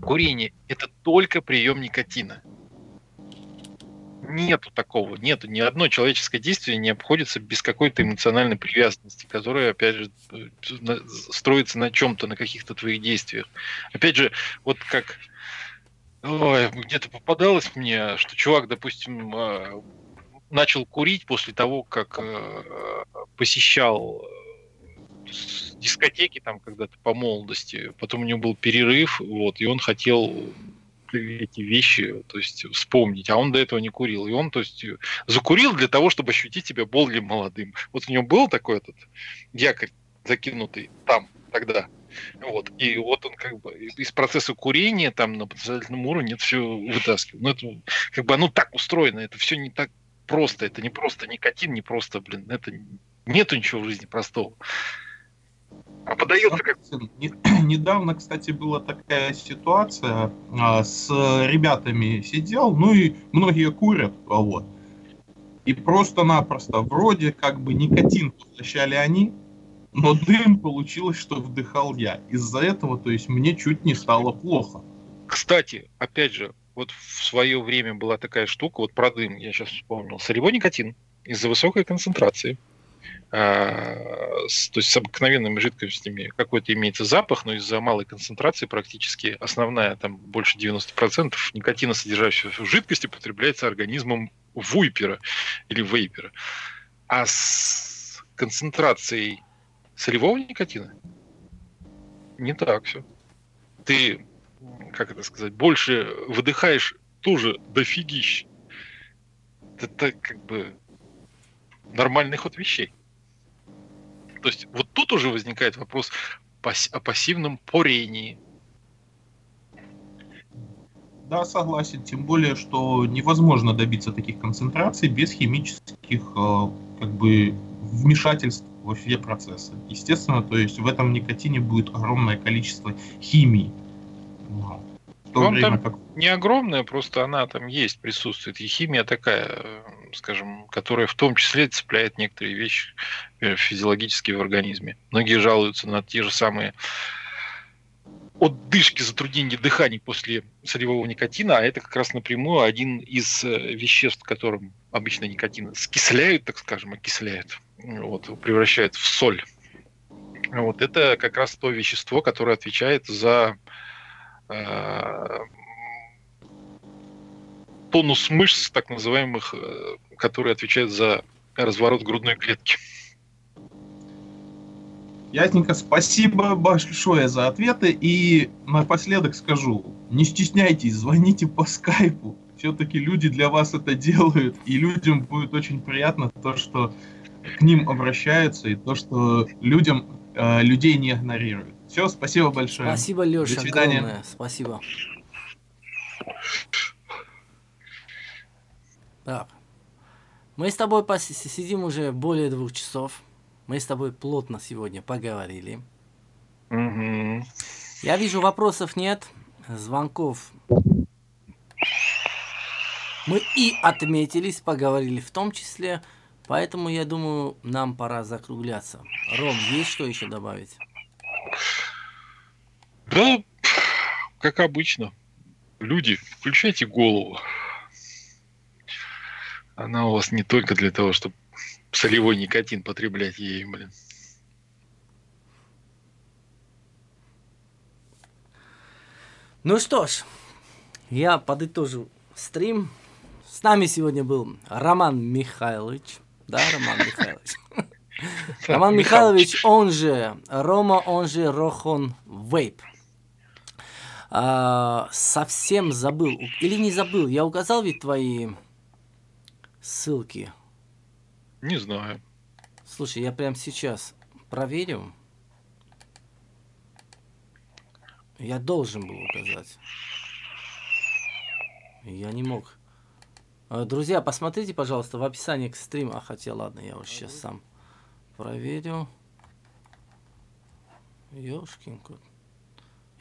курение это только прием никотина. Нету такого, нету ни одно человеческое действие не обходится без какой-то эмоциональной привязанности, которая, опять же, строится на чем-то, на каких-то твоих действиях. Опять же, вот как где-то попадалось мне, что чувак, допустим, э, начал курить после того, как э, посещал э, дискотеки там когда-то по молодости, потом у него был перерыв, вот, и он хотел эти вещи, то есть вспомнить, а он до этого не курил, и он, то есть, закурил для того, чтобы ощутить себя более молодым. Вот у него был такой этот якорь закинутый там тогда, вот. И вот он как бы из процесса курения там на подсознательном уровне это все вытаскивал. Ну, это как бы оно так устроено, это все не так просто, это не просто никотин, не просто, блин, это нету ничего в жизни простого. А подается как... Недавно, кстати, была такая ситуация, а, с ребятами сидел, ну и многие курят, а вот. И просто-напросто вроде как бы никотин поглощали они, но дым получилось, что вдыхал я. Из-за этого, то есть, мне чуть не стало плохо. Кстати, опять же, вот в свое время была такая штука, вот про дым, я сейчас вспомнил, сырьевой никотин из-за высокой концентрации, а, с, то есть с обыкновенными жидкостями какой-то имеется запах, но из-за малой концентрации практически основная, там больше 90% никотина, содержащегося в жидкости, потребляется организмом вуйпера или вейпера. А с концентрацией солевого никотина не так все. Ты как это сказать, больше выдыхаешь тоже дофигищ. Это как бы нормальный ход вещей. То есть вот тут уже возникает вопрос о пассивном порении. Да, согласен. Тем более, что невозможно добиться таких концентраций без химических э, как бы вмешательств во все процессы. Естественно, то есть в этом никотине будет огромное количество химии. В то ну, время там как... не огромная, просто она там есть, присутствует. И химия такая, э, скажем, которая в том числе цепляет некоторые вещи э, физиологические в организме. Многие жалуются на те же самые отдышки, затруднения дыхания после солевого никотина, а это как раз напрямую один из э, веществ, которым обычно никотин скисляют, так скажем, окисляют, вот, превращают в соль. Вот это как раз то вещество, которое отвечает за тонус мышц, так называемых, э, которые отвечают за разворот грудной клетки. Ясненько, спасибо большое за ответы. И напоследок скажу, не стесняйтесь, звоните по скайпу. Все-таки люди для вас это делают, и людям будет очень приятно то, что к ним обращаются, и то, что людям, э, людей не игнорируют. Все, спасибо большое. Спасибо, Леша. До свидания. Огромное. Спасибо. Так. Мы с тобой сидим уже более двух часов. Мы с тобой плотно сегодня поговорили. Угу. Я вижу, вопросов нет, звонков. Мы и отметились, поговорили в том числе. Поэтому, я думаю, нам пора закругляться. Ром, есть что еще добавить? Да, как обычно. Люди, включайте голову. Она у вас не только для того, чтобы солевой никотин потреблять ей, блин. Ну что ж, я подытожу стрим. С нами сегодня был Роман Михайлович. Да, Роман Михайлович? Роман Михайлович, он же Рома, он же Рохон Вейп. А, совсем забыл. Или не забыл. Я указал ведь твои ссылки. Не знаю. Слушай, я прямо сейчас проверю. Я должен был указать. Я не мог. А, друзья, посмотрите, пожалуйста, в описании к стриму. А, хотя, ладно, я уже сейчас сам проверю. Ёшкин кот.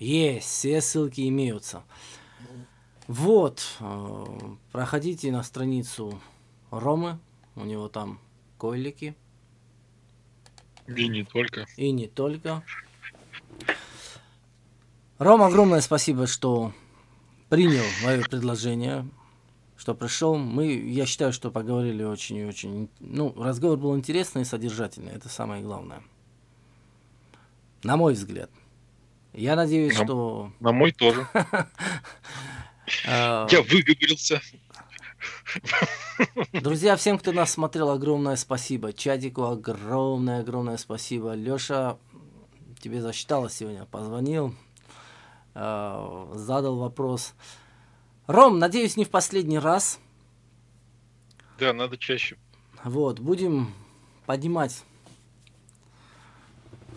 Есть, все ссылки имеются. Вот, э, проходите на страницу Ромы, у него там койлики. И не только. И не только. Рома, огромное спасибо, что принял мое предложение что пришел. Мы, я считаю, что поговорили очень и очень... Ну, разговор был интересный и содержательный. Это самое главное. На мой взгляд. Я надеюсь, на, что... На мой тоже. Я выговорился. Друзья, всем, кто нас смотрел, огромное спасибо. Чадику огромное-огромное спасибо. Леша, тебе засчиталось сегодня. Позвонил, а, задал вопрос. Ром, надеюсь, не в последний раз. Да, надо чаще. Вот, будем поднимать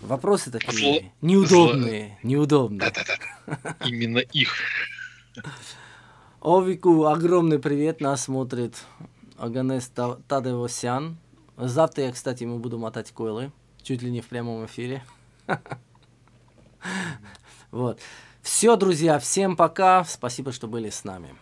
вопросы такие Зло... неудобные, Зло... неудобные. Да-да-да. Именно их. Овику огромный привет, нас смотрит Аганес Тадевосян. Завтра я, кстати, ему буду мотать койлы, чуть ли не в прямом эфире. Вот. Все, друзья, всем пока. Спасибо, что были с нами.